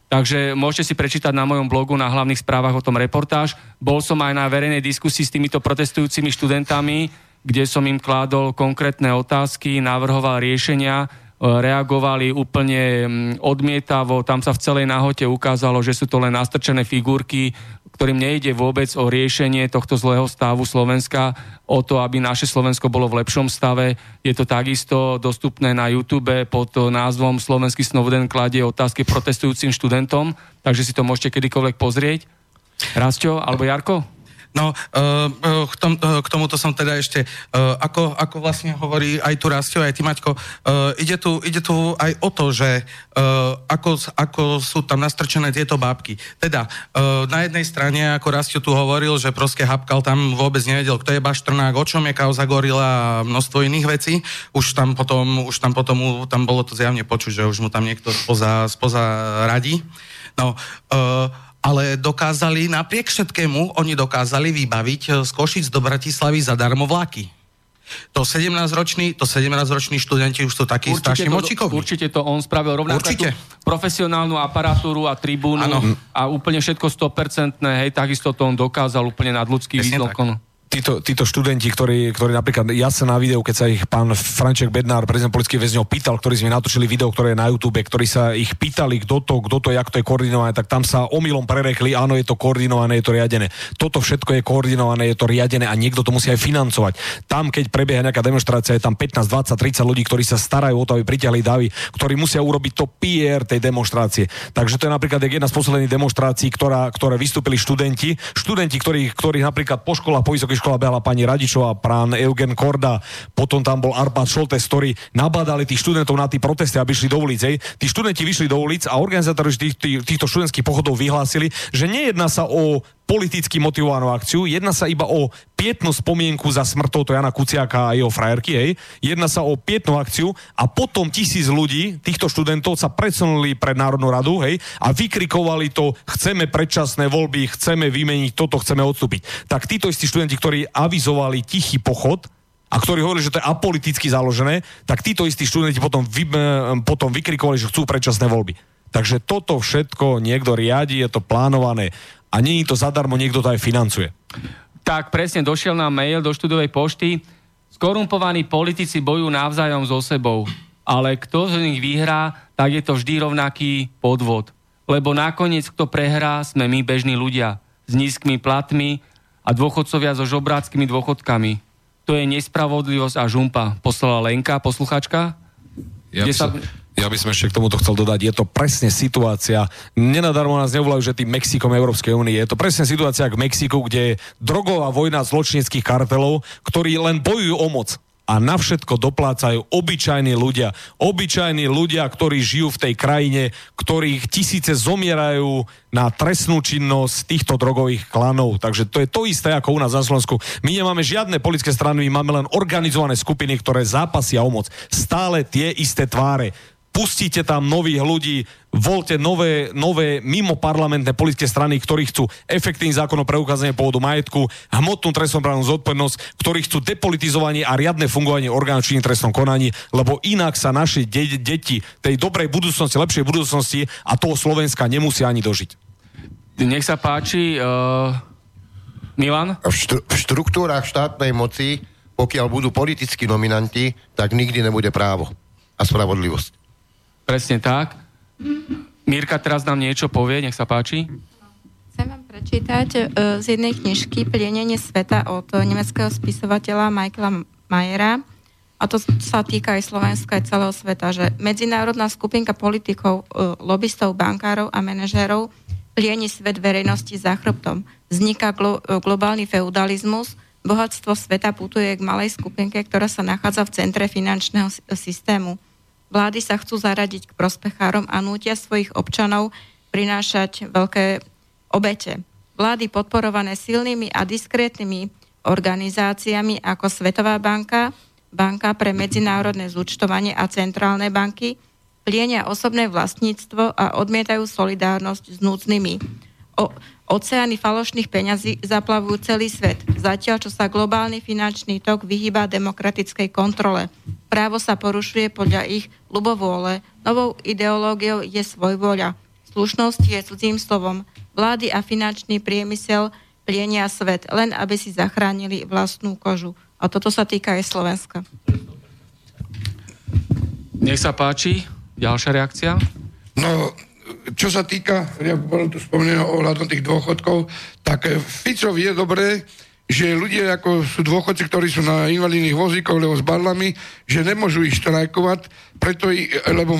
Takže môžete si prečítať na mojom blogu na hlavných správach o tom reportáž. Bol som aj na verejnej diskusii s týmito protestujúcimi študentami, kde som im kládol konkrétne otázky, navrhoval riešenia, reagovali úplne mm, odmietavo, tam sa v celej náhote ukázalo, že sú to len nastrčené figurky, ktorým nejde vôbec o riešenie tohto zlého stavu Slovenska, o to, aby naše Slovensko bolo v lepšom stave. Je to takisto dostupné na YouTube pod názvom Slovenský Snowden kladie otázky protestujúcim študentom, takže si to môžete kedykoľvek pozrieť. Rasťo alebo Jarko? No, uh, k, tom, uh, k tomuto som teda ešte, ako, ako vlastne hovorí aj tu Rastio, aj ty Maťko, ide, tu, ide tu aj o to, že ako, ako sú tam nastrčené tieto bábky. Teda, na jednej strane, ako Rastio tu hovoril, že proste Hapkal tam vôbec nevedel, kto je Baštrnák, o čom je kauza Gorila a množstvo iných vecí. Už tam potom, už tam potom, tam bolo to zjavne počuť, že už mu tam niekto spoza, spoza radí. No, uh, ale dokázali, napriek všetkému, oni dokázali vybaviť e, z Košic do Bratislavy zadarmo vlaky. To 17-roční, to 17-roční študenti už sú takí strašne močikovní. určite to on spravil rovnako Určite. profesionálnu aparatúru a tribúnu Áno. a úplne všetko 100%, hej, takisto to on dokázal úplne nad ľudský Presne výkon. Títo, títo študenti, ktorí, ktorí napríklad, ja sa na videu, keď sa ich pán Franček Bednár, prezident politických väzňov, pýtal, ktorí sme natočili video, ktoré je na YouTube, ktorí sa ich pýtali, kto to, kto to, jak to je koordinované, tak tam sa omylom prerekli, áno, je to koordinované, je to riadené. Toto všetko je koordinované, je to riadené a niekto to musí aj financovať. Tam, keď prebieha nejaká demonstrácia, je tam 15, 20, 30 ľudí, ktorí sa starajú o to, aby pritiahli davy, ktorí musia urobiť to PR tej demonstrácie. Takže to je napríklad jedna z posledných demonstrácií, ktorá, ktoré vystúpili študenti, študenti, ktorých, ktorých napríklad po školách, po vysokých školách behala pani Radičová, prán Eugen Korda, potom tam bol Arpad Šoltes, ktorí nabádali tých študentov na tie protesty, aby šli do ulic. Hej. Tí študenti vyšli do ulic a organizátori tých, tých, týchto študentských pochodov vyhlásili, že nejedná sa o politicky motivovanú akciu, jedná sa iba o pietnú spomienku za smrtou to Jana Kuciaka a jeho frajerky, hej. Jedná sa o pietnú akciu a potom tisíc ľudí, týchto študentov sa presunuli pred Národnú radu, hej, a vykrikovali to, chceme predčasné voľby, chceme vymeniť toto, chceme odstúpiť. Tak títo istí študenti, ktorí avizovali tichý pochod, a ktorí hovorili, že to je apoliticky založené, tak títo istí študenti potom, vy, potom vykrikovali, že chcú predčasné voľby. Takže toto všetko niekto riadi, je to plánované a je to zadarmo, niekto to aj financuje. Tak presne, došiel nám mail do študovej pošty. Skorumpovaní politici bojujú navzájom so sebou, ale kto z nich vyhrá, tak je to vždy rovnaký podvod. Lebo nakoniec, kto prehrá, sme my bežní ľudia s nízkymi platmi a dôchodcovia so žobráckými dôchodkami. To je nespravodlivosť a žumpa. Poslala Lenka, posluchačka. Ja by, som, ja by som ešte k tomuto chcel dodať, je to presne situácia, nenadarmo nás nevolajú, že tým Mexikom Európskej únie, je to presne situácia k Mexiku, kde je drogová vojna zločineckých kartelov, ktorí len bojujú o moc a na všetko doplácajú obyčajní ľudia. Obyčajní ľudia, ktorí žijú v tej krajine, ktorých tisíce zomierajú na trestnú činnosť týchto drogových klanov. Takže to je to isté ako u nás na Slovensku. My nemáme žiadne politické strany, my máme len organizované skupiny, ktoré zápasia o moc. Stále tie isté tváre pustíte tam nových ľudí, voľte nové, nové mimo parlamentné politické strany, ktorí chcú efektívny zákon o preukázanie pôvodu majetku, hmotnú trestnoprávnu zodpovednosť, ktorí chcú depolitizovanie a riadne fungovanie orgánov činných trestnom konaní, lebo inak sa naše de- deti tej dobrej budúcnosti, lepšej budúcnosti a toho Slovenska nemusia ani dožiť. Nech sa páči, uh, Milan? V, štru- v štruktúrach štátnej moci, pokiaľ budú politickí nominanti, tak nikdy nebude právo a spravodlivosť. Presne tak. Mírka teraz nám niečo povie, nech sa páči. Chcem vám prečítať uh, z jednej knižky Plienenie sveta od nemeckého spisovateľa Michaela Majera. A to sa týka aj Slovenska, aj celého sveta, že medzinárodná skupinka politikov, uh, lobbystov, bankárov a manažérov plieni svet verejnosti za chrbtom. Vzniká glo- globálny feudalizmus, bohatstvo sveta putuje k malej skupinke, ktorá sa nachádza v centre finančného systému Vlády sa chcú zaradiť k prospechárom a nútia svojich občanov prinášať veľké obete. Vlády podporované silnými a diskrétnymi organizáciami ako Svetová banka, Banka pre medzinárodné zúčtovanie a centrálne banky plienia osobné vlastníctvo a odmietajú solidárnosť s núdznymi. O, oceány falošných peňazí zaplavujú celý svet, zatiaľ čo sa globálny finančný tok vyhýba demokratickej kontrole. Právo sa porušuje podľa ich ľubovôle. Novou ideológiou je svojvoľa. Slušnosť je cudzím slovom. Vlády a finančný priemysel plienia svet, len aby si zachránili vlastnú kožu. A toto sa týka aj Slovenska. Nech sa páči. Ďalšia reakcia? No, čo sa týka, ja bolo tu spomenuté ohľadom tých dôchodkov, tak Ficovi je dobré, že ľudia ako sú dôchodci, ktorí sú na invalidných vozíkoch alebo s barlami, že nemôžu ich štrajkovať, preto, lebo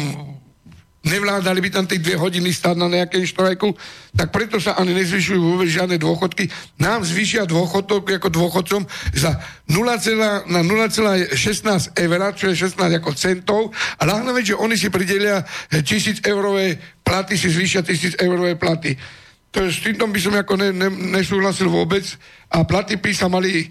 nevládali by tam tie dve hodiny stáť na nejakej štrajku, tak preto sa ani nezvyšujú vôbec žiadne dôchodky. Nám zvyšia dôchodok ako dôchodcom za 0, na 0,16 eur, čo je 16 ako centov, a hlavne, že oni si pridelia tisíc eurové platy, si zvýšia tisíc eurové platy. To, s týmto by som ako ne, ne, nesúhlasil vôbec a platy by sa mali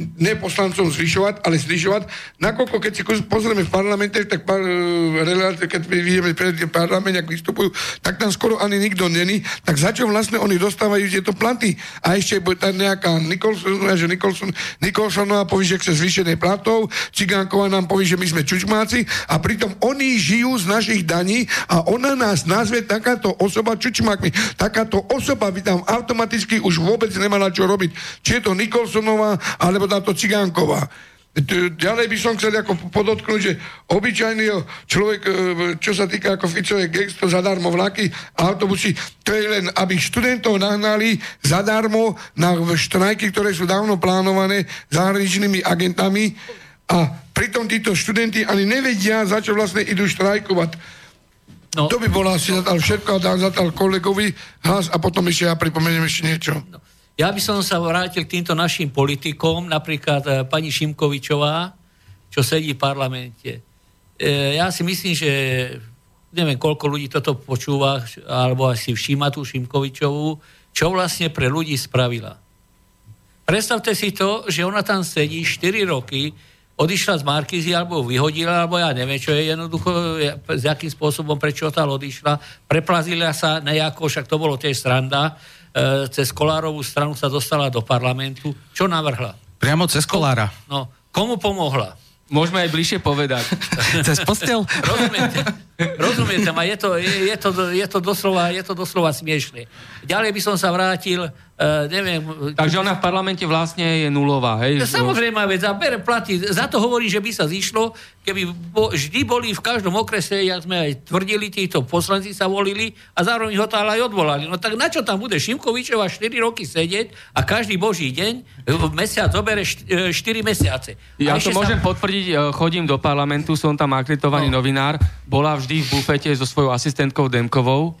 ne poslancom zvyšovať, ale zvyšovať. Nakoľko, keď si pozrieme v parlamente, tak par, e, keď vidíme pred parlament, ak vystupujú, tak tam skoro ani nikto není, tak za čo vlastne oni dostávajú tieto platy? A ešte bude tam nejaká Nikolson, že Nikolson, Nikolsonová povie, že chce zvýšené platov, Cigánková nám povie, že my sme čučmáci a pritom oni žijú z našich daní a ona nás nazve takáto osoba čučmákmi. Takáto osoba by tam automaticky už vôbec nemala čo robiť. Či je to Nikolsonová, alebo táto Cigánková. Ďalej by som chcel ako podotknúť, že obyčajný človek, e, čo sa týka ako Ficové gesto zadarmo vlaky a autobusy, to je len, aby študentov nahnali zadarmo na štrajky, ktoré sú dávno plánované zahraničnými agentami a pritom títo študenti ani nevedia, za čo vlastne idú štrajkovať. No. To by bolo asi zatal všetko a dám zatal kolegovi hlas a potom ešte ja pripomeniem ešte niečo. No. Ja by som sa vrátil k týmto našim politikom, napríklad e, pani Šimkovičová, čo sedí v parlamente. E, ja si myslím, že neviem, koľko ľudí toto počúva, alebo asi všíma tú Šimkovičovú, čo vlastne pre ľudí spravila. Predstavte si to, že ona tam sedí 4 roky, odišla z Markízy, alebo vyhodila, alebo ja neviem, čo je jednoducho, s akým spôsobom, prečo tam odišla. Preplazila sa nejako, však to bolo tiež sranda, e, cez Kolárovú stranu sa dostala do parlamentu. Čo navrhla? Priamo cez Kolára. No, komu pomohla? Môžeme aj bližšie povedať. Cez postel? Rozumiete? Rozumiete ma? Je to, je, je, to, je, to doslova, je to doslova smiešne. Ďalej by som sa vrátil Uh, neviem... Takže ona v parlamente vlastne je nulová, hej? Samozrejme vec, a bere platy. Za to hovorí, že by sa zišlo, keby bo, vždy boli v každom okrese, jak sme aj tvrdili, títo poslanci sa volili a zároveň ho tam aj odvolali. No tak na čo tam bude Šimkovičova 4 roky sedieť a každý boží deň mesiac zobere 4 e, mesiace. Ja to môžem sa... potvrdiť, e, chodím do parlamentu, som tam akreditovaný no. novinár, bola vždy v bufete so svojou asistentkou Demkovou,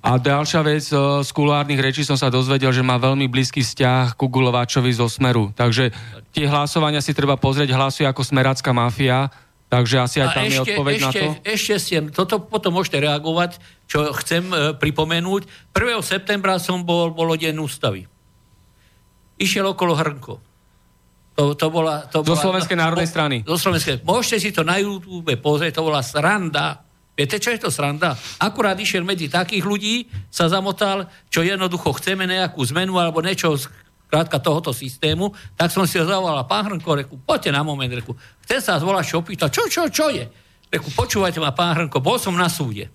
a ďalšia vec, e, z kulárnych rečí som sa dozvedel, že má veľmi blízky vzťah ku Gulováčovi zo Smeru. Takže tie hlasovania si treba pozrieť, hlasuje ako smerácká mafia, takže asi aj tam ešte, je odpoveď ešte, na to. Ešte ste, toto potom môžete reagovať, čo chcem e, pripomenúť. 1. septembra som bol, bolo deň ústavy. Išiel okolo Hrnko. To, to bola, to zo bola, Slovenskej národnej strany. Zo Slovenskej. Môžete si to na YouTube pozrieť, to bola sranda Viete, čo je to sranda? Akurát išiel medzi takých ľudí, sa zamotal, čo jednoducho chceme nejakú zmenu alebo niečo krátka tohoto systému, tak som si ho zavolal, pán Hrnko, reku, poďte na moment, reku, chcem sa zvolať, čo opýtať, čo, čo, čo je? Reku, počúvajte ma, pán Hrnko, bol som na súde.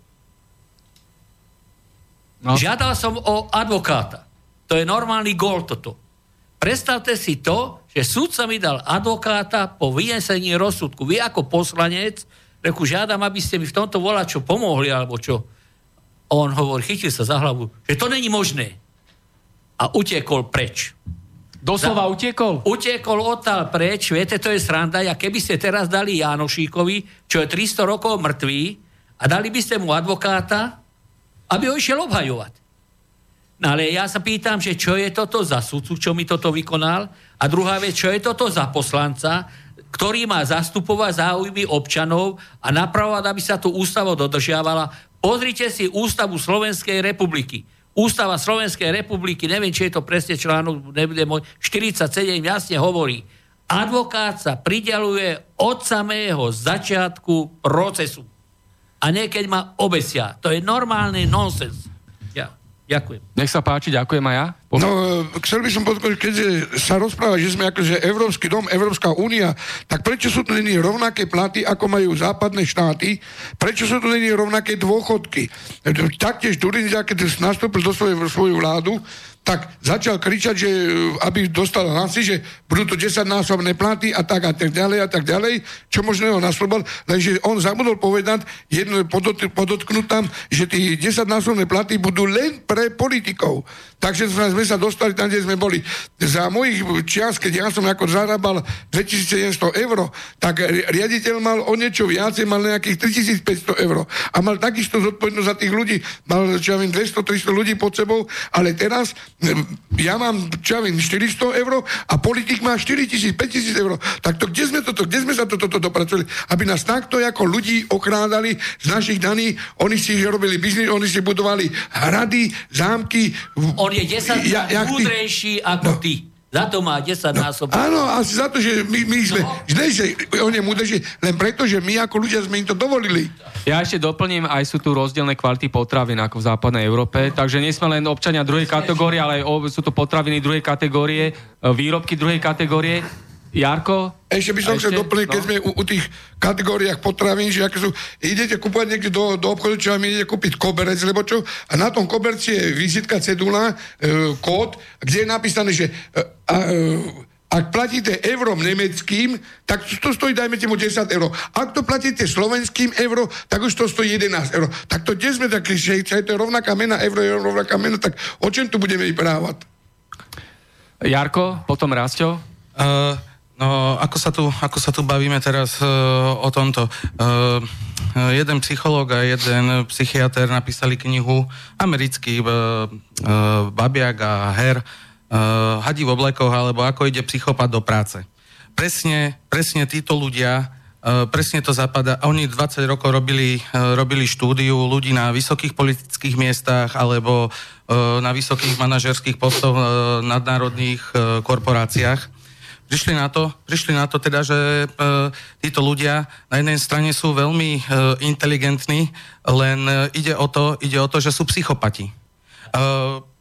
No. Žiadal som o advokáta. To je normálny gól toto. Predstavte si to, že súdca mi dal advokáta po vynesení rozsudku. Vy ako poslanec Reku, žiadam, aby ste mi v tomto čo pomohli, alebo čo. On hovorí, chytil sa za hlavu, že to není možné. A utiekol preč. Doslova za, utiekol? Utiekol odtiaľ preč, viete, to je sranda, a keby ste teraz dali Janošíkovi, čo je 300 rokov mŕtvý, a dali by ste mu advokáta, aby ho išiel obhajovať. No ale ja sa pýtam, že čo je toto za sudcu, čo mi toto vykonal? A druhá vec, čo je toto za poslanca, ktorý má zastupovať záujmy občanov a napravovať, aby sa tu ústava dodržiavala. Pozrite si ústavu Slovenskej republiky. Ústava Slovenskej republiky, neviem, či je to presne článok, nebude môj, 47 jasne hovorí, advokát sa prideluje od samého začiatku procesu. A nie keď ma obesia. To je normálny nonsens. Ďakujem. Nech sa páči, ďakujem aj ja. No, chcel by som podkoliť, keď sa rozpráva, že sme akože Európsky dom, Európska únia, tak prečo sú tu není rovnaké platy, ako majú západné štáty? Prečo sú tu není rovnaké dôchodky? Taktiež Durindia, keď nastúpil do svojej, svoju vládu, tak začal kričať, že aby dostal hlasy, že budú to 10-násobné platy a tak a tak ďalej a tak ďalej, čo možno ho nasloboval, lenže on zabudol povedať, jedno podot, podotknúť tam, že tí 10-násobné platy budú len pre politikov. Takže sme sa dostali tam, kde sme boli. Za mojich čias, keď ja som ako zarábal 2700 eur, tak riaditeľ mal o niečo viacej, mal nejakých 3500 eur. A mal takisto zodpovednosť za tých ľudí. Mal, čo ja viem, 200-300 ľudí pod sebou, ale teraz ja mám, čo ja viem, 400 eur a politik má 4000, 5000 eur. Tak to, kde sme toto, kde sme sa toto to, to dopracovali? Aby nás takto ako ľudí okrádali z našich daní, oni si robili biznis, oni si budovali hrady, zámky. On je 10 ja, ja, múdrejší ako no. ty. Za to má 10 násob. No, áno, asi za to, že my, my sme... No. Ne, že on je múdrejší, len preto, že my ako ľudia sme im to dovolili. Ja ešte doplním, aj sú tu rozdielne kvality potravín ako v západnej Európe, takže nie sme len občania druhej kategórie, ale aj sú to potraviny druhej kategórie, e, výrobky druhej kategórie Jarko? Ešte by som chcel doplniť, keď no? sme u, u tých kategóriách potravín, že aké sú, idete kúpať niekde do, do obchodu, čo vám idete kúpiť koberec, lebo čo, a na tom koberci je vizitka, cedula, e, kód, kde je napísané, že e, e, ak platíte eurom nemeckým, tak to stojí, dajme tomu 10 eur. Ak to platíte slovenským euro, tak už to stojí 11 eur. Tak to kde sme takí, že to je rovnaká mena, euro je rovnaká mena, tak o čem tu budeme vyprávať? Jarko, potom Rásťo? Uh, No, ako sa tu, ako sa tu bavíme teraz uh, o tomto. Uh, jeden psychológ a jeden psychiatr napísali knihu, americký uh, uh, Babiak a Her, uh, Hadí v oblekoch, alebo ako ide psychopat do práce. Presne, presne títo ľudia presne to zapadá. Oni 20 rokov robili, robili štúdiu ľudí na vysokých politických miestach alebo na vysokých manažerských postoch v nadnárodných korporáciách. Prišli na to, prišli na to teda, že e, títo ľudia na jednej strane sú veľmi e, inteligentní, len e, ide, o to, ide o to, že sú psychopati. E,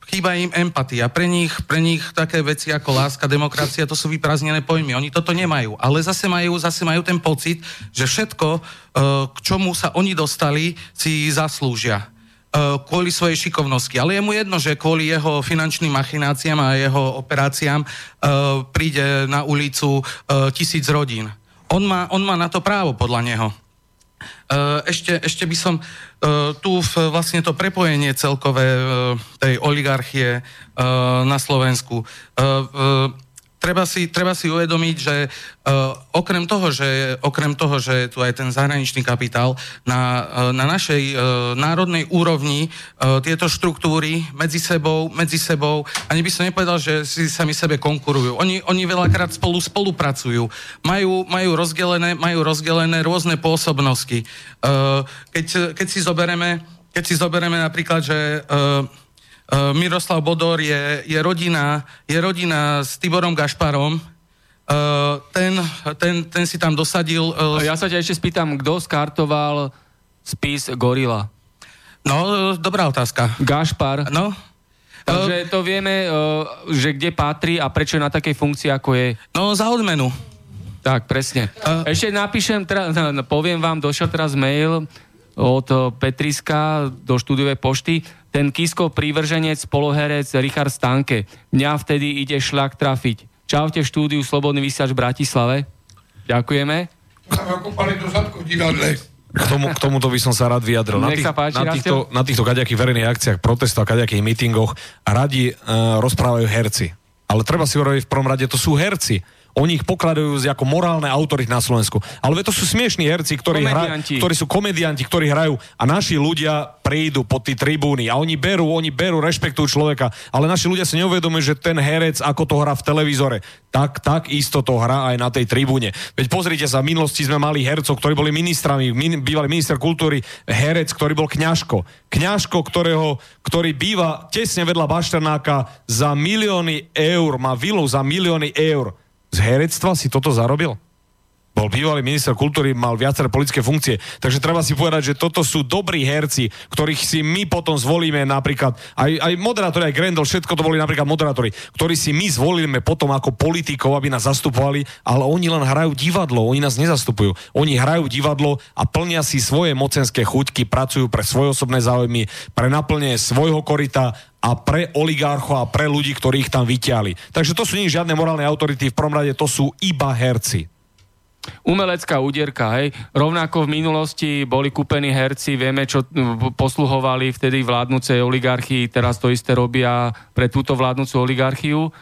chýba im empatia. Pre nich, pre nich také veci ako láska, demokracia, to sú vyprázdnené pojmy. Oni toto nemajú. Ale zase majú, zase majú ten pocit, že všetko, e, k čomu sa oni dostali, si zaslúžia kvôli svojej šikovnosti. Ale je mu jedno, že kvôli jeho finančným machináciám a jeho operáciám e, príde na ulicu tisíc rodín. On má, on má na to právo, podľa neho. Ešte, ešte by som tu vlastne to prepojenie celkové tej oligarchie na Slovensku treba si, treba si uvedomiť, že uh, okrem, toho, že, okrem toho, že tu aj ten zahraničný kapitál, na, uh, na našej uh, národnej úrovni uh, tieto štruktúry medzi sebou, medzi sebou, ani by som nepovedal, že si sami sebe konkurujú. Oni, oni veľakrát spolu spolupracujú. Majú, majú, rozdelené, majú rozdelené rôzne pôsobnosti. Uh, keď, keď si zobereme keď si zoberieme napríklad, že uh, Miroslav Bodor je, je, rodina, je rodina s Tiborom Gašparom. Uh, ten, ten, ten si tam dosadil... Uh, ja sa ťa ešte spýtam, kto skartoval spis Gorila? No, dobrá otázka. Gašpar. No. Takže to vieme, že kde patrí a prečo je na takej funkcii, ako je. No, za odmenu. Tak, presne. Uh, Ešte napíšem, teda, poviem vám, došiel teraz mail od Petriska do štúdiovej pošty ten Kiskov prívrženec, poloherec Richard Stanke. Mňa vtedy ide šľak trafiť. Čaute v štúdiu Slobodný vysiač v Bratislave. Ďakujeme. K, tomu, k tomuto by som sa rád vyjadril. Na, tých, páči, na, týchto, na týchto kaďakých verejných akciách, protestov, kaďakých mítingoch radi uh, rozprávajú herci. Ale treba si hovoriť v prvom rade, to sú herci. Oni ich pokladajú ako morálne autority na Slovensku. Ale to sú smiešní herci, ktorí, hra, ktorí sú komedianti, ktorí hrajú a naši ľudia prídu pod tí tribúny a oni berú, oni berú, rešpektujú človeka, ale naši ľudia si neuvedomujú, že ten herec, ako to hrá v televízore, tak, tak isto to hrá aj na tej tribúne. Veď pozrite sa, v minulosti sme mali hercov, ktorí boli ministrami, min, bývalý minister kultúry, herec, ktorý bol kňažko. Kňažko, ktorého, ktorý býva tesne vedľa Bašternáka za milióny eur, má vilu za milióny eur z herectva si toto zarobil? Bol bývalý minister kultúry, mal viaceré politické funkcie. Takže treba si povedať, že toto sú dobrí herci, ktorých si my potom zvolíme napríklad, aj, aj moderátori, aj Grendel, všetko to boli napríklad moderátori, ktorí si my zvolíme potom ako politikov, aby nás zastupovali, ale oni len hrajú divadlo, oni nás nezastupujú. Oni hrajú divadlo a plnia si svoje mocenské chuťky, pracujú pre svoje osobné záujmy, pre naplnenie svojho korita a pre oligarchov a pre ľudí, ktorí ich tam vyťali. Takže to sú nie žiadne morálne autority, v prvom rade to sú iba herci. Umelecká úderka, hej. Rovnako v minulosti boli kúpení herci, vieme, čo posluhovali vtedy vládnúcej oligarchii, teraz to isté robia pre túto vládnúcu oligarchiu.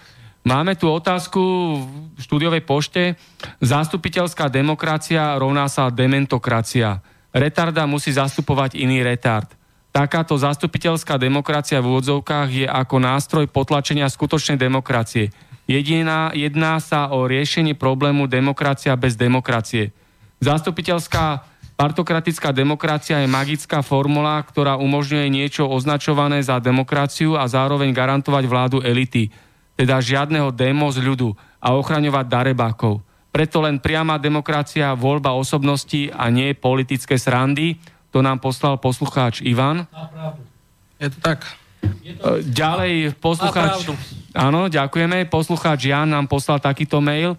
Máme tu otázku v štúdiovej pošte. Zástupiteľská demokracia rovná sa dementokracia. Retarda musí zastupovať iný retard. Takáto zastupiteľská demokracia v úvodzovkách je ako nástroj potlačenia skutočnej demokracie. Jediná, jedná sa o riešenie problému demokracia bez demokracie. Zastupiteľská partokratická demokracia je magická formula, ktorá umožňuje niečo označované za demokraciu a zároveň garantovať vládu elity, teda žiadneho démo z ľudu a ochraňovať darebákov. Preto len priama demokracia, voľba osobností a nie politické srandy, to nám poslal poslucháč Ivan. Je to tak. Ďalej poslucháč... Áno, ďakujeme. Poslucháč Jan nám poslal takýto mail.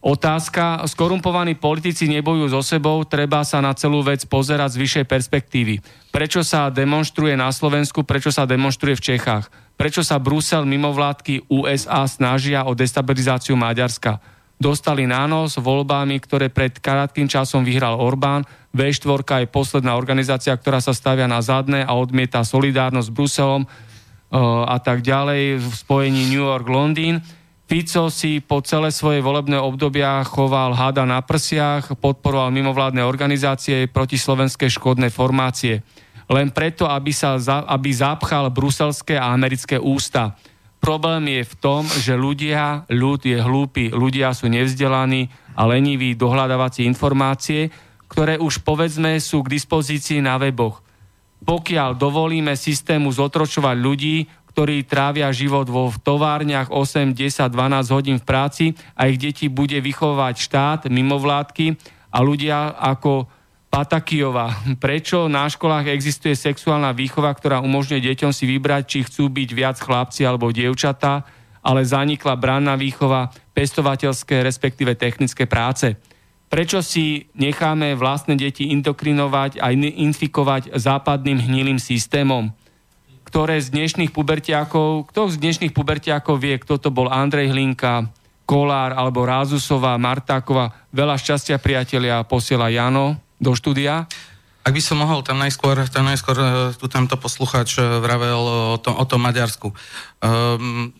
Otázka. Skorumpovaní politici nebojujú so sebou, treba sa na celú vec pozerať z vyššej perspektívy. Prečo sa demonstruje na Slovensku, prečo sa demonstruje v Čechách? Prečo sa Brusel, mimovládky USA snažia o destabilizáciu Maďarska? Dostali nános voľbami, ktoré pred krátkým časom vyhral Orbán. V4 je posledná organizácia, ktorá sa stavia na zadné a odmieta solidárnosť s Bruselom a tak ďalej v spojení New York-Londýn. Fico si po celé svoje volebné obdobia choval hada na prsiach, podporoval mimovládne organizácie proti slovenské škodné formácie. Len preto, aby, sa, aby zapchal bruselské a americké ústa. Problém je v tom, že ľudia, ľud je hlúpy, ľudia sú nevzdelaní a leniví dohľadávací informácie, ktoré už povedzme sú k dispozícii na weboch. Pokiaľ dovolíme systému zotročovať ľudí, ktorí trávia život vo továrniach 8, 10, 12 hodín v práci a ich deti bude vychovať štát, mimovládky a ľudia ako Patakijová. Prečo na školách existuje sexuálna výchova, ktorá umožňuje deťom si vybrať, či chcú byť viac chlapci alebo dievčatá, ale zanikla branná výchova, pestovateľské, respektíve technické práce. Prečo si necháme vlastné deti indokrinovať a infikovať západným hnilým systémom? Ktoré z dnešných pubertiakov, kto z dnešných pubertiakov vie, kto to bol Andrej Hlinka, Kolár alebo Rázusová, Martáková. Veľa šťastia, priatelia, posiela Jano do štúdia. Ak by som mohol, tam najskôr, tam najskôr e, tu tento posluchač e, vravel o tom, o tom Maďarsku. Um,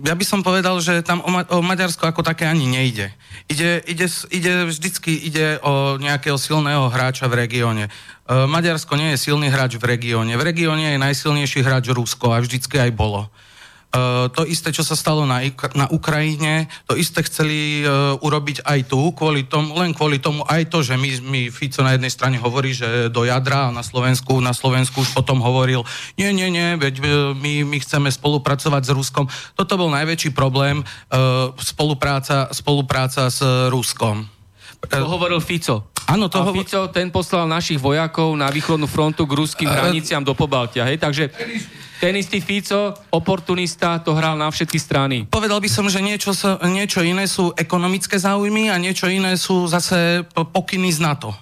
ja by som povedal, že tam o, Ma- o Maďarsko ako také ani nejde. Ide, ide, ide, vždycky ide o nejakého silného hráča v regióne. Uh, Maďarsko nie je silný hráč v regióne. V regióne je najsilnejší hráč Rusko a vždycky aj bolo. To isté, čo sa stalo na, na Ukrajine, to isté chceli uh, urobiť aj tu, kvôli tomu, len kvôli tomu aj to, že my, my Fico na jednej strane hovorí, že do jadra a na Slovensku, na Slovensku už potom hovoril, nie, nie, nie, veď uh, my, my chceme spolupracovať s Ruskom. Toto bol najväčší problém, spolupráca, spolupráca s Ruskom. To hovoril Fico. Áno, to a. Fico, ten poslal našich vojakov na východnú frontu k ruským hraniciam do Pobaltia, hej, takže ten istý Fico, oportunista, to hral na všetky strany. Povedal by som, že niečo, sa, niečo iné sú ekonomické záujmy a niečo iné sú zase pokyny z NATO.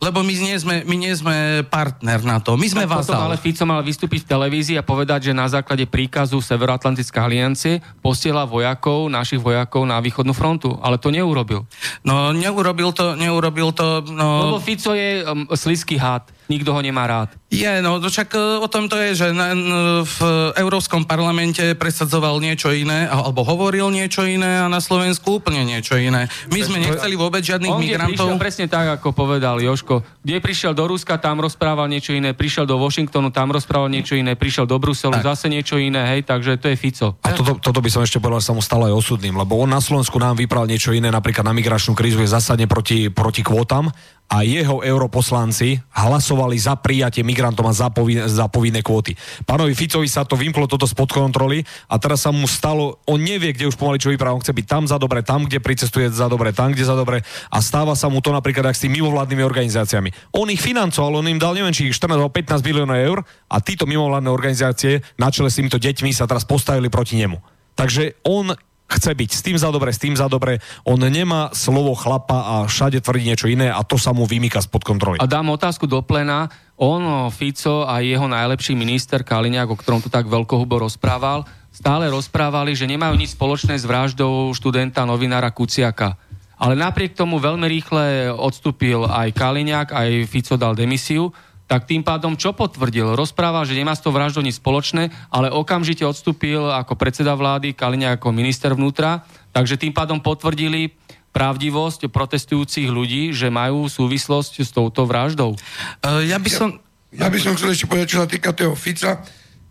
Lebo my nie sme, my nie sme partner na to. My sme vás. Ale Fico mal vystúpiť v televízii a povedať, že na základe príkazu Severoatlantická aliancie posiela vojakov, našich vojakov na východnú frontu. Ale to neurobil. No, neurobil to, neurobil to... No... Lebo Fico je um, sliský had. Nikto ho nemá rád. Je, no však e, o tom to je, že na, v Európskom parlamente presadzoval niečo iné, alebo hovoril niečo iné a na Slovensku úplne niečo iné. My sme nechceli vôbec žiadnych On, migrantov. On presne tak, ako povedal Joško. Kde prišiel do Ruska, tam rozprával niečo iné, prišiel do Washingtonu, tam rozprával niečo iné, prišiel do Bruselu, tak. zase niečo iné, hej, takže to je Fico. A toto, toto by som ešte povedal, že sa mu stalo aj osudným, lebo on na Slovensku nám vypral niečo iné, napríklad na migračnú krízu je zásadne proti, proti kvótam a jeho europoslanci hlasovali za prijatie migrantom a za, povin- za povinné kvóty. Pánovi Ficovi sa to vymklo toto spod kontroly a teraz sa mu stalo, on nevie, kde už pomaly čo vypráva, on chce byť tam za dobre, tam, kde pricestuje za dobre, tam, kde za dobre a stáva sa mu to napríklad aj s tými mimovládnymi organizáciami. On ich financoval, on im dal neviem, či 14 alebo 15 miliónov eur a títo mimovládne organizácie na čele s týmito deťmi sa teraz postavili proti nemu. Takže on chce byť s tým za dobre, s tým za dobre. On nemá slovo chlapa a všade tvrdí niečo iné a to sa mu vymýka spod kontroly. A dám otázku do plena. On, Fico a jeho najlepší minister Kaliňák, o ktorom tu tak veľkohubo rozprával, stále rozprávali, že nemajú nič spoločné s vraždou študenta novinára Kuciaka. Ale napriek tomu veľmi rýchle odstúpil aj Kaliňák, aj Fico dal demisiu tak tým pádom čo potvrdil? Rozprával, že nemá s tou vraždou nič spoločné, ale okamžite odstúpil ako predseda vlády, Kaliňa ako minister vnútra, takže tým pádom potvrdili pravdivosť protestujúcich ľudí, že majú súvislosť s touto vraždou. Uh, ja by som... Ja, ja by som chcel ešte povedať, čo sa týka toho Fica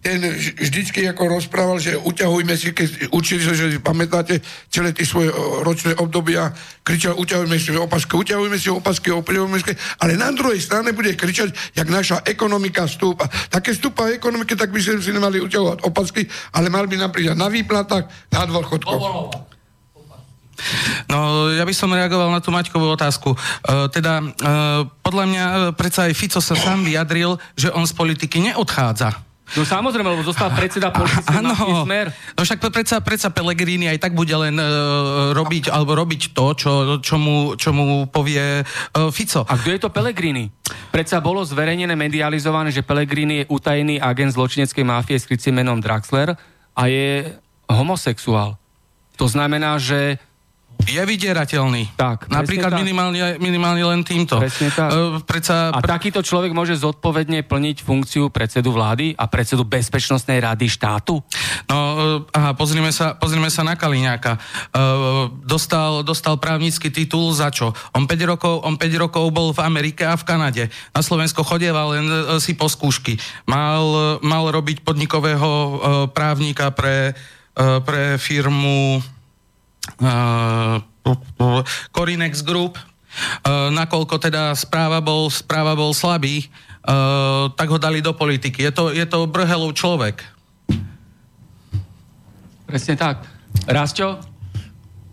ten vždycky ako rozprával, že uťahujme si, keď učili sa, že pamätáte celé tie svoje ročné obdobia, kričal, uťahujme si opasky, uťahujme si opasky, uťahujme si, ale na druhej strane bude kričať, jak naša ekonomika stúpa. Také stúpa ekonomiky, tak by sme si nemali uťahovať opasky, ale mali by napríklad na výplatách, na dôchodkoch. No, ja by som reagoval na tú Maťkovú otázku. E, teda, e, podľa mňa, e, predsa aj Fico sa sám vyjadril, že on z politiky neodchádza No samozrejme, lebo zostal predseda politického smer. No však predsa, predsa Pellegrini aj tak bude len uh, robiť, alebo robiť to, čo, čo, mu, čo mu povie uh, Fico. A kto je to Pellegrini? Predsa bolo zverejnené, medializované, že Pellegrini je utajený agent zločineckej máfie s krycím menom Draxler a je homosexuál. To znamená, že je vydierateľný. Tak, Napríklad tak. Minimálne, minimálne len týmto. Presne tak. Uh, predsa, a takýto človek môže zodpovedne plniť funkciu predsedu vlády a predsedu Bezpečnostnej rady štátu? No, uh, aha, pozrime sa, pozrime sa na Kaliňáka. Uh, dostal, dostal právnický titul za čo? On 5, rokov, on 5 rokov bol v Amerike a v Kanade. Na Slovensko chodieval len uh, si po skúšky. Mal, mal robiť podnikového uh, právnika pre pre firmu Corinex Group, nakoľko teda správa bol, správa bol slabý, tak ho dali do politiky. Je to, je to brhelov človek. Presne tak. Rasťo?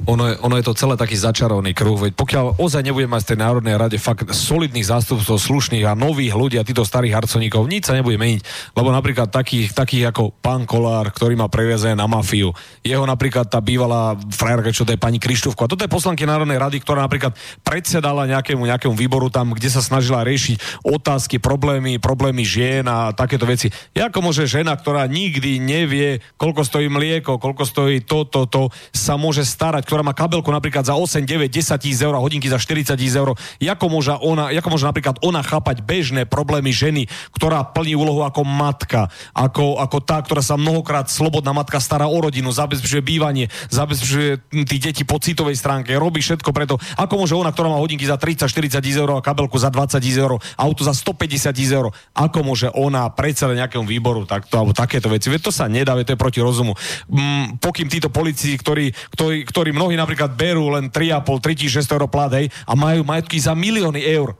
Ono je, ono je to celé taký začarovný kruh, veď pokiaľ ozaj nebudeme mať z tej Národnej rade fakt solidných zástupcov, slušných a nových ľudí a týchto starých harconíkov, nič sa nebude meniť. Lebo napríklad takých, takých ako pán Kolár, ktorý má previazené na mafiu, jeho napríklad tá bývalá frajerka, čo to je pani Krištúfko. A toto je poslanky Národnej rady, ktorá napríklad predsedala nejakému, nejakému výboru tam, kde sa snažila riešiť otázky, problémy, problémy žien a takéto veci. Ako môže žena, ktorá nikdy nevie, koľko stojí mlieko, koľko stojí to, to, to, sa môže starať, ktorá má kabelku napríklad za 8, 9, 10 tisíc eur a hodinky za 40 tisíc eur, ako môže, ona, ako môže napríklad ona chápať bežné problémy ženy, ktorá plní úlohu ako matka, ako, ako tá, ktorá sa mnohokrát slobodná matka stará o rodinu, zabezpečuje bývanie, zabezpečuje tí deti po citovej stránke, robí všetko preto. Ako môže ona, ktorá má hodinky za 30, 40 tisíc eur a kabelku za 20 tisíc eur, auto za 150 tisíc eur, ako môže ona predseda nejakému výboru takto, alebo takéto veci. Veď to sa nedá, to je proti rozumu. Mm, pokým títo policii, ktorí, ktorí, ktorí mnohí napríklad berú len 3,5, 3600 eur plat, hej, a majú majetky za milióny eur.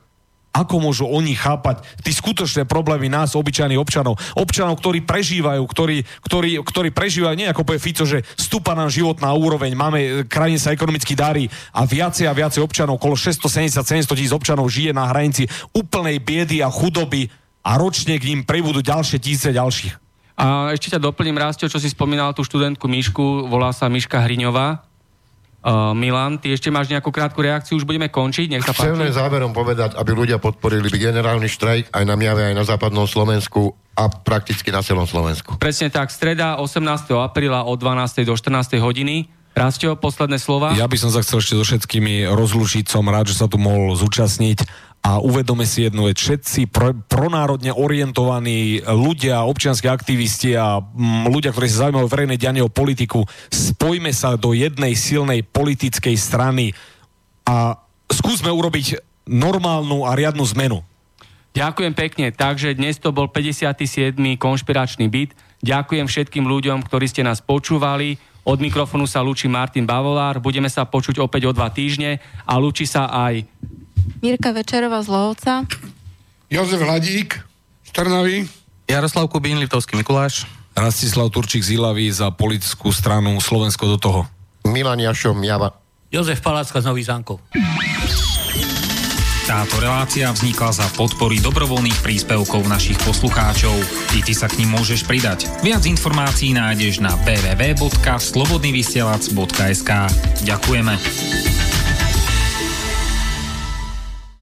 Ako môžu oni chápať tie skutočné problémy nás, obyčajných občanov? Občanov, ktorí prežívajú, ktorí, ktorí, ktorí prežívajú, nie ako povie Fico, že stúpa nám životná úroveň, máme, krajine sa ekonomicky darí a viacej a viacej občanov, okolo 670-700 tisíc občanov žije na hranici úplnej biedy a chudoby a ročne k ním pribudú ďalšie tisíce ďalších. A ešte ťa doplním, Rastio, čo si spomínal tú študentku Mišku, volá sa Miška Hriňová. Uh, Milan, ty ešte máš nejakú krátku reakciu, už budeme končiť, nech sa páči. Chcem len záverom povedať, aby ľudia podporili by generálny štrajk aj na Miave, aj na západnom Slovensku a prakticky na celom Slovensku. Presne tak, streda 18. apríla od 12. do 14. hodiny. Rastio, posledné slova? Ja by som sa chcel ešte so všetkými rozlučiť, som rád, že sa tu mohol zúčastniť a uvedome si jednu vec, všetci pro, pronárodne orientovaní ľudia, občianskí aktivisti a m, mm, ľudia, ktorí sa zaujímajú verejné dianie o politiku, spojme sa do jednej silnej politickej strany a skúsme urobiť normálnu a riadnu zmenu. Ďakujem pekne. Takže dnes to bol 57. konšpiračný byt. Ďakujem všetkým ľuďom, ktorí ste nás počúvali. Od mikrofónu sa lúči Martin Bavolár. Budeme sa počuť opäť o dva týždne a lúči sa aj Mirka Večerová z Lohovca. Jozef Hladík z Trnavy. Jaroslav Kubín, Liptovský Mikuláš. Rastislav Turčík z Ilavy za politickú stranu Slovensko do toho. Milan Jašom, Java. Jozef Palácka z Nových zámkov. Táto relácia vznikla za podpory dobrovoľných príspevkov našich poslucháčov. I ty sa k ním môžeš pridať. Viac informácií nájdeš na www.slobodnyvysielac.sk Ďakujeme.